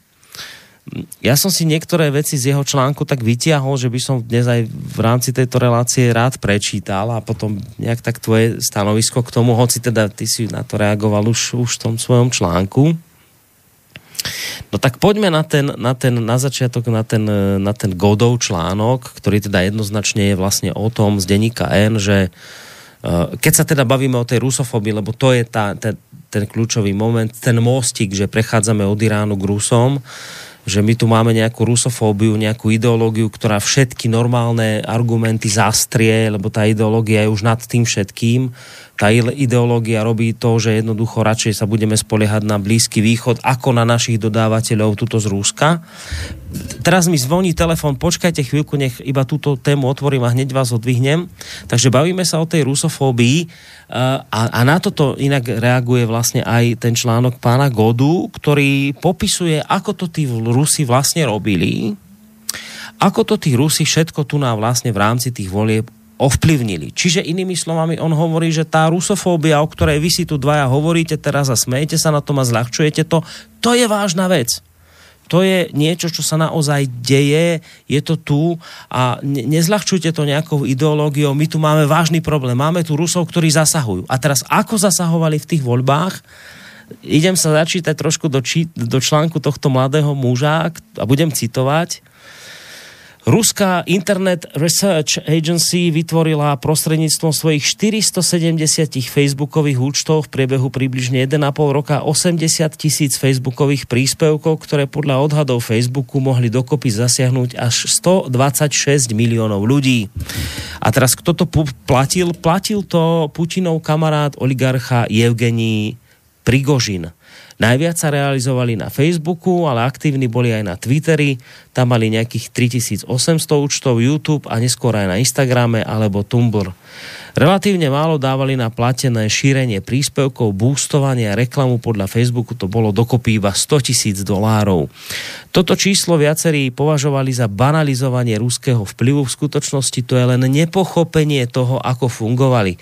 Ja som si niektoré veci z jeho článku tak vytiahol, že by som dnes aj v rámci tejto relácie rád prečítal a potom nejak tak tvoje stanovisko k tomu, hoci teda ty si na to reagoval už, už v tom svojom článku. No tak poďme na ten, na ten, na začiatok, na ten, na ten Godov článok, ktorý teda jednoznačne je vlastne o tom z denníka N, že eh, keď sa teda bavíme o tej rusofóbii, lebo to je tá, ten, ten kľúčový moment, ten mostík, že prechádzame od Iránu k Rusom, že my tu máme nejakú rusofóbiu, nejakú ideológiu, ktorá všetky normálne argumenty zastrie, lebo tá ideológia je už nad tým všetkým tá ideológia robí to, že jednoducho radšej sa budeme spoliehať na Blízky východ ako na našich dodávateľov tuto z Rúska. Teraz mi zvoní telefon, počkajte chvíľku, nech iba túto tému otvorím a hneď vás odvihnem. Takže bavíme sa o tej rusofóbii a, a na toto inak reaguje vlastne aj ten článok pána Godu, ktorý popisuje, ako to tí Rusi vlastne robili, ako to tí Rusi všetko tu nám vlastne v rámci tých volieb ovplyvnili. Čiže inými slovami on hovorí, že tá rusofóbia, o ktorej vy si tu dvaja hovoríte teraz a smejete sa na tom a zľahčujete to, to je vážna vec. To je niečo, čo sa naozaj deje, je to tu a ne- nezľahčujte to nejakou ideológiou. My tu máme vážny problém. Máme tu Rusov, ktorí zasahujú. A teraz ako zasahovali v tých voľbách? Idem sa začítať trošku do, či- do článku tohto mladého muža a budem citovať. Ruská Internet Research Agency vytvorila prostredníctvom svojich 470 facebookových účtov v priebehu približne 1,5 roka 80 tisíc facebookových príspevkov, ktoré podľa odhadov Facebooku mohli dokopy zasiahnuť až 126 miliónov ľudí. A teraz kto to platil? Platil to Putinov kamarát oligarcha Evgení Prigožin. Najviac sa realizovali na Facebooku, ale aktívni boli aj na Twitteri. Tam mali nejakých 3800 účtov YouTube a neskôr aj na Instagrame alebo Tumblr. Relatívne málo dávali na platené šírenie príspevkov, boostovanie a reklamu podľa Facebooku to bolo dokopy iba 100 tisíc dolárov. Toto číslo viacerí považovali za banalizovanie ruského vplyvu. V skutočnosti to je len nepochopenie toho, ako fungovali.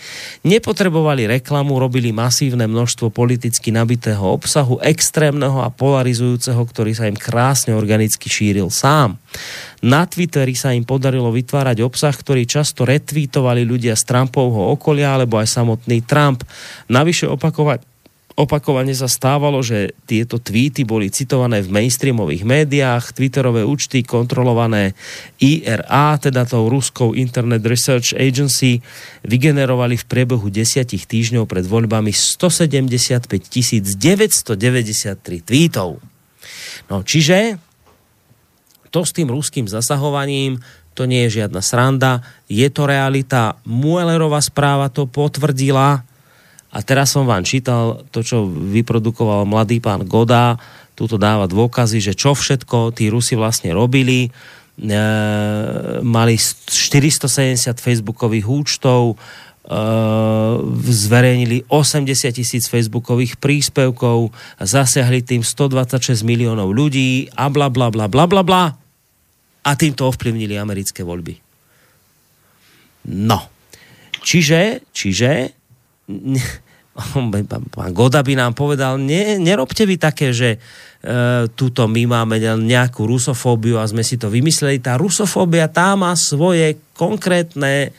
Nepotrebovali reklamu, robili masívne množstvo politicky nabitého obsahu, extrémneho a polarizujúceho, ktorý sa im krásne organicky šíril sám. Na Twitteri sa im podarilo vytvárať obsah, ktorý často retweetovali ľudia z Trumpovho okolia alebo aj samotný Trump. Navyše opakovať Opakovane sa stávalo, že tieto tweety boli citované v mainstreamových médiách, twitterové účty kontrolované IRA, teda tou ruskou Internet Research Agency, vygenerovali v priebehu desiatich týždňov pred voľbami 175 993 tweetov. No čiže to s tým ruským zasahovaním, to nie je žiadna sranda, je to realita. Muellerová správa to potvrdila a teraz som vám čítal to, čo vyprodukoval mladý pán Goda, tuto dáva dôkazy, že čo všetko tí Rusi vlastne robili. E, mali 470 facebookových účtov, zverejnili 80 tisíc facebookových príspevkov, zasiahli tým 126 miliónov ľudí a bla bla bla bla bla bla a týmto ovplyvnili americké voľby. No. Čiže, čiže pán Goda by nám povedal, ne, nerobte vy také, že e, túto my máme nejakú rusofóbiu a sme si to vymysleli. Tá rusofóbia tá má svoje konkrétne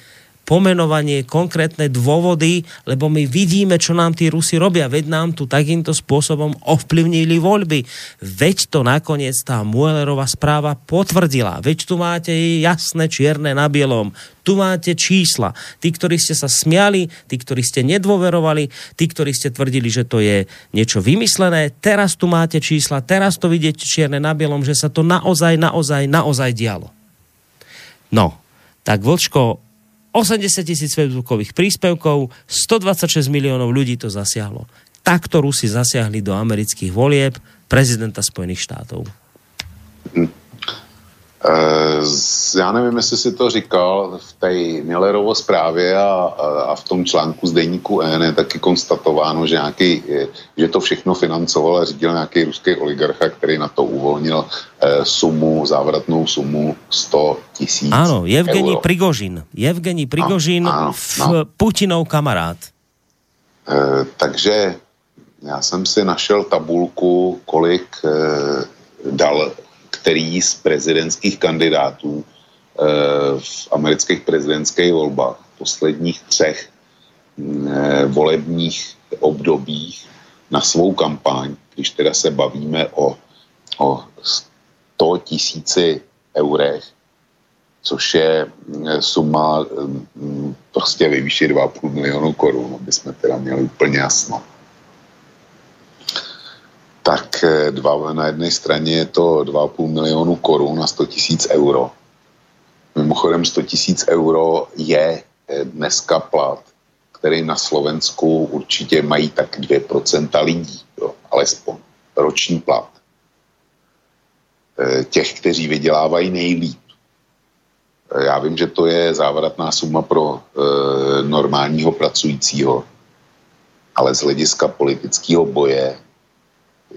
pomenovanie, konkrétne dôvody, lebo my vidíme, čo nám tí Rusi robia. Veď nám tu takýmto spôsobom ovplyvnili voľby. Veď to nakoniec tá Muellerová správa potvrdila. Veď tu máte jasné čierne na bielom. Tu máte čísla. Tí, ktorí ste sa smiali, tí, ktorí ste nedôverovali, tí, ktorí ste tvrdili, že to je niečo vymyslené, teraz tu máte čísla, teraz to vidíte čierne na bielom, že sa to naozaj, naozaj, naozaj dialo. No, tak Vlčko, 80 tisíc facebookových príspevkov, 126 miliónov ľudí to zasiahlo. Takto Rusi zasiahli do amerických volieb prezidenta Spojených štátov. Hm. E, já nevím, jestli si to říkal v té Millerovo zprávě a, a v tom článku z deníku N je taky konstatováno, že, nějaký, že to všechno financoval a řídil nějaký ruský oligarcha, který na to uvolnil e, sumu, závratnou sumu 100 tisíc Áno, Evgení Prigožin. Evgení Prigožin, ano, ano, Putinov kamarád. E, takže já jsem si našel tabulku, kolik e, dal který z prezidentských kandidátů eh, v amerických prezidentských volbách posledních třech eh, volebních obdobích na svou kampaň, když teda se bavíme o, o 100 tisíci eurech, což je eh, suma prostě ve výši 2,5 milionu korun, aby jsme teda měli úplně jasno tak eh, dva, na jedné straně je to 2,5 milionu korun na 100 tisíc euro. Mimochodem 100 tisíc euro je eh, dneska plat, který na Slovensku určitě mají tak 2% lidí, jo, alespoň roční plat. Eh, těch, kteří vydělávají nejlíp. Já vím, že to je závratná suma pro e, normálního pracujícího, ale z hlediska politického boje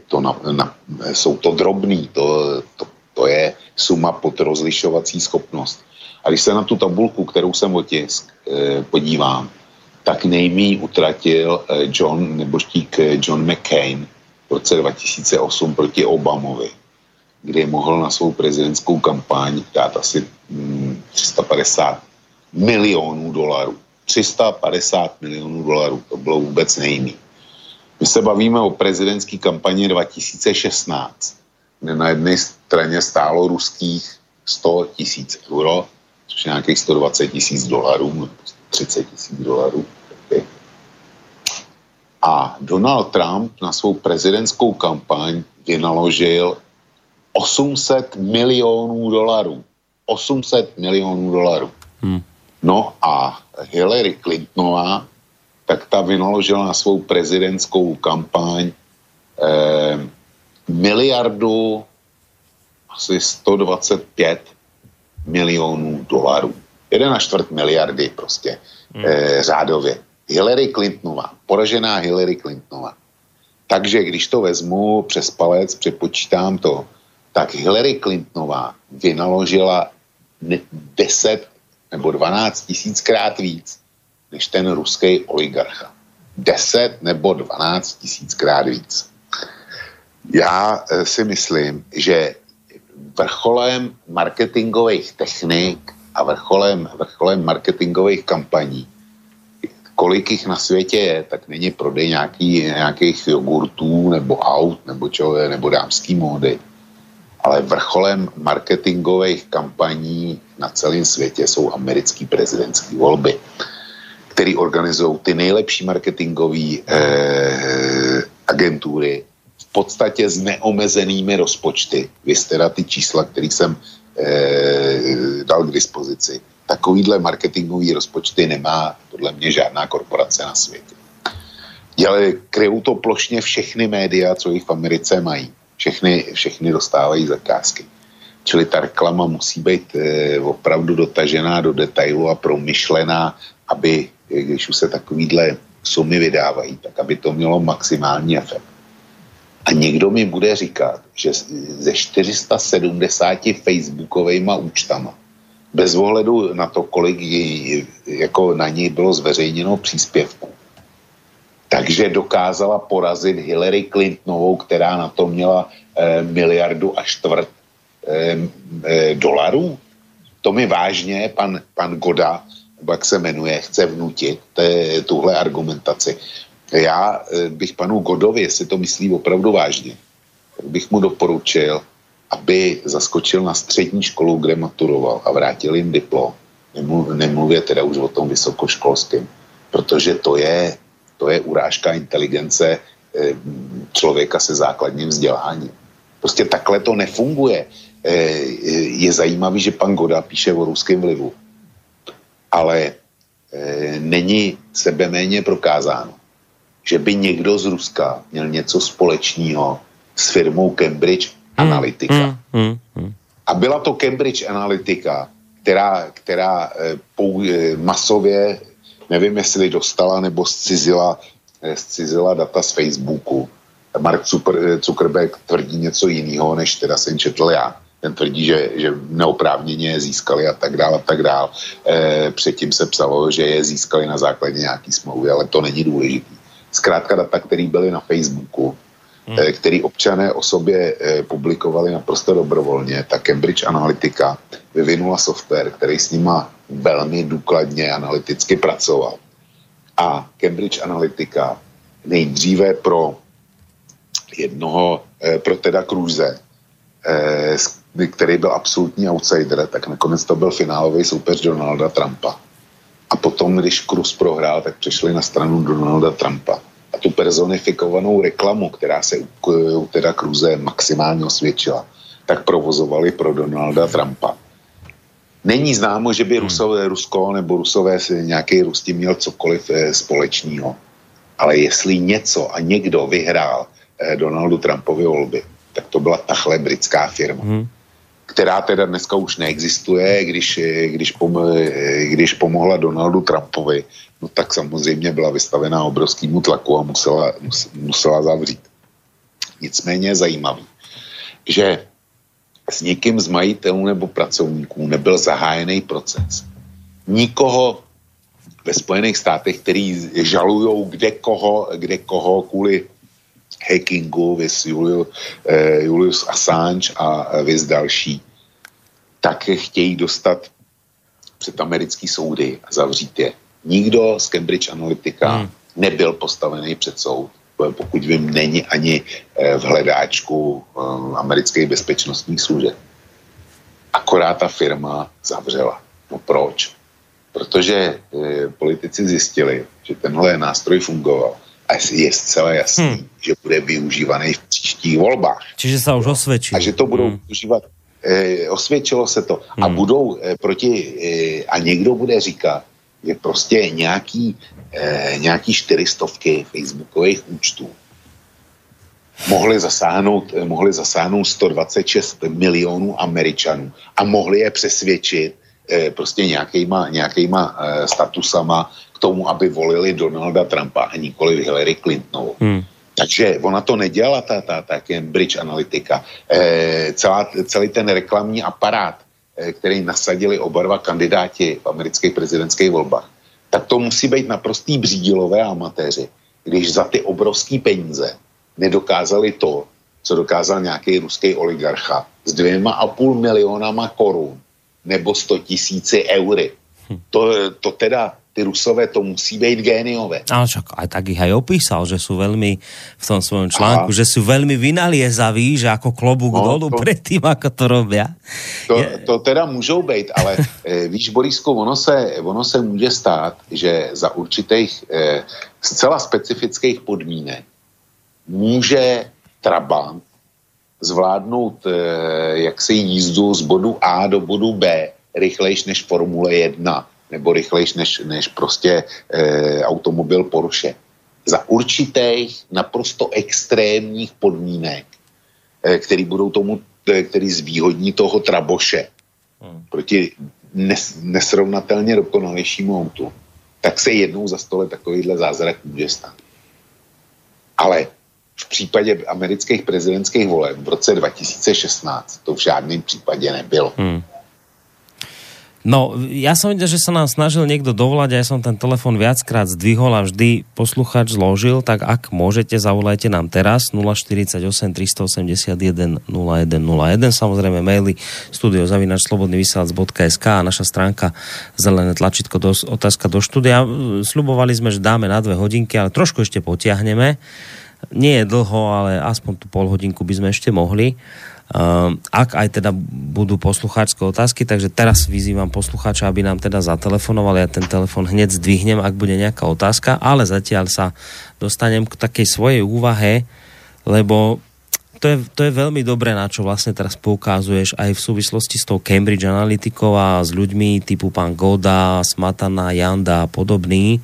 to na, na, jsou to drobný, to, to, to je suma pod rozlišovací schopnost. A když se na tu tabulku, kterou jsem otisk, eh, podívám, tak nejmí utratil eh, John, nebo štík eh, John McCain v roce 2008 proti Obamovi, kdy mohl na svou prezidentskou kampaň dát asi hm, 350 milionů dolarů. 350 milionů dolarů, to bylo vůbec nejmí. My se bavíme o prezidentské kampani 2016, kde na jedné straně stálo ruských 100 tisíc euro, což je nějakých 120 tisíc dolarů, 30 tisíc dolarů. A Donald Trump na svou prezidentskou kampaň vynaložil 800 milionů dolarů. 800 milionů dolarů. Hmm. No a Hillary Clintonová, tak ta vynaložila na svou prezidentskou kampaň eh, miliardu asi 125 milionů dolarů. Jeden a čtvrt miliardy prostě hmm. eh, řádově. Hillary Clintonová, poražená Hillary Clintonová. Takže když to vezmu přes palec, přepočítám to, tak Hillary Clintonová vynaložila 10 nebo 12 tisíckrát víc než ten ruský oligarcha. 10 nebo 12 tisíckrát víc. Já eh, si myslím, že vrcholem marketingových technik a vrcholem, vrcholem marketingových kampaní, kolik jich na světě je, tak není prodej nějaký, nějakých jogurtů nebo aut nebo, čo, nebo dámský módy. Ale vrcholem marketingových kampaní na celém světě jsou americké prezidentské volby, které organizují ty nejlepší marketingové eh, agentury podstatě s neomezenými rozpočty, vy teda ty čísla, které jsem e, dal k dispozici, takovýhle marketingový rozpočty nemá podle mě žádná korporace na světě. Ale kryjou to plošně všechny média, co jich v Americe mají. Všechny, všechny dostávají zakázky. Čili ta reklama musí být e, opravdu dotažená do detailu a promyšlená, aby, když už se takovýhle sumy vydávají, tak aby to mělo maximální efekt. A někdo mi bude říkat, že ze 470 facebookovými účtama, bez ohledu na to, kolik jako na něj bylo zveřejněno příspěvku, takže dokázala porazit Hillary Clintonovou, která na to měla eh, miliardu a čtvrt eh, eh, dolarů. To mi vážně pan, pan Goda, jak se jmenuje, chce vnutit te, tuhle argumentaci. Já eh, bych panu Godovi, jestli to myslí opravdu vážně, bych mu doporučil, aby zaskočil na střední školu, kde maturoval a vrátil jim diplom. Nemluvě teda už o tom vysokoškolském, protože to je, to je urážka inteligence eh, člověka se základním vzděláním. Prostě takhle to nefunguje. Eh, je zajímavý, že pan Goda píše o ruském vlivu, ale není sebeméně prokázáno, že by někdo z Ruska měl něco společného s firmou Cambridge hmm, Analytica. Hmm, hmm, hmm. A byla to Cambridge Analytica, která, která eh, pou, eh, masově, nevím, jestli dostala nebo zcizila, eh, zcizila data z Facebooku. Mark Zuckerberg tvrdí něco jiného, než teda jsem četl já. Ten tvrdí, že, že neoprávněně je získali a tak dále a tak dále. E, předtím se psalo, že je získali na základě nějaký smlouvy, ale to není důležité zkrátka data, které byly na Facebooku, hmm. Eh, který občané o sobě eh, publikovali naprosto dobrovolně, tak Cambridge Analytica vyvinula software, který s nima velmi důkladně analyticky pracoval. A Cambridge Analytica nejdříve pro jednoho, eh, pro teda Cruise, který byl absolutní outsider, tak nakonec to byl finálový soupeř Donalda Trumpa. A potom, když Cruz prohrál, tak přešli na stranu Donalda Trumpa. A tu personifikovanou reklamu, která se u, teda Cruze maximálně osvědčila, tak provozovali pro Donalda Trumpa. Není známo, že by hmm. Rusové, Rusko nebo Rusové nějaký Rusti měl cokoliv eh, společného. Ale jestli něco a někdo vyhrál eh, Donaldu Trumpovi volby, tak to byla tahle britská firma. Hmm která teda dneska už neexistuje, když, když, pom, když pomohla Donaldu Trumpovi, no tak samozřejmě byla vystavená obrovskému tlaku a musela, musela zavřít. Nicméně je zajímavý, že s někým z majitelů nebo pracovníků nebyl zahájený proces. Nikoho ve Spojených státech, který žalují kde koho, kde koho kvůli hackingu, vys Julius, eh, Julius Assange a vys další, tak chtějí dostat před americký soudy a zavřít je. Nikdo z Cambridge Analytica hmm. nebyl postavený před soud, pokud vím, není ani eh, v hledáčku eh, amerických bezpečnostních služeb. Akorát ta firma zavřela. No proč? Protože eh, politici zjistili, že tenhle nástroj fungoval a je zcela jasný, hmm. že bude využívaný v příštích volbách. Čiže se už osvědčil. A že to budou hmm. využívat E, osvědčilo se to. Hmm. A budou e, proti, e, a někdo bude říkat, že prostě nějaký, e, nějaký čtyřistovky facebookových účtů mohli zasáhnout, mohli zasáhnout 126 milionů Američanů a mohli je přesvědčit eh, prostě nějakýma, nějakýma eh, statusama tomu, aby volili Donalda Trumpa a nikoli Hillary Clintonovou. Hmm. Takže ona to nedělala, ta, ta, ta Cambridge Analytica. E, celá, celý ten reklamní aparát, e, který nasadili oba dva kandidáti v amerických prezidentských volbách, tak to musí být naprostý břídilové amatéři, když za ty obrovské peníze nedokázali to, co dokázal nějaký ruský oligarcha s dvěma a půl milionama korun nebo sto tisíci eury. Hm. To, to teda ty Rusové to musí být géniové. Ale však aj tak ich aj opísal, že sú veľmi v tom svojom článku, Aha. že sú veľmi vynaliezaví, že ako klobúk no, dolu to, pred tým, ako to robia. To, je... to teda můžou být, ale e, víš, Borisku, ono se, ono se může stát, že za určitých e, zcela specifických podmínek může Trabant zvládnout e, jaksi jízdu z bodu A do bodu B rychlejš než Formule 1 nebo rychlejš než, než prostě e, automobil Porsche. Za určitých naprosto extrémních podmínek, e, který budou tomu, e, který zvýhodní toho Traboše hmm. proti nes, nesrovnatelně dokonalejšímu autu, tak se jednou za stole takovýhle zázrak může stát. Ale v případě amerických prezidentských voleb v roce 2016 to v žádném případě nebylo. Hmm. No, ja som videl, že sa nám snažil niekto dovolať a ja som ten telefon viackrát zdvihol a vždy posluchač zložil, tak ak môžete, zavolajte nám teraz 048 381 0101, samozrejme maily studiozavinačslobodnyvysielac.sk a naša stránka zelené tlačítko do, otázka do štúdia. Sľubovali sme, že dáme na dve hodinky, ale trošku ešte potiahneme. Nie je dlho, ale aspoň tú pol hodinku by sme ešte mohli. Ehm, ak aj teda budú poslucháčské otázky, takže teraz vyzývam poslucháča, aby nám teda zatelefonoval, ja ten telefon hneď zdvihnem, ak bude nejaká otázka, ale zatiaľ sa dostanem k takej svojej úvahe, lebo to je, to je veľmi dobré, na čo vlastne teraz poukázuješ aj v súvislosti s tou Cambridge Analytikou a s ľuďmi typu pán Goda, Smatana, Janda a podobný,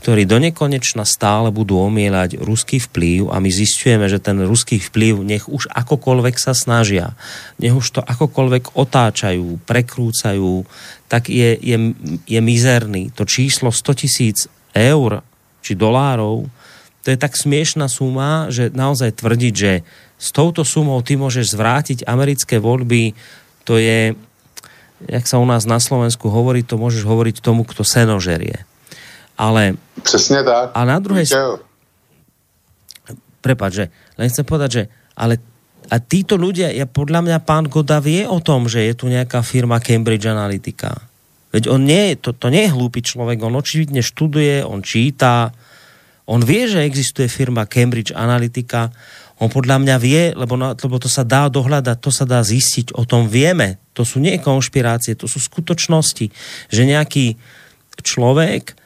ktorí do nekonečna stále budú omielať ruský vplyv a my zistujeme, že ten ruský vplyv nech už akokoľvek sa snažia, nech už to akokoľvek otáčajú, prekrúcajú, tak je, je, je mizerný. To číslo 100 tisíc eur či dolárov, to je tak smiešná suma, že naozaj tvrdiť, že s touto sumou ty môžeš zvrátiť americké voľby, to je, jak sa u nás na Slovensku hovorí, to môžeš hovoriť tomu, kto senožerie. Ale... Přesně tak. A na druhej... Prepač, že len chcem povedať, že ale a títo ľudia, ja podľa mňa pán Goda vie o tom, že je tu nejaká firma Cambridge Analytica. Veď on nie, to, to nie je hlúpy človek, on očividne študuje, on číta, on vie, že existuje firma Cambridge Analytica, on podľa mňa vie, lebo, no, lebo to sa dá dohľadať, to sa dá zistiť, o tom vieme. To sú nie konšpirácie, to sú skutočnosti, že nejaký človek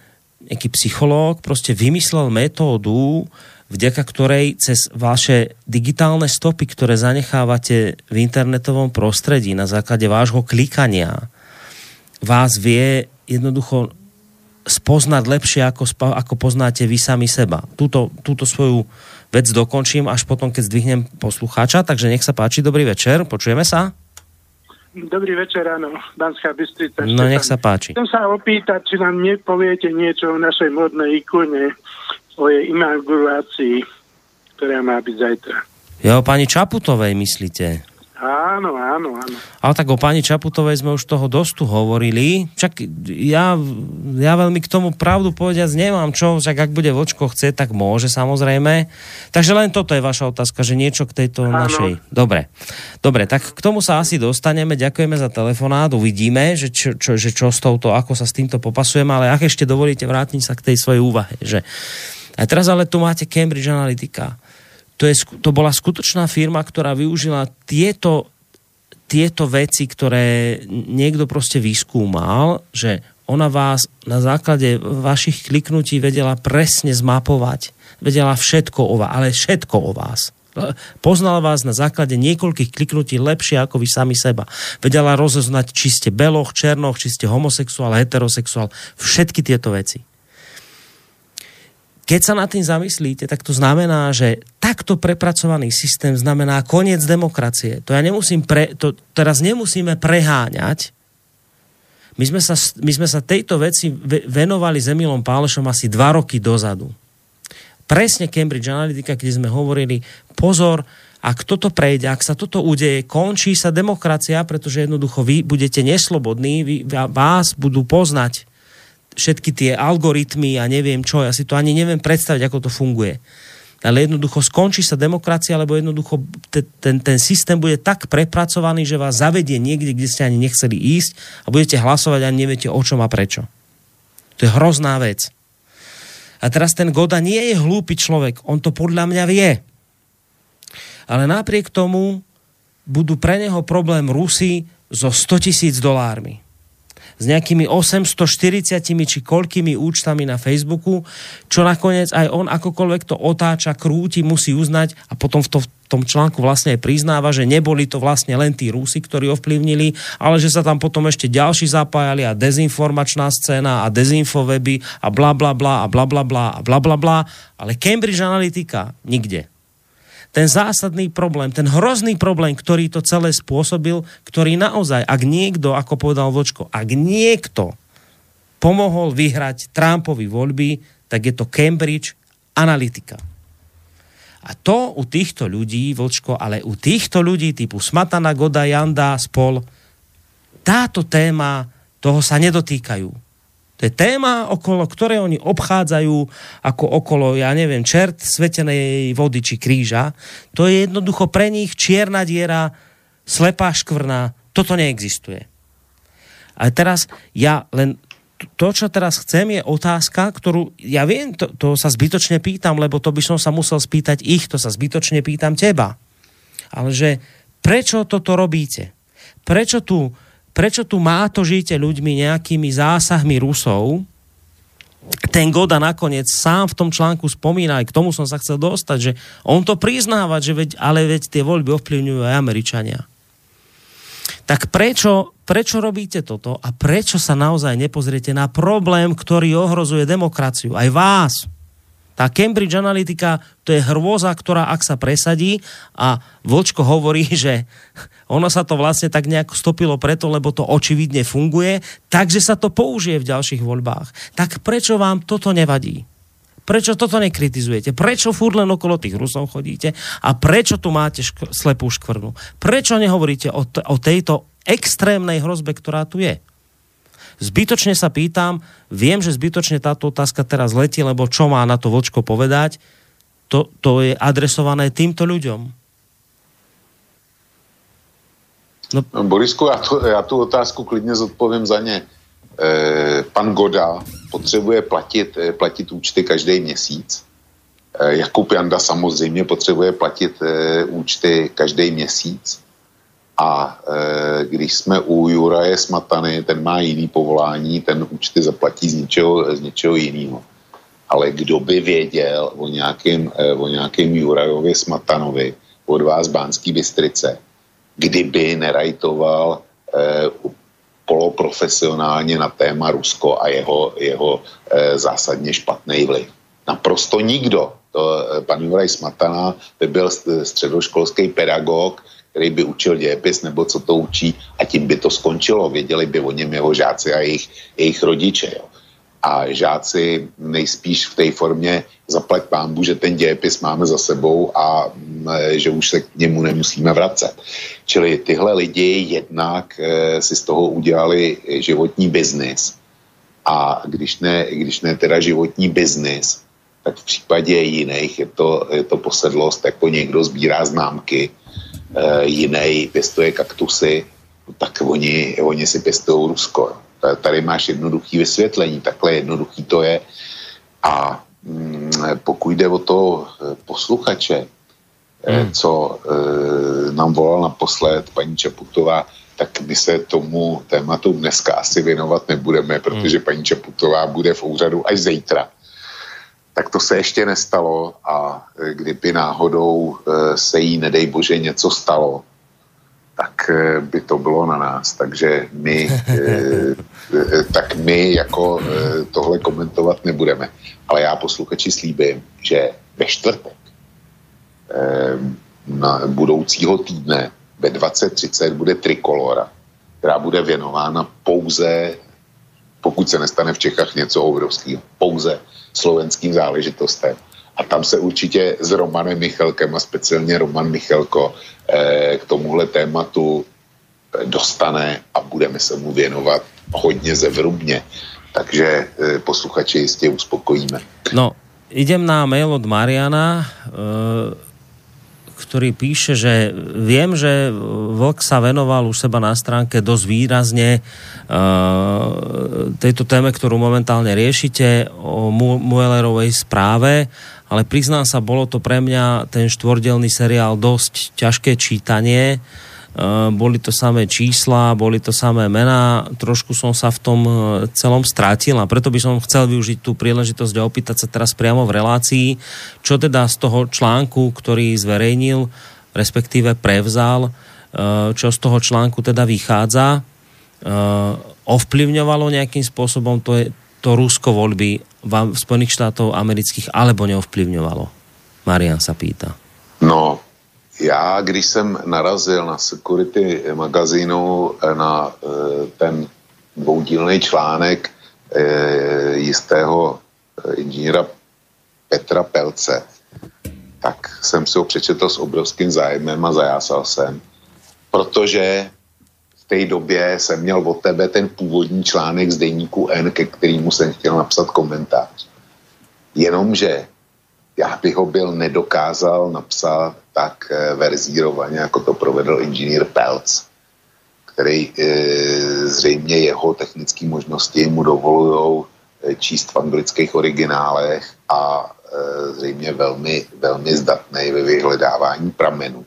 nejaký psychológ proste vymyslel metódu, vďaka ktorej cez vaše digitálne stopy, ktoré zanechávate v internetovom prostredí na základe vášho klikania, vás vie jednoducho spoznať lepšie, ako, ako poznáte vy sami seba. Túto, túto svoju vec dokončím až potom, keď zdvihnem poslucháča, takže nech sa páči, dobrý večer, počujeme sa? Dobrý večer, áno, Banská Bystrica. No nech sa páči. Chcem sa opýtať, či nám nepoviete niečo o našej modnej ikone, o jej inaugurácii, ktorá má byť zajtra. Jo, pani Čaputovej myslíte? Áno, áno, áno. Ale tak o pani Čaputovej sme už toho dosť tu hovorili. Čak ja, ja veľmi k tomu pravdu povediac nemám čo, však ak bude vočko chce, tak môže samozrejme. Takže len toto je vaša otázka, že niečo k tejto áno. našej... Dobre. Dobre, tak k tomu sa asi dostaneme. Ďakujeme za telefonát. Uvidíme, že čo, čo, že čo s touto, ako sa s týmto popasujeme, ale ak ešte dovolíte, vrátim sa k tej svojej úvahe, že a teraz ale tu máte Cambridge Analytica to, je, to bola skutočná firma, ktorá využila tieto, tieto veci, ktoré niekto proste vyskúmal, že ona vás na základe vašich kliknutí vedela presne zmapovať. Vedela všetko o vás, ale všetko o vás. Poznala vás na základe niekoľkých kliknutí lepšie ako vy sami seba. Vedela rozoznať, či ste beloch, černoch, či ste homosexuál, heterosexuál, všetky tieto veci. Keď sa nad tým zamyslíte, tak to znamená, že takto prepracovaný systém znamená koniec demokracie. To ja nemusím pre, to teraz nemusíme preháňať. My sme sa, my sme sa tejto veci venovali s Emilom Pálešom asi dva roky dozadu presne Cambridge Analytica, kde sme hovorili, pozor, ak toto prejde, ak sa toto udeje, končí sa demokracia, pretože jednoducho vy budete neslobodní, vy, vás budú poznať všetky tie algoritmy a neviem čo, ja si to ani neviem predstaviť, ako to funguje. Ale jednoducho skončí sa demokracia, lebo jednoducho ten, ten, ten systém bude tak prepracovaný, že vás zavedie niekde, kde ste ani nechceli ísť a budete hlasovať a neviete o čom a prečo. To je hrozná vec. A teraz ten Goda nie je hlúpy človek, on to podľa mňa vie. Ale napriek tomu budú pre neho problém Rusy so 100 tisíc dolármi s nejakými 840 či koľkými účtami na Facebooku, čo nakoniec aj on akokoľvek to otáča, krúti, musí uznať a potom v, to, v tom článku vlastne aj priznáva, že neboli to vlastne len tí Rusi, ktorí ovplyvnili, ale že sa tam potom ešte ďalší zapájali a dezinformačná scéna a dezinfoweby a bla bla bla a bla bla bla a bla bla bla, ale Cambridge Analytica? Nikde ten zásadný problém, ten hrozný problém, ktorý to celé spôsobil, ktorý naozaj, ak niekto, ako povedal Vočko, ak niekto pomohol vyhrať Trumpovi voľby, tak je to Cambridge Analytica. A to u týchto ľudí, Vočko, ale u týchto ľudí typu Smatana, Goda, Janda, Spol, táto téma toho sa nedotýkajú to je téma, okolo ktorej oni obchádzajú ako okolo, ja neviem, čert svetenej vody či kríža. To je jednoducho pre nich čierna diera, slepá škvrna. Toto neexistuje. Ale teraz ja len to, čo teraz chcem, je otázka, ktorú, ja viem, to, to sa zbytočne pýtam, lebo to by som sa musel spýtať ich, to sa zbytočne pýtam teba. Ale že prečo toto robíte? Prečo tu prečo tu žijete ľuďmi nejakými zásahmi Rusov, ten Goda nakoniec sám v tom článku spomína, aj k tomu som sa chcel dostať, že on to priznáva, že veď, ale veď tie voľby ovplyvňujú aj Američania. Tak prečo, prečo robíte toto a prečo sa naozaj nepozriete na problém, ktorý ohrozuje demokraciu, aj vás? Tá Cambridge Analytica to je hrôza, ktorá ak sa presadí a Vlčko hovorí, že ono sa to vlastne tak nejak stopilo preto, lebo to očividne funguje, takže sa to použije v ďalších voľbách. Tak prečo vám toto nevadí? Prečo toto nekritizujete? Prečo furt len okolo tých Rusov chodíte? A prečo tu máte šk- slepú škvrnu? Prečo nehovoríte o, t- o tejto extrémnej hrozbe, ktorá tu je? Zbytočne sa pýtam, viem, že zbytočne táto otázka teraz letí, lebo čo má na to Vočko povedať, to, to je adresované týmto ľuďom. No. Borisku, já, to, já tu otázku klidně zodpovím za ně. E, pan Goda potřebuje platit, e, platit účty každý měsíc. E, Jakub Janda samozřejmě potřebuje platit e, účty každý měsíc. A e, když jsme u Juraje Smatany, ten má jiný povolání, ten účty zaplatí z něčeho, z něčeho jiného. Ale kdo by věděl o nějakém, e, o nějakém Jurajovi Smatanovi od vás Bánský Bystrice, kdyby nerajtoval e, poloprofesionálně na téma Rusko a jeho, jeho e, zásadně špatný vliv. Naprosto nikdo. To, e, pan Juraj Smatana by byl středoškolský pedagog, který by učil dějepis nebo co to učí a tím by to skončilo. Věděli by o něm jeho žáci a jejich, jejich rodiče. Jo. A žáci nejspíš v té formě zaplať pámbu, že ten dějepis máme za sebou a mm, že už se k němu nemusíme vracet. Čili tyhle lidi jednak e, si z toho udělali životní biznis. A když ne, když ne teda životní biznis, tak v případě jiných je to, je to posedlost, jako někdo sbírá známky, e, jiný pěstuje kaktusy, tak oni, oni si pěstují Rusko. Tady máš jednoduchý vysvětlení, takhle jednoduchý to je. A mm, pokud jde o to eh, posluchače, eh, hmm. co e, nám volal naposled paní Čaputová, tak my se tomu tématu dneska asi věnovat nebudeme, protože hmm. paní Čaputová bude v úřadu až zítra. Tak to se ještě nestalo a kdyby náhodou se jí, nedej bože, něco stalo, tak by to bylo na nás. Takže my, tak my jako tohle komentovat nebudeme. Ale já posluchači slíbím, že ve čtvrtek na budoucího týdne ve 2030 bude trikolora, která bude věnována pouze, pokud se nestane v Čechách něco obrovského, pouze slovenským záležitostem. A tam se určitě s Romanem Michalkem a speciálně Roman Michalko eh, k tomuhle tématu eh, dostane a budeme se mu věnovat hodně zevrubně. Takže eh, posluchače jistě uspokojíme. No, idem na mail od Mariana. E ktorý píše, že viem, že Vlk sa venoval už seba na stránke dosť výrazne uh, tejto téme, ktorú momentálne riešite, o Muellerovej správe, ale priznám sa, bolo to pre mňa ten štvordelný seriál dosť ťažké čítanie. Uh, boli to samé čísla, boli to samé mená, trošku som sa v tom uh, celom strátil a preto by som chcel využiť tú príležitosť a opýtať sa teraz priamo v relácii, čo teda z toho článku, ktorý zverejnil, respektíve prevzal, uh, čo z toho článku teda vychádza, ovplyvňovalo nejakým spôsobom to, je, to Rusko voľby v Spojených štátov amerických alebo neovplyvňovalo? Marian sa pýta. No, já, když jsem narazil na Security magazínu eh, na eh, ten dvoudílný článek eh, jistého inženýra Petra Pelce, tak jsem si ho přečetl s obrovským zájmem a zajásal jsem, protože v té době jsem měl od tebe ten původní článek z deníku N, ke kterému jsem chtěl napsat komentář. Jenomže já bych ho byl nedokázal napsat tak eh, verzírovaně, jako to provedl inženýr Pelc, který e, zřejmě jeho technické možnosti mu dovolují eh, číst v anglických originálech a e, zřejmě velmi, velmi zdatný ve vyhledávání pramenů.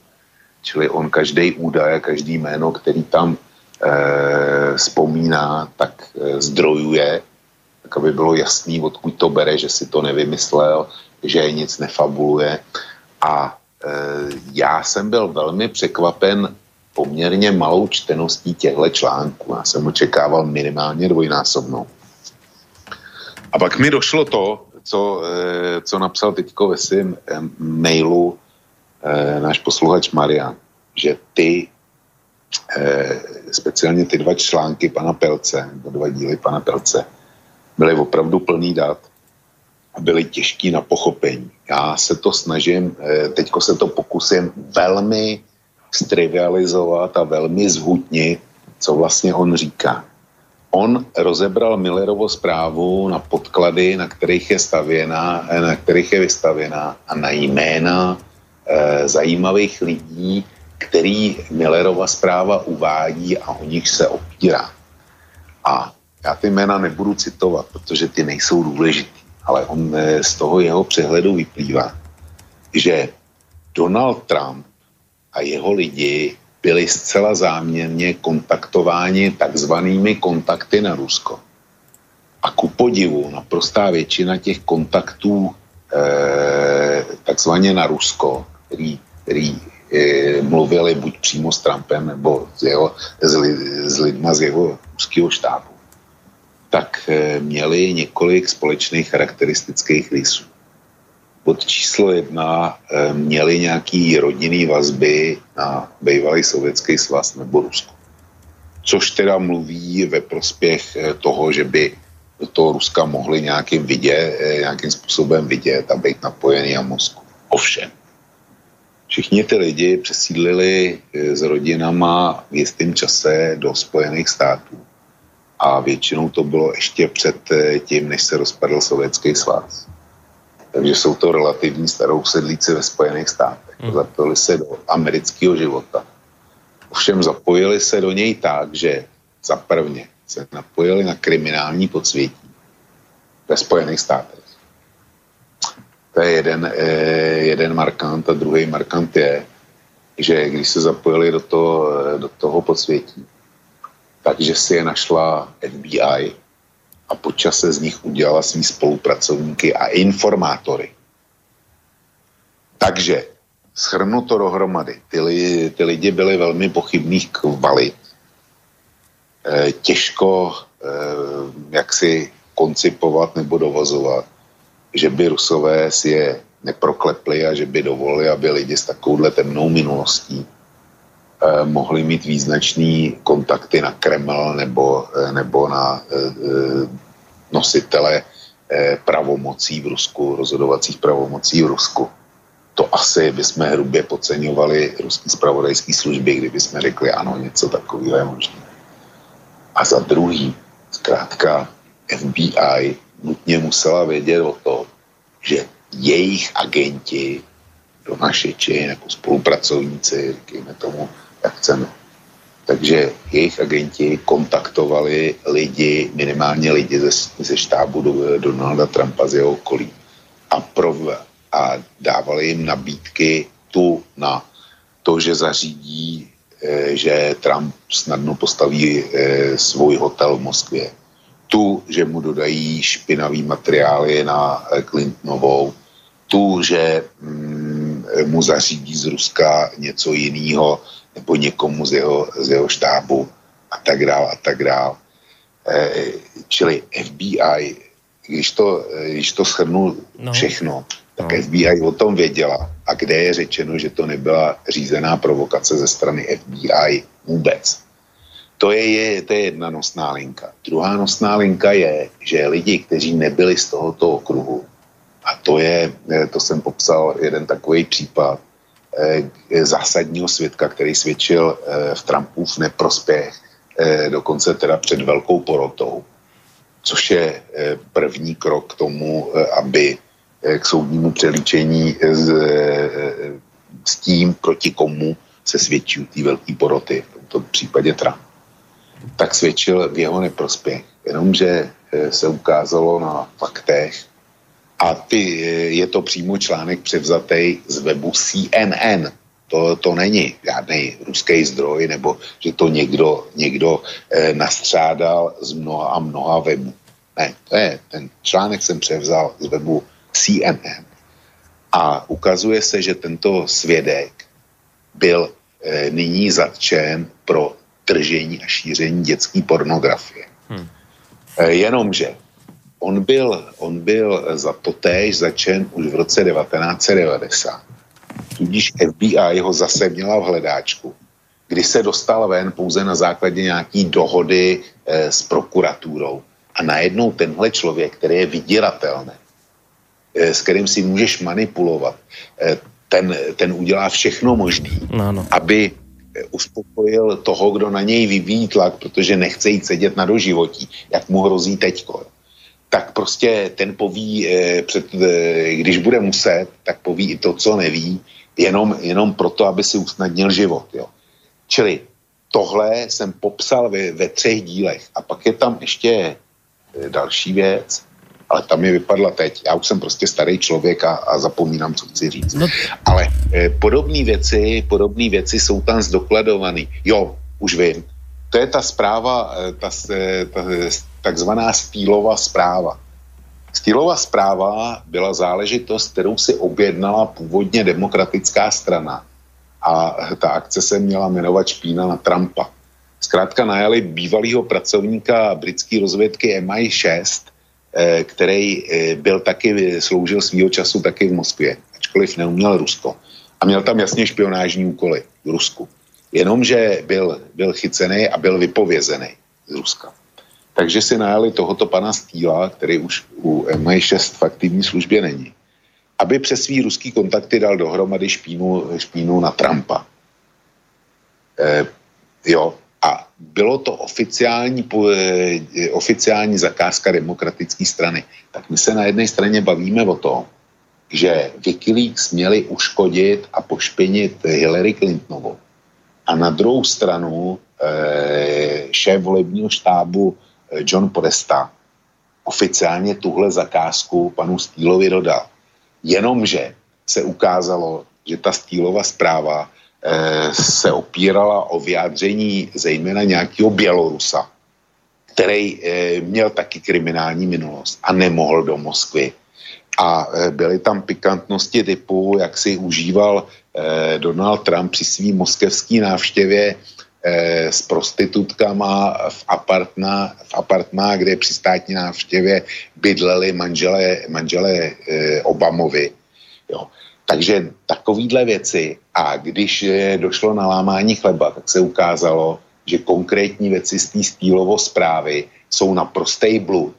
Čili on každý údaj, každý jméno, který tam e, vzpomíná, tak e, zdrojuje, tak aby bylo jasný, odkud to bere, že si to nevymyslel, že nic nefabuluje. A e, já jsem byl velmi překvapen poměrně malou čteností těchto článků. Já jsem očekával minimálně dvojnásobnou. A pak mi došlo to, co, e, co napsal teďko ve svém e, mailu e, náš posluchač Marian, že ty e, speciálně ty dva články pana Pelce, nebo dva díly pana Pelce, byly opravdu plný dat a byly těžký na pochopení. Já se to snažím, eh, teďko se to pokusím velmi strivializovat a velmi zhutnit, co vlastně on říká. On rozebral Millerovo zprávu na podklady, na kterých je stavěna, eh, na kterých je vystavěna a na jména e, zajímavých lidí, který Millerova zpráva uvádí a o nich se opírá. A já ty jména nebudu citovat, protože ty nejsou důležitý ale on eh, z toho jeho přehledu vyplývá, že Donald Trump a jeho lidi byli zcela záměrně kontaktováni takzvanými kontakty na Rusko. A ku podivu naprostá většina těch kontaktů eh, takzvaně na Rusko, který, který eh, mluvili buď přímo s Trumpem nebo s, jeho, s, li, s lidma z jeho ruského štábu, tak eh, měli několik společných charakteristických rysů. Pod číslo jedna eh, měli nějaký rodinný vazby na bývalý sovětský svaz nebo Rusko. Což teda mluví ve prospěch eh, toho, že by do toho Ruska mohli nějakým, vidět, nějakým způsobem vidět a být napojený na Moskvu. Ovšem, všichni ty lidi přesídlili s rodinama v jistém čase do Spojených států a většinou to bylo ještě před eh, tím, než se rozpadl Sovětský svaz. Takže jsou to relativní starou sedlíci ve Spojených státech. Hmm. Zapojili se do amerického života. Ovšem zapojili se do něj tak, že za prvně se napojili na kriminální podsvětí ve Spojených státech. To je jeden, eh, jeden markant a druhý markant je, že když se zapojili do toho, eh, do toho podsvětí, takže si je našla FBI a počas se z nich udělala svý spolupracovníky a informátory. Takže schrnu to dohromady. Ty, li, ty lidi byli velmi pochybných kvalit. E, těžko e, jak si koncipovat nebo dovozovat, že by Rusové si je neproklepli a že by dovolili, aby lidi s takovouhle temnou minulostí mohli mít význačný kontakty na Kreml nebo, eh, nebo na eh, eh nositele eh, pravomocí v Rusku, rozhodovacích pravomocí v Rusku. To asi bychom hrubě podceňovali ruský spravodajský služby, kdyby jsme řekli, ano, něco takového je možné. A za druhý, zkrátka, FBI nutně musela vědět o tom, že jejich agenti, donašeči nebo spolupracovníci, říkejme tomu, jak chceme. Takže jejich agenti kontaktovali lidi, minimálně lidi ze, ze štábu do, Donalda Trumpa z jeho okolí. A, prov, a dávali jim nabídky tu na to, že zařídí, e, že Trump snadno postaví e, svůj hotel v Moskvě. Tu, že mu dodají špinavý materiály na eh, Clintonovou, tu, že mm, mu zařídí z Ruska něco jiného nebo někomu z jeho, z jeho štábu a tak dál a tak dál. E, čili FBI, když to, když to shrnu no. všechno, tak no. FBI o tom věděla a kde je řečeno, že to nebyla řízená provokace ze strany FBI vůbec. To je, je, to je jedna nosná linka. Druhá nosná linka je, že lidi, kteří nebyli z tohoto okruhu, a to je, eh, to jsem popsal jeden takový případ zásadního svědka, který svědčil eh, v Trumpův neprospěch, dokonce teda před velkou porotou, což je první krok k tomu, aby k soudnímu přelíčení s, s tím, proti komu se svědčí té velké poroty, v tomto případě Trump tak svědčil v jeho neprospěch. Jenomže eh, se ukázalo na faktech, a ty, eh, je to přímo článek převzatý z webu CNN. To, to není žádný ruský zdroj, nebo že to někdo, někdo eh, nastřádal z mnoha a mnoha webů. Ne, to je, ten článek jsem převzal z webu CNN. A ukazuje se, že tento svědek byl eh, nyní zatčen pro držení a šíření dětské pornografie. Hmm. Jenomže on byl, on byl za to též začen už v roce 1990. Tudíž FBI ho zase měla v hledáčku, kdy se dostal ven pouze na základě nějaký dohody e, s prokuraturou. A najednou tenhle člověk, který je vydíratelný, e, s kterým si můžeš manipulovat, e, ten, ten udělá všechno možné, no, no. aby uspokojil toho, kdo na něj vyvíjí tlak, protože nechce jít sedět na doživotí, jak mu hrozí teďko. Tak prostě ten poví, eh, před, eh, když bude muset, tak poví i to, co neví, jenom, jenom proto, aby si usnadnil život. Jo. Čili tohle jsem popsal ve, ve třech dílech. A pak je tam ještě eh, další věc, ale tam mi vypadla teď. Já už jsem prostě starý člověk a, a zapomínám, co chci říct. No. Ale eh, podobné věci, podobné věci jsou tam zdokladované. Jo, už vím. To je ta zpráva, ta, eh, ta takzvaná stýlová zpráva. Stýlová zpráva byla záležitost, kterou si objednala původně demokratická strana. A ta akce se měla jmenovat Špína na Trumpa. Zkrátka najali bývalého pracovníka britské rozvědky MI6, Eh, který eh, byl taky, sloužil svýho času taky v Moskvě, ačkoliv neuměl Rusko. A měl tam jasně špionážní úkoly v Rusku. Jenomže byl, byl chycený a byl vypovězený z Ruska. Takže si najali tohoto pana Stýla, který už u MI6 v aktivní službě není, aby přes svý ruský kontakty dal dohromady špínu, špínu na Trumpa. E, jo, a bylo to oficiální, eh, oficiální zakázka demokratické strany. Tak my se na jedné straně bavíme o tom, že Wikileaks měli uškodit a pošpinit Hillary Clintonovou. A na druhou stranu eh, šéf volebního štábu John Podesta oficiálně tuhle zakázku panu Stýlovi dodal. Jenomže se ukázalo, že ta Stýlova zpráva Eh, se opírala o vyjádření zejména nějakého Bělorusa, který e, měl taky kriminální minulost a nemohl do Moskvy. A e, byly tam pikantnosti typu, jak si užíval Donald Trump při svý moskevský návštěvě s prostitutkama v, apartna, v apartmá, kde při státní návštěvě bydleli manželé, manželé e, Obamovi. Jo. Takže takovýhle věci a když došlo na lámání chleba, tak se ukázalo, že konkrétní věci z té Stýlovo zprávy jsou naprostý blud.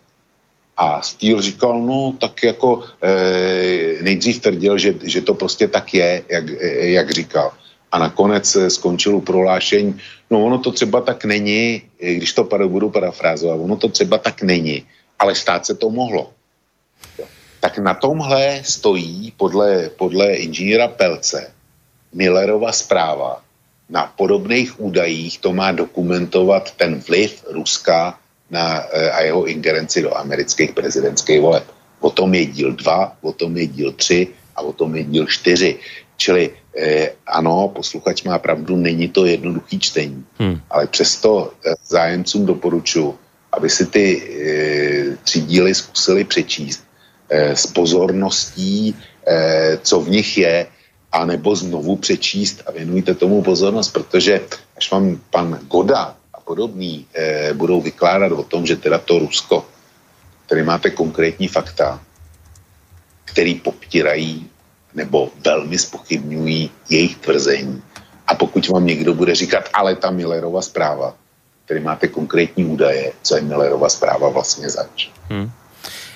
A Stýl říkal, no tak jako e, nejdřív tvrdil, že, že to prostě tak je, jak, e, jak říkal. A nakonec skončil u prohlášení, no ono to třeba tak není, když to budu parafrázovat, ono to třeba tak není, ale stát se to mohlo. Tak na tomhle stojí podle, podle inženýra Pelce Millerova zpráva, na podobných údajích to má dokumentovat ten vliv Ruska na, e, a jeho ingerenci do amerických prezidentských voleb. O tom je díl 2, o tom je díl 3 a o tom je díl 4. Čili eh, ano, posluchač má pravdu, není to jednoduchý čtení, hmm. ale přesto eh, zájemcům doporučuji, aby si ty eh, tři díly zkusili přečíst eh, s pozorností, eh, co v nich je, anebo znovu přečíst a věnujte tomu pozornost, protože až vám pan Goda a podobný eh, budou vykládat o tom, že teda to Rusko, který máte konkrétní fakta, který poptírají nebo velmi spochybňují jejich tvrzení. A pokud vám někdo bude říkat, ale ta Millerova zpráva, který máte konkrétní údaje, co je Millerova zpráva vlastně zač. Hmm.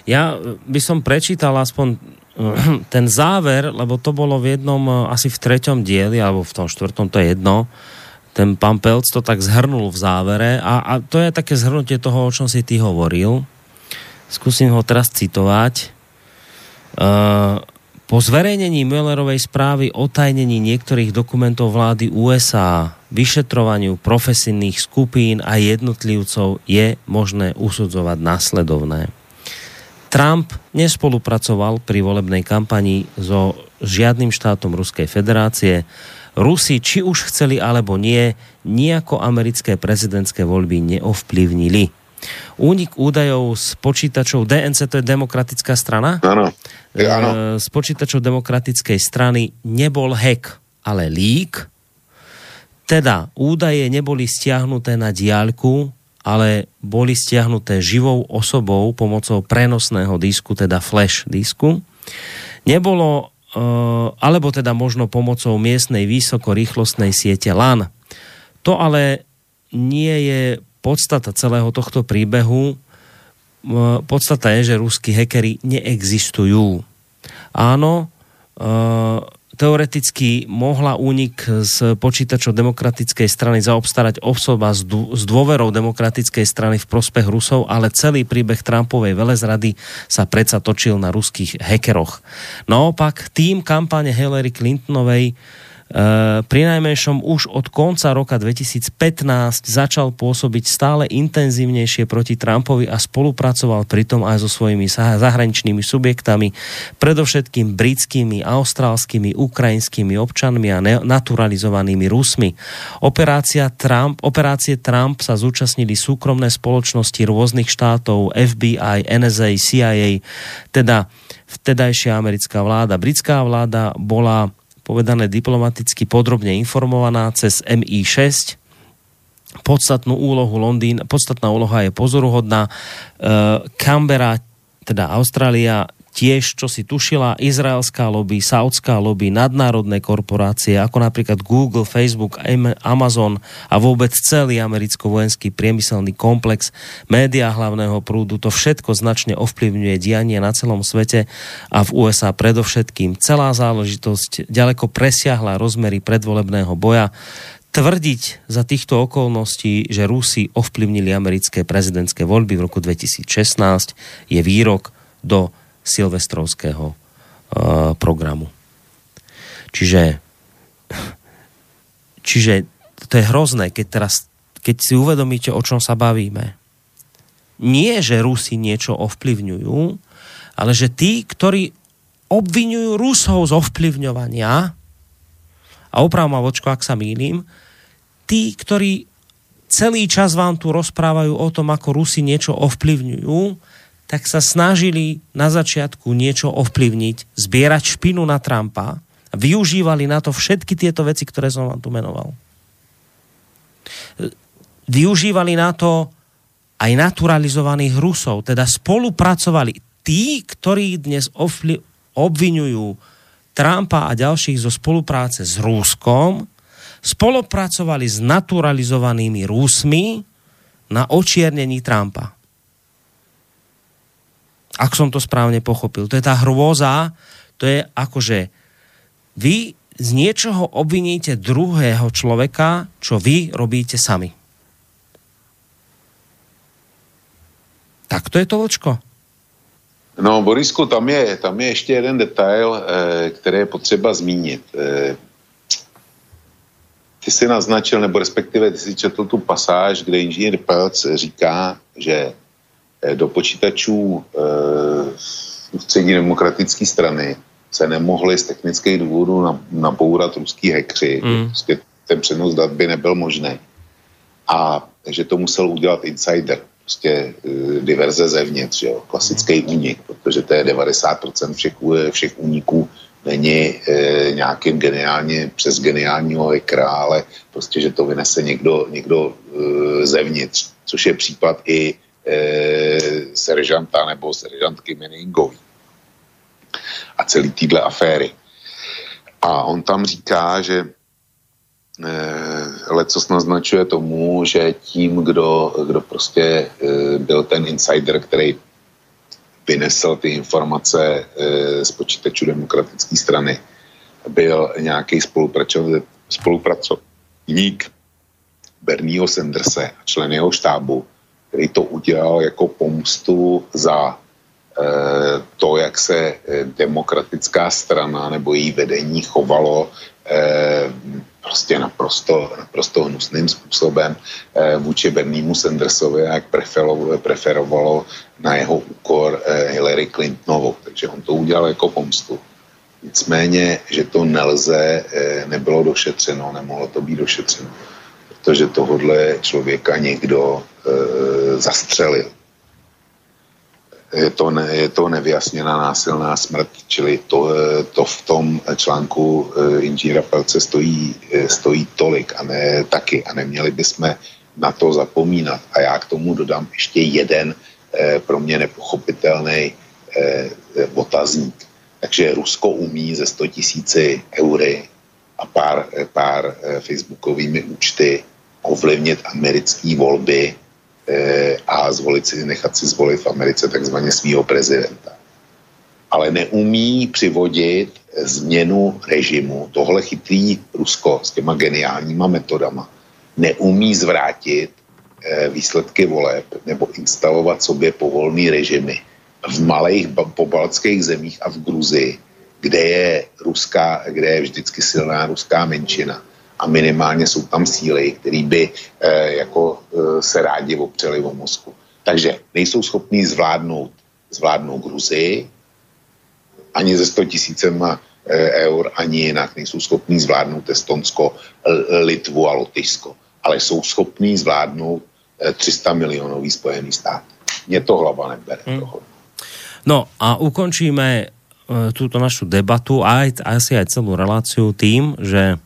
Ja by som prečítal aspoň ten záver, lebo to bolo v jednom, eh, asi v treťom dieli, alebo v tom štvrtom, to je jedno, ten pán Pelc to tak zhrnul v závere a, a to je také zhrnutie toho, o čom si ty hovoril. Skúsim ho teraz citovať. Uh, po zverejnení Müllerovej správy o tajnení niektorých dokumentov vlády USA, vyšetrovaniu profesijných skupín a jednotlivcov je možné usudzovať následovné. Trump nespolupracoval pri volebnej kampani so žiadnym štátom Ruskej federácie. Rusi, či už chceli alebo nie, nejako americké prezidentské voľby neovplyvnili. Únik údajov z počítačov DNC, to je demokratická strana? Áno. Áno. E, z počítačov demokratickej strany nebol hack, ale lík. Teda údaje neboli stiahnuté na diaľku, ale boli stiahnuté živou osobou pomocou prenosného disku, teda flash disku. Nebolo, eh, alebo teda možno pomocou miestnej vysokorýchlostnej siete LAN. To ale nie je podstata celého tohto príbehu. Eh, podstata je, že ruskí hekery neexistujú. Áno, eh, teoreticky mohla únik z počítačov demokratickej strany zaobstarať osoba s, dôverou demokratickej strany v prospech Rusov, ale celý príbeh Trumpovej velezrady sa predsa točil na ruských hekeroch. Naopak, tým kampane Hillary Clintonovej pri najmenšom už od konca roka 2015 začal pôsobiť stále intenzívnejšie proti Trumpovi a spolupracoval pritom aj so svojimi zahraničnými subjektami, predovšetkým britskými, austrálskymi, ukrajinskými občanmi a naturalizovanými Rusmi. Operácia Trump, operácie Trump sa zúčastnili súkromné spoločnosti rôznych štátov, FBI, NSA, CIA, teda vtedajšia americká vláda. Britská vláda bola povedané diplomaticky podrobne informovaná cez MI6. Podstatnú úlohu Londýn, podstatná úloha je pozoruhodná. E, Canberra, teda Austrália, tiež, čo si tušila, izraelská lobby, saudská lobby, nadnárodné korporácie, ako napríklad Google, Facebook, Amazon a vôbec celý americko-vojenský priemyselný komplex, média hlavného prúdu, to všetko značne ovplyvňuje dianie na celom svete a v USA predovšetkým. Celá záležitosť ďaleko presiahla rozmery predvolebného boja. Tvrdiť za týchto okolností, že Rusi ovplyvnili americké prezidentské voľby v roku 2016 je výrok do silvestrovského uh, programu. Čiže, čiže to je hrozné, keď teraz, keď si uvedomíte, o čom sa bavíme. Nie, že Rusi niečo ovplyvňujú, ale že tí, ktorí obvinujú Rusov z ovplyvňovania, a opravom ma vočko, ak sa mýlim, tí, ktorí celý čas vám tu rozprávajú o tom, ako Rusi niečo ovplyvňujú, tak sa snažili na začiatku niečo ovplyvniť, zbierať špinu na Trumpa, a využívali na to všetky tieto veci, ktoré som vám tu menoval. Využívali na to aj naturalizovaných Rusov, teda spolupracovali. Tí, ktorí dnes obvinujú Trumpa a ďalších zo spolupráce s Rúskom, spolupracovali s naturalizovanými Rúsmi na očiernení Trumpa. Ak som to správne pochopil. To je tá hrôza, to je akože vy z niečoho obviníte druhého človeka, čo vy robíte sami. Tak to je to, Vlčko? No, Borisku, tam je, tam je ještě jeden detail, eh, který je potřeba zmínit. Eh, ty si naznačil, nebo respektive ty si četl tu pasáž, kde inženýr Pelc říká, že do počítačů ústřední demokratické strany se nemohli z technických důvodů nabourat ruský hekři. Mm. Prostě ten přenos dat by nebyl možný. A že to musel udělat insider prostě uh, diverze zevnitř, jo, klasický mm. únik, protože to je 90% všech, všech úniků není e, nějakým geniálně, přes geniálního hackera, ale prostě, že to vynese někdo, někdo e, zevnitř, což je případ i e, seržanta nebo seržantky Meningový a celý týhle aféry. A on tam říká, že Eh, lecos naznačuje tomu, že tím, kdo, kdo prostě eh, byl ten insider, který vynesl ty informace eh, z počítačů demokratické strany, byl nějaký spolupracovník Bernieho Sanderse, člen jeho štábu, který to udělal jako pomstu za to, jak se demokratická strana nebo její vedení chovalo prostě naprosto, naprosto hnusným způsobem eh, vůči Bernímu Sandersovi, jak preferovalo, preferovalo na jeho úkor eh, Hillary Clintonovou. Takže on to udělal jako pomstu. Nicméně, že to nelze, eh, nebylo došetřeno, nemohlo to být došetřeno, protože tohodle člověka někdo eh, zastřelil je to, ne, je to nevyjasněná násilná smrt, čili to, to v tom článku eh, inženýra Pelce stojí, eh, stojí tolik a ne taky a neměli bychom na to zapomínat. A já k tomu dodám ještě jeden eh, pro mě nepochopitelný otazník. Takže Rusko umí ze 100 tisíci eury a pár, pár facebookovými účty ovlivnit americké volby Eh, a zvolit si, nechat si zvolit v Americe takzvaně svého prezidenta. Ale neumí přivodit změnu režimu, tohle chytrý Rusko s těma geniálníma metodama, neumí zvrátit eh, výsledky voleb nebo instalovat sobě povolný režimy v malých pobaltských zemích a v Gruzii, kde je, ruská, kde je vždycky silná ruská menšina a minimálně jsou tam síly, které by eh, jako eh, se rádi opřeli o Moskvu. Takže nejsou schopní zvládnout, zvládnout Gruzii, ani ze 100 tisícema eh, eur, ani jinak nejsou schopní zvládnout Estonsko, Litvu a Lotyšsko. Ale jsou schopní zvládnout 300 milionový Spojený stát. Mně to hlava nebere. Hmm. No a ukončíme túto našu debatu aj, asi aj celú reláciu tým, že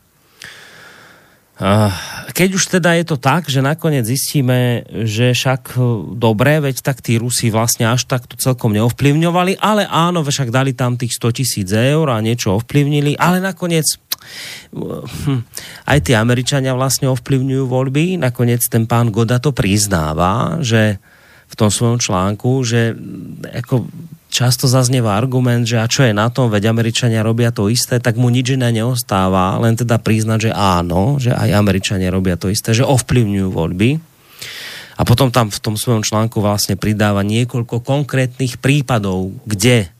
keď už teda je to tak, že nakoniec zistíme, že však e, dobre, veď tak tí Rusi vlastne až tak to celkom neovplyvňovali, ale áno, však dali tam tých 100 tisíc eur a niečo ovplyvnili, ale nakoniec hm, aj tí Američania vlastne ovplyvňujú voľby. Nakoniec ten pán Goda to priznáva, že v tom svojom článku, že ako často zaznieva argument, že a čo je na tom, veď Američania robia to isté, tak mu nič iné neostáva, len teda priznať, že áno, že aj Američania robia to isté, že ovplyvňujú voľby. A potom tam v tom svojom článku vlastne pridáva niekoľko konkrétnych prípadov, kde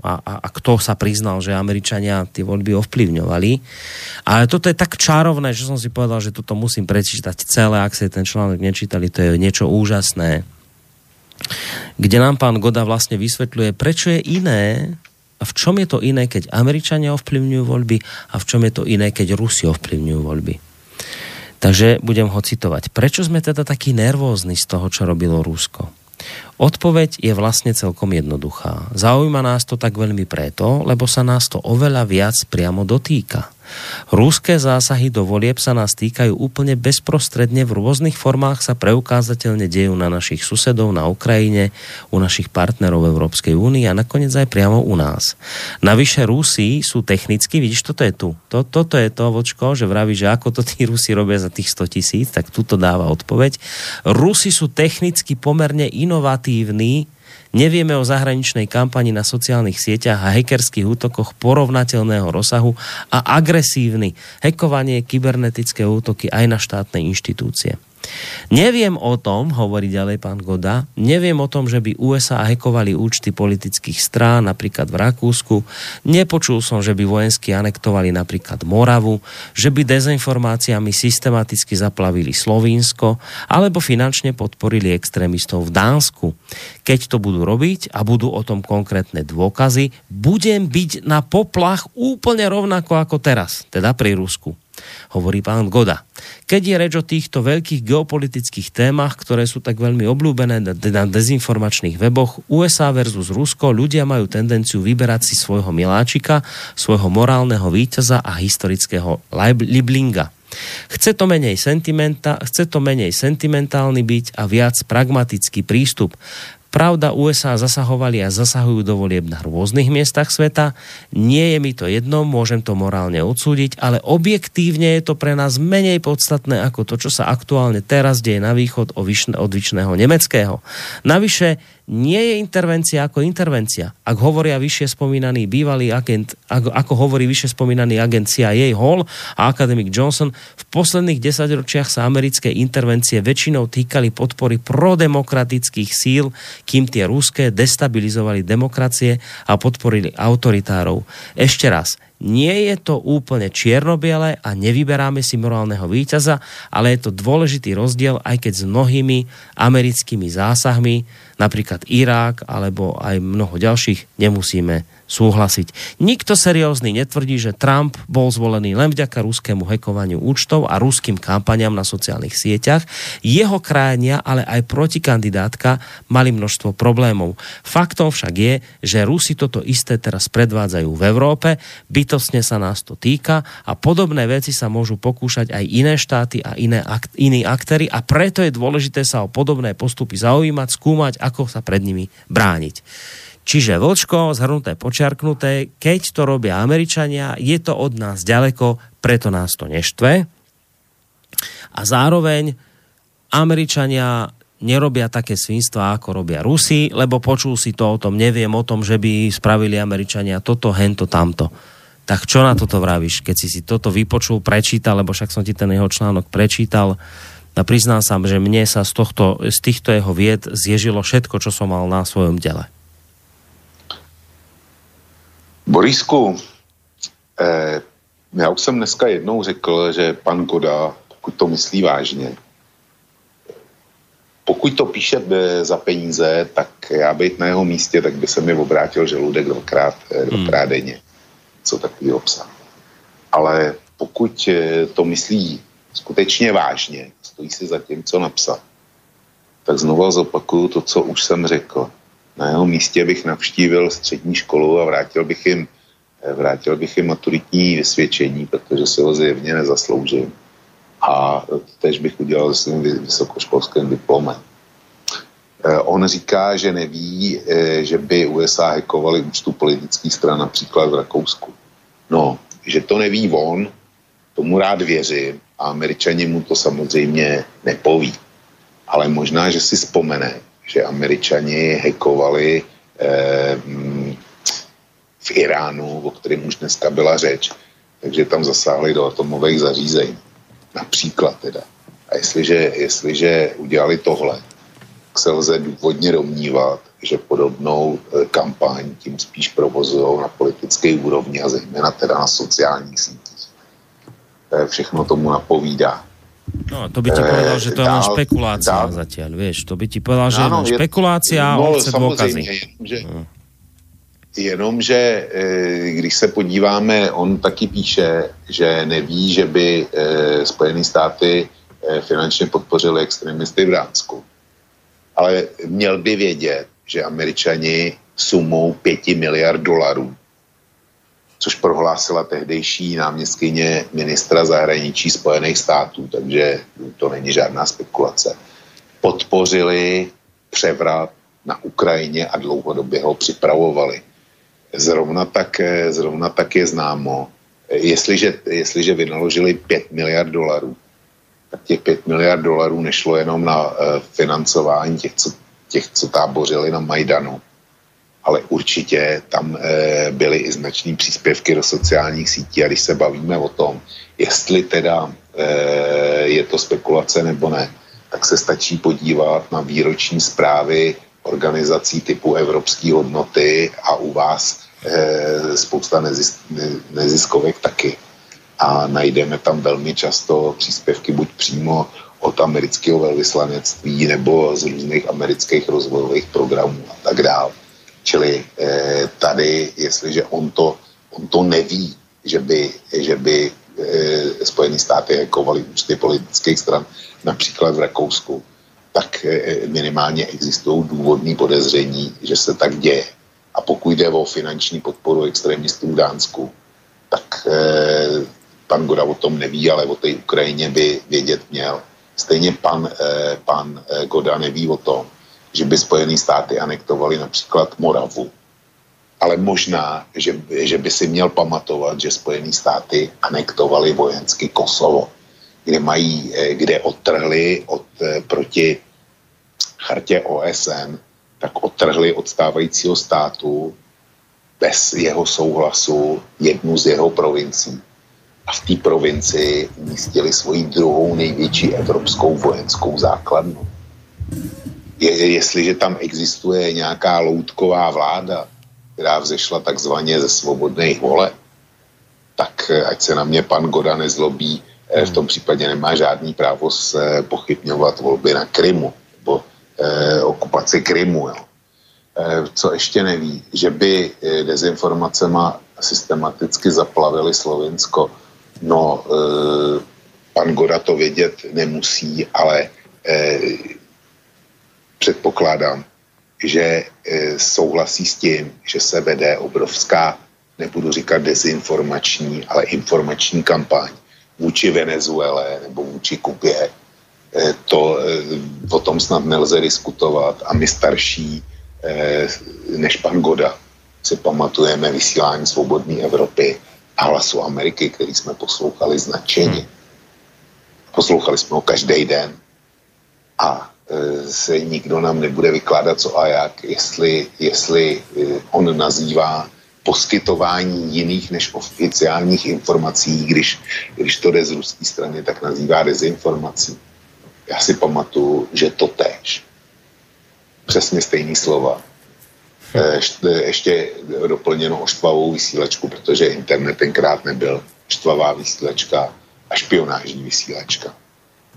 a, a, a kto sa priznal, že Američania tie voľby ovplyvňovali. Ale toto je tak čarovné, že som si povedal, že toto musím prečítať celé, ak ste ten článok nečítali, to je niečo úžasné kde nám pán Goda vlastne vysvetľuje, prečo je iné a v čom je to iné, keď Američania ovplyvňujú voľby a v čom je to iné, keď Rusi ovplyvňujú voľby. Takže budem ho citovať. Prečo sme teda takí nervózni z toho, čo robilo Rusko? Odpoveď je vlastne celkom jednoduchá. Zaujíma nás to tak veľmi preto, lebo sa nás to oveľa viac priamo dotýka. Rúské zásahy do volieb sa nás týkajú úplne bezprostredne, v rôznych formách sa preukázateľne dejú na našich susedov na Ukrajine, u našich partnerov v Európskej únii a nakoniec aj priamo u nás. Navyše Rusi sú technicky, vidíš, toto je tu. To, toto je to, vočko, že vraví, že ako to tí Rusi robia za tých 100 tisíc, tak tuto dáva odpoveď. Rusi sú technicky pomerne inovatívni, Nevieme o zahraničnej kampani na sociálnych sieťach a hackerských útokoch porovnateľného rozsahu a agresívny hekovanie, kybernetické útoky aj na štátne inštitúcie. Neviem o tom, hovorí ďalej pán Goda, neviem o tom, že by USA hekovali účty politických strán, napríklad v Rakúsku. Nepočul som, že by vojensky anektovali napríklad Moravu, že by dezinformáciami systematicky zaplavili Slovinsko, alebo finančne podporili extrémistov v Dánsku. Keď to budú robiť a budú o tom konkrétne dôkazy, budem byť na poplach úplne rovnako ako teraz, teda pri Rusku hovorí pán Goda. Keď je reč o týchto veľkých geopolitických témach, ktoré sú tak veľmi obľúbené na dezinformačných weboch USA versus Rusko, ľudia majú tendenciu vyberať si svojho miláčika, svojho morálneho víťaza a historického liblinga. Chce to, menej sentimenta, chce to menej sentimentálny byť a viac pragmatický prístup. Pravda, USA zasahovali a zasahujú do volieb na rôznych miestach sveta. Nie je mi to jedno, môžem to morálne odsúdiť, ale objektívne je to pre nás menej podstatné ako to, čo sa aktuálne teraz deje na východ od vyšného nemeckého. Navyše, nie je intervencia ako intervencia. Ak hovoria vyššie spomínaný bývalý agent, ako, ako hovorí vyššie spomínaný agent CIA Hall a akademik Johnson, v posledných desaťročiach sa americké intervencie väčšinou týkali podpory prodemokratických síl, kým tie ruské destabilizovali demokracie a podporili autoritárov. Ešte raz, nie je to úplne čierno-biele a nevyberáme si morálneho víťaza, ale je to dôležitý rozdiel, aj keď s mnohými americkými zásahmi, napríklad Irák alebo aj mnoho ďalších, nemusíme súhlasiť. Nikto seriózny netvrdí, že Trump bol zvolený len vďaka ruskému hekovaniu účtov a ruským kampaniam na sociálnych sieťach. Jeho krajania, ale aj protikandidátka mali množstvo problémov. Faktom však je, že Rusi toto isté teraz predvádzajú v Európe, bytostne sa nás to týka a podobné veci sa môžu pokúšať aj iné štáty a iné akt, iní aktéry a preto je dôležité sa o podobné postupy zaujímať, skúmať, ako sa pred nimi brániť. Čiže vočko, zhrnuté, počiarknuté, keď to robia Američania, je to od nás ďaleko, preto nás to neštve. A zároveň Američania nerobia také svinstva, ako robia Rusi, lebo počul si to o tom, neviem o tom, že by spravili Američania toto, hento, tamto. Tak čo na toto vravíš, keď si si toto vypočul, prečítal, lebo však som ti ten jeho článok prečítal, a priznám sa, že mne sa z, tohto, z týchto jeho vied zježilo všetko, čo som mal na svojom dele. Borisku, eh, já už jsem dneska jednou řekl, že pan Goda, pokud to myslí vážně, pokud to píše za peníze, tak já být na jeho místě, tak by se mi obrátil žaludek dvakrát, eh, dvakrát hmm. denně. Co takový obsah. Ale pokud eh, to myslí skutečně vážně, stojí si za tím, co napsal, tak znovu zopakuju to, co už jsem řekl na jeho místě bych navštívil střední školu a vrátil bych jim, eh, vrátil bych jim maturitní vysvědčení, protože si ho zjevně nezasloužím. A tež bych udělal se svým vysokoškolským diplomem. Eh, on říká, že neví, eh, že by USA hackovali účtu politických stran například v Rakousku. No, že to neví on, tomu rád věřím a američani mu to samozřejmě nepoví. Ale možná, že si vzpomene, že američani hekovali eh, v Iránu, o kterém už dneska byla řeč, takže tam zasáhli do atomových zařízení. Například teda. A jestliže, jestliže udělali tohle, tak se lze důvodně domnívat, že podobnou eh, kampaň tím spíš provozují na politické úrovni a zejména teda na sociálních sítích. Všechno tomu napovídá. No, to by ti povedal, že to je len špekulácia dá, zatiaľ, vieš, to by ti povedal, že áno, je len špekulácia a on chce dôkazy. Že, no. Jenomže eh, když se podíváme, on taky píše, že neví, že by eh, Spojené státy eh, finančně podpořili extremisty v Dánsku. Ale měl by vědět, že američani sumou 5 miliard dolarů, což prohlásila tehdejší náměstkyně ministra zahraničí Spojených států, takže to není žádná spekulace, podpořili převrat na Ukrajině a dlouhodobě ho připravovali. Zrovna tak, zrovna tak je známo, jestliže, jestliže vynaložili 5 miliard dolarů, tak těch 5 miliard dolarů nešlo jenom na uh, financování těch co, těch, co tábořili na Majdanu, ale určitě tam e, byly i značné příspěvky do sociálních sítí a když se bavíme o tom, jestli teda e, je to spekulace nebo ne, tak se stačí podívat na výroční zprávy organizací typu Evropské hodnoty a u vás e, spousta nezis, ne, neziskovek taky. A najdeme tam velmi často příspěvky buď přímo od amerického velvyslanectví nebo z různých amerických rozvojových programů a tak dále. Čili eh, tady, jestliže on to, on to neví, že by, že by eh, Spojené státy hackovaly účty politických stran, například v Rakousku, tak eh, minimálně existují důvodní podezření, že se tak děje. A pokud jde o finanční podporu extremistů v Dánsku, tak eh, pan Goda o tom neví, ale o té Ukrajině by vědět měl. Stejně pan, eh, pan Goda neví o tom, že by Spojené státy anektovali například Moravu. Ale možná, že, že by si měl pamatovat, že Spojené státy anektovali vojensky Kosovo, kde, mají, eh, kde odtrhli od, eh, proti chartě OSN, tak odtrhli od stávajícího státu bez jeho souhlasu jednu z jeho provincií. A v té provincii umístili svoji druhou největší evropskou vojenskou základnu je, jestliže tam existuje nějaká loutková vláda, která vzešla takzvaně ze svobodných vole, tak eh, ať se na mě pan Goda nezlobí, eh, v tom případě nemá žádný právo se pochybňovat volby na Krymu nebo eh, okupaci Krymu. Jo. Eh, co ještě neví, že by eh, dezinformacema systematicky zaplavili Slovensko, no eh, pan Goda to vědět nemusí, ale eh, předpokládám, že e, souhlasí s tím, že se vede obrovská, nebudu říkat dezinformační, ale informační kampaň vůči Venezuele nebo vůči Kubě. E, to e, o tom snad nelze diskutovat a my starší než pan Goda si pamatujeme vysílání Svobodné Evropy a hlasu Ameriky, který jsme poslouchali značeně. Hmm. Poslouchali jsme ho každý den. A se nikdo nám nebude vykládat co a jak, jestli, jestli eh, on nazývá poskytování jiných než oficiálních informací, když, když to jde z ruské strany, tak nazývá dezinformací. Já si pamatuju, že to tež. Přesně stejný slova. Ještě, hm. ještě doplněno o štvavou vysílačku, protože internet tenkrát nebyl štvavá vysílačka a špionážní vysílačka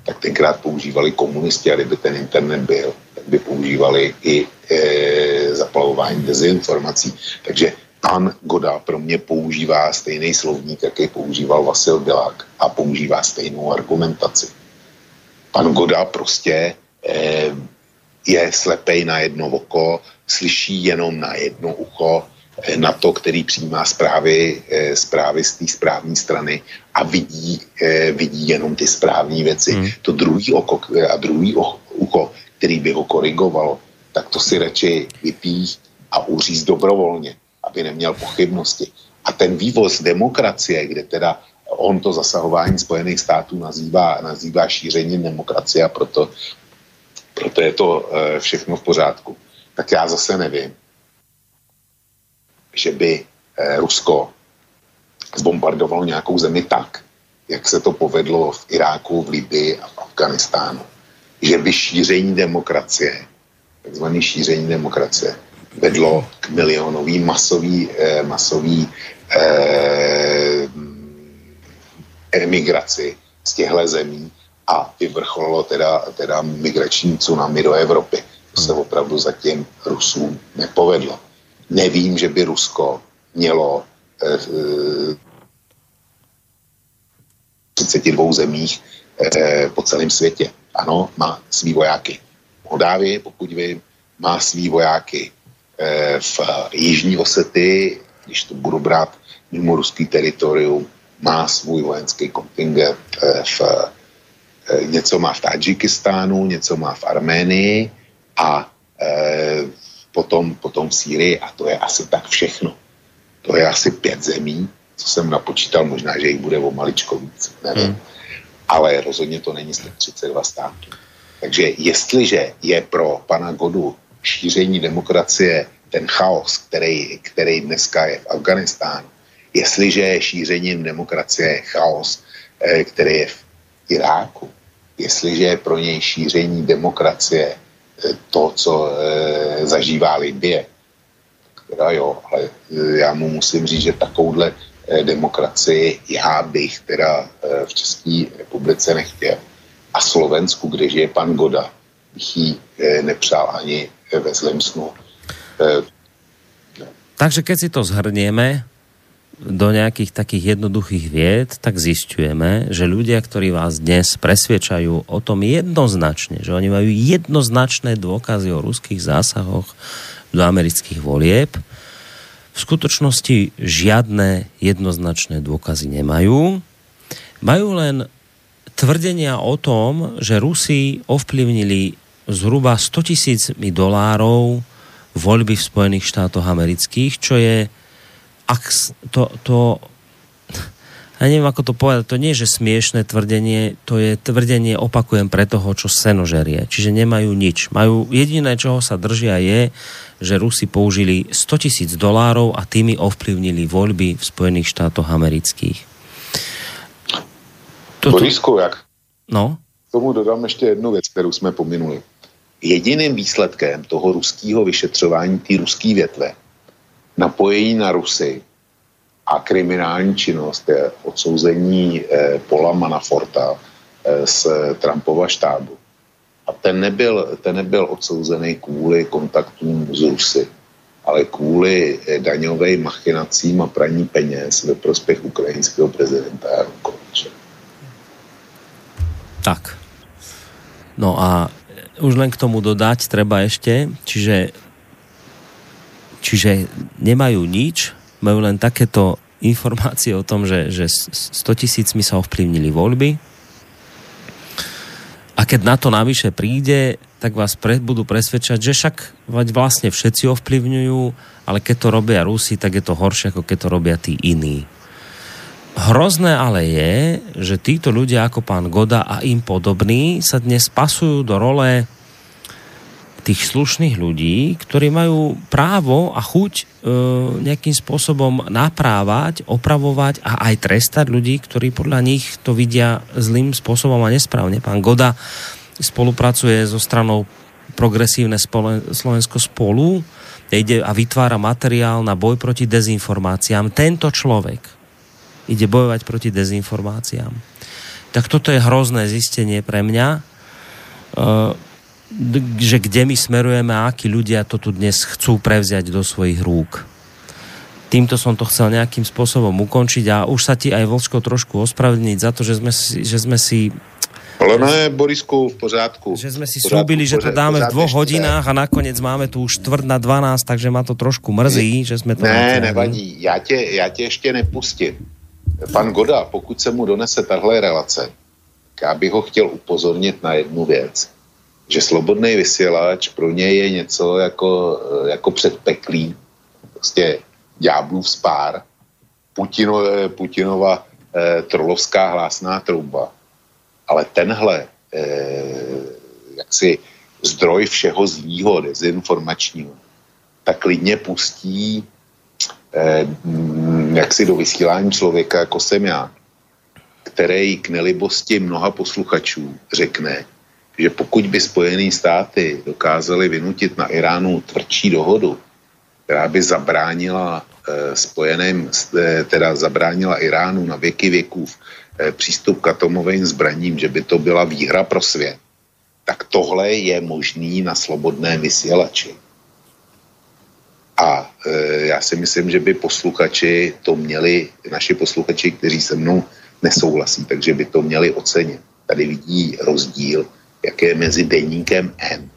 tak tenkrát používali komunisti a kdyby ten internet byl, tak by používali i e, zaplavování dezinformací. Takže pan Goda pro mě používá stejný slovník, jaký používal Vasil Bilák a používá stejnou argumentaci. Pan Goda prostě e, je slepej na jedno oko, slyší jenom na jedno ucho, Eh, na to, který přijímá zprávy, eh, zprávy z té správní strany a vidí, eh, vidí jenom ty správné věci. Hmm. To druhý oko a druhý ucho, který by ho korigovalo, tak to si radši vypí a uříz dobrovolně, aby neměl pochybnosti. A ten vývoz demokracie, kde teda on to zasahování Spojených států nazývá, nazývá šířením demokracie a proto, proto je to všechno v pořádku. Tak já zase nevím že by eh, Rusko zbombardovalo nějakou zemi tak, jak se to povedlo v Iráku, v Libii a v Afganistánu. Že by šíření demokracie, takzvané šíření demokracie, vedlo k milionový masový, eh, masový eh, emigraci z těchto zemí a vyvrcholilo teda, teda migrační tsunami do Evropy. To se opravdu zatím Rusům nepovedlo. nevím, že by Rusko mělo 32 zemích e, po celém světě. Ano, má svý vojáky. Moldávii, pokud vím, má svý vojáky v Jižní Osety, když to budu brát mimo ruský teritorium, má svůj vojenský kontingent v něco má v Tadžikistánu, něco má v Arménii a potom, potom v Sýrii a to je asi tak všechno. To je asi pět zemí, co jsem napočítal, možná, že jich bude o maličko víc, nevím. Hmm. Ale rozhodně to není 32 států. Takže jestliže je pro pana Godu šíření demokracie ten chaos, který, který dneska je v Afganistánu, jestliže je šířením demokracie chaos, eh, který je v Iráku, jestliže je pro něj šíření demokracie eh, to, co e, zažívá Libie, teda jo, ale já mu musím říct, že takovouhle e, demokracii já bych teda e, v České republice nechtěl. A Slovensku, kde žije pan Goda, bych ji e, nepřál ani ve zlém snu. E, Takže keď si to zhrnieme, do nejakých takých jednoduchých vied, tak zistujeme, že ľudia, ktorí vás dnes presviečajú o tom jednoznačne, že oni majú jednoznačné dôkazy o ruských zásahoch do amerických volieb, v skutočnosti žiadne jednoznačné dôkazy nemajú. Majú len tvrdenia o tom, že Rusi ovplyvnili zhruba 100 tisícmi dolárov voľby v Spojených štátoch amerických, čo je ak to, to ja neviem, ako to povedať, to nie je, že smiešné tvrdenie, to je tvrdenie, opakujem, pre toho, čo senožerie. Čiže nemajú nič. Majú, jediné, čoho sa držia je, že Rusi použili 100 tisíc dolárov a tými ovplyvnili voľby v Spojených štátoch amerických. Toto... Borisku, jak? No? Tomu dodám ještě jednu věc, kterou jsme pominuli. Jediným výsledkem toho ruského vyšetřování, té ruské větve, napojení na Rusy a kriminální činnost je odsouzení eh, Paula Manaforta eh, z Trumpova štábu. A ten nebyl, ten nebyl odsouzený kvůli kontaktům s Rusy, ale kvůli eh, daňovým machinacím a praní peněz ve prospěch ukrajinského prezidenta Janukoviče. Tak. No a už len k tomu dodať treba ešte, čiže Čiže nemajú nič, majú len takéto informácie o tom, že, že 100 tisícmi sa ovplyvnili voľby. A keď na to navyše príde, tak vás pre, budú presvedčať, že však vlastne všetci ovplyvňujú, ale keď to robia Rusi, tak je to horšie, ako keď to robia tí iní. Hrozné ale je, že títo ľudia ako pán Goda a im podobní sa dnes pasujú do role tých slušných ľudí, ktorí majú právo a chuť e, nejakým spôsobom naprávať, opravovať a aj trestať ľudí, ktorí podľa nich to vidia zlým spôsobom a nesprávne. Pán Goda spolupracuje so stranou Progresívne Slovensko spolu, ide a vytvára materiál na boj proti dezinformáciám. Tento človek ide bojovať proti dezinformáciám. Tak toto je hrozné zistenie pre mňa. E, že kde my smerujeme a akí ľudia to tu dnes chcú prevziať do svojich rúk. Týmto som to chcel nejakým spôsobom ukončiť a už sa ti aj Vlčko trošku ospravedlniť za to, že sme si, že sme si ale ne, Borisku, v pořádku. Že sme si slúbili, že to dáme v dvoch hodinách a nakoniec máme tu už tvrt na 12, takže ma to trošku mrzí, že sme to... Ne, nevadí, já tě, já tě ještě nepustím. Pan Goda, pokud se mu donese tahle relace, já bych ho chtěl upozornit na jednu věc že slobodný vysílač pro něj je něco jako, eh, jako předpeklý, prostě ďáblův spár, Putino, Putinova eh, trolovská hlásná trouba. Ale tenhle eh, jaksi zdroj všeho zlýho, dezinformačního, tak klidně pustí eh, jaksi do vysílání člověka, jako jsem já, který k nelibosti mnoha posluchačů řekne, že pokud by Spojené státy dokázaly vynutit na Iránu tvrdší dohodu, která by zabránila eh, spojeným, eh, teda zabránila Iránu na věky věků eh, přístup k atomovým zbraním, že by to byla výhra pro svět, tak tohle je možný na slobodné vysílači. A e, já si myslím, že by posluchači to měli, naši posluchači, kteří se mnou nesouhlasí, takže by to měli ocenit. Tady vidí rozdíl, jaký je mezi denníkem N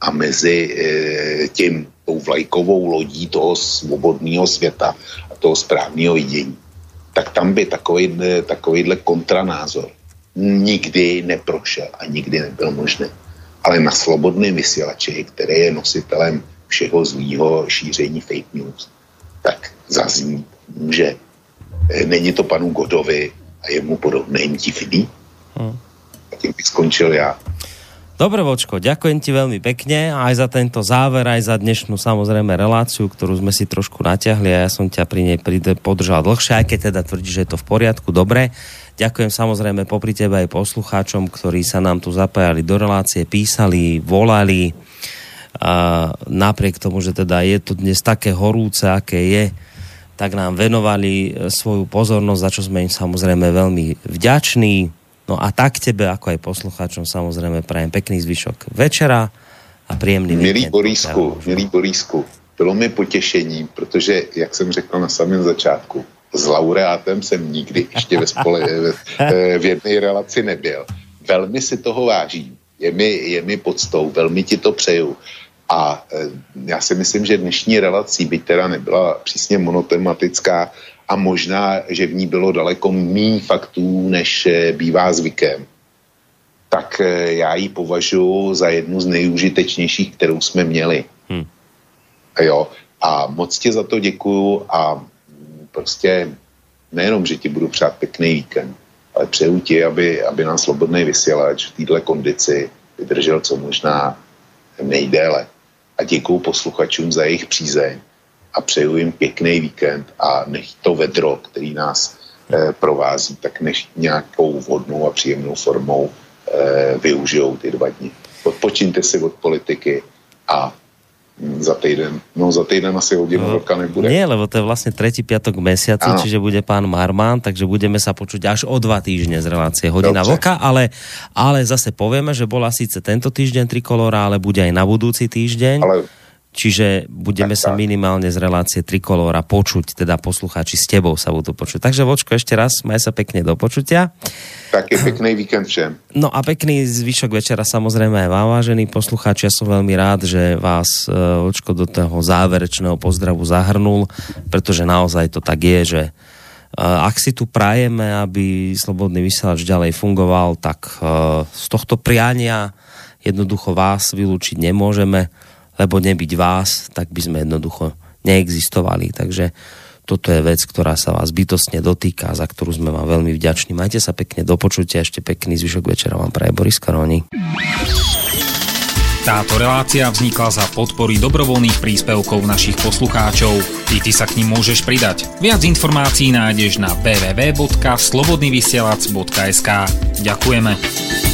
a mezi e, tím tou vlajkovou lodí toho svobodného světa a toho správného vidění. Tak tam by takový, takovýhle kontranázor nikdy neprošel a nikdy nebyl možný. Ale na slobodném vysílači, který je nositelem všeho zlýho šíření fake news, tak zazní může. E, není to panu Godovi a jemu podobným divný. Hmm. A tím bych skončil já. Dobre, Vočko, ďakujem ti veľmi pekne aj za tento záver, aj za dnešnú samozrejme reláciu, ktorú sme si trošku natiahli a ja som ťa pri nej podržal dlhšie, aj keď teda tvrdí, že je to v poriadku. Dobre, ďakujem samozrejme popri tebe aj poslucháčom, ktorí sa nám tu zapájali do relácie, písali, volali. A napriek tomu, že teda je to dnes také horúce, aké je, tak nám venovali svoju pozornosť, za čo sme im samozrejme veľmi vďační No a tak tebe, ako aj poslucháčom, samozrejme prajem pekný zvyšok večera a príjemný Milý víkend. Borísku, milý Borísku, bylo mi potěšením, protože, jak jsem řekl na samém začátku, s laureátem jsem nikdy ještě ve, spole, v, v jedné relaci nebyl. Velmi si toho vážím. Je mi, je mi podstou, velmi ti to přeju. A e, já si myslím, že dnešní relací, by teda nebyla přísně monotematická, a možná, že v ní bylo daleko méně faktů, než eh, bývá zvykem, tak eh, já ji považuji za jednu z nejúžitečnějších, kterou jsme měli. Hmm. Jo, a moc ti za to děkuju a prostě nejenom, že ti budu přát pěkný víkend, ale přeju ti, aby, aby nám slobodný vysílač v této kondici vydržel co možná nejdéle. A děkuju posluchačům za jejich přízeň a přeju jim pěkný víkend a nech to vedro, který nás e, provází, tak nech nějakou vhodnou a příjemnou formou e, využijou ty dva dny. Odpočíňte si od politiky a hm, za týden, no za týden asi hodinu no, roka nebude. Nie, lebo to je vlastne tretí piatok mesiaci, ano. čiže bude pán Marman, takže budeme sa počuť až o dva týždne z relácie Hodina Dobře. Vlka, ale, ale zase povieme, že bola síce tento týždeň Trikolora, ale bude aj na budúci týždeň. Ale Čiže budeme tak, sa minimálne z relácie Trikolóra počuť, teda poslucháči s tebou sa budú počuť. Takže Vočko, ešte raz, maj sa pekne do počutia. Taký pekný víkend všem. No a pekný zvyšok večera samozrejme aj vám, vážení poslucháči. Ja som veľmi rád, že vás e, Vočko do toho záverečného pozdravu zahrnul, pretože naozaj to tak je, že e, ak si tu prajeme, aby Slobodný vysielač ďalej fungoval, tak e, z tohto priania jednoducho vás vylúčiť nemôžeme lebo nebyť vás, tak by sme jednoducho neexistovali. Takže toto je vec, ktorá sa vás bytostne dotýka, za ktorú sme vám veľmi vďační. Majte sa pekne do počutia, ešte pekný zvyšok večera vám praje Boris Karoni. Táto relácia vznikla za podpory dobrovoľných príspevkov našich poslucháčov. I ty sa k ním môžeš pridať. Viac informácií nájdeš na www.slobodnyvysielac.sk Ďakujeme.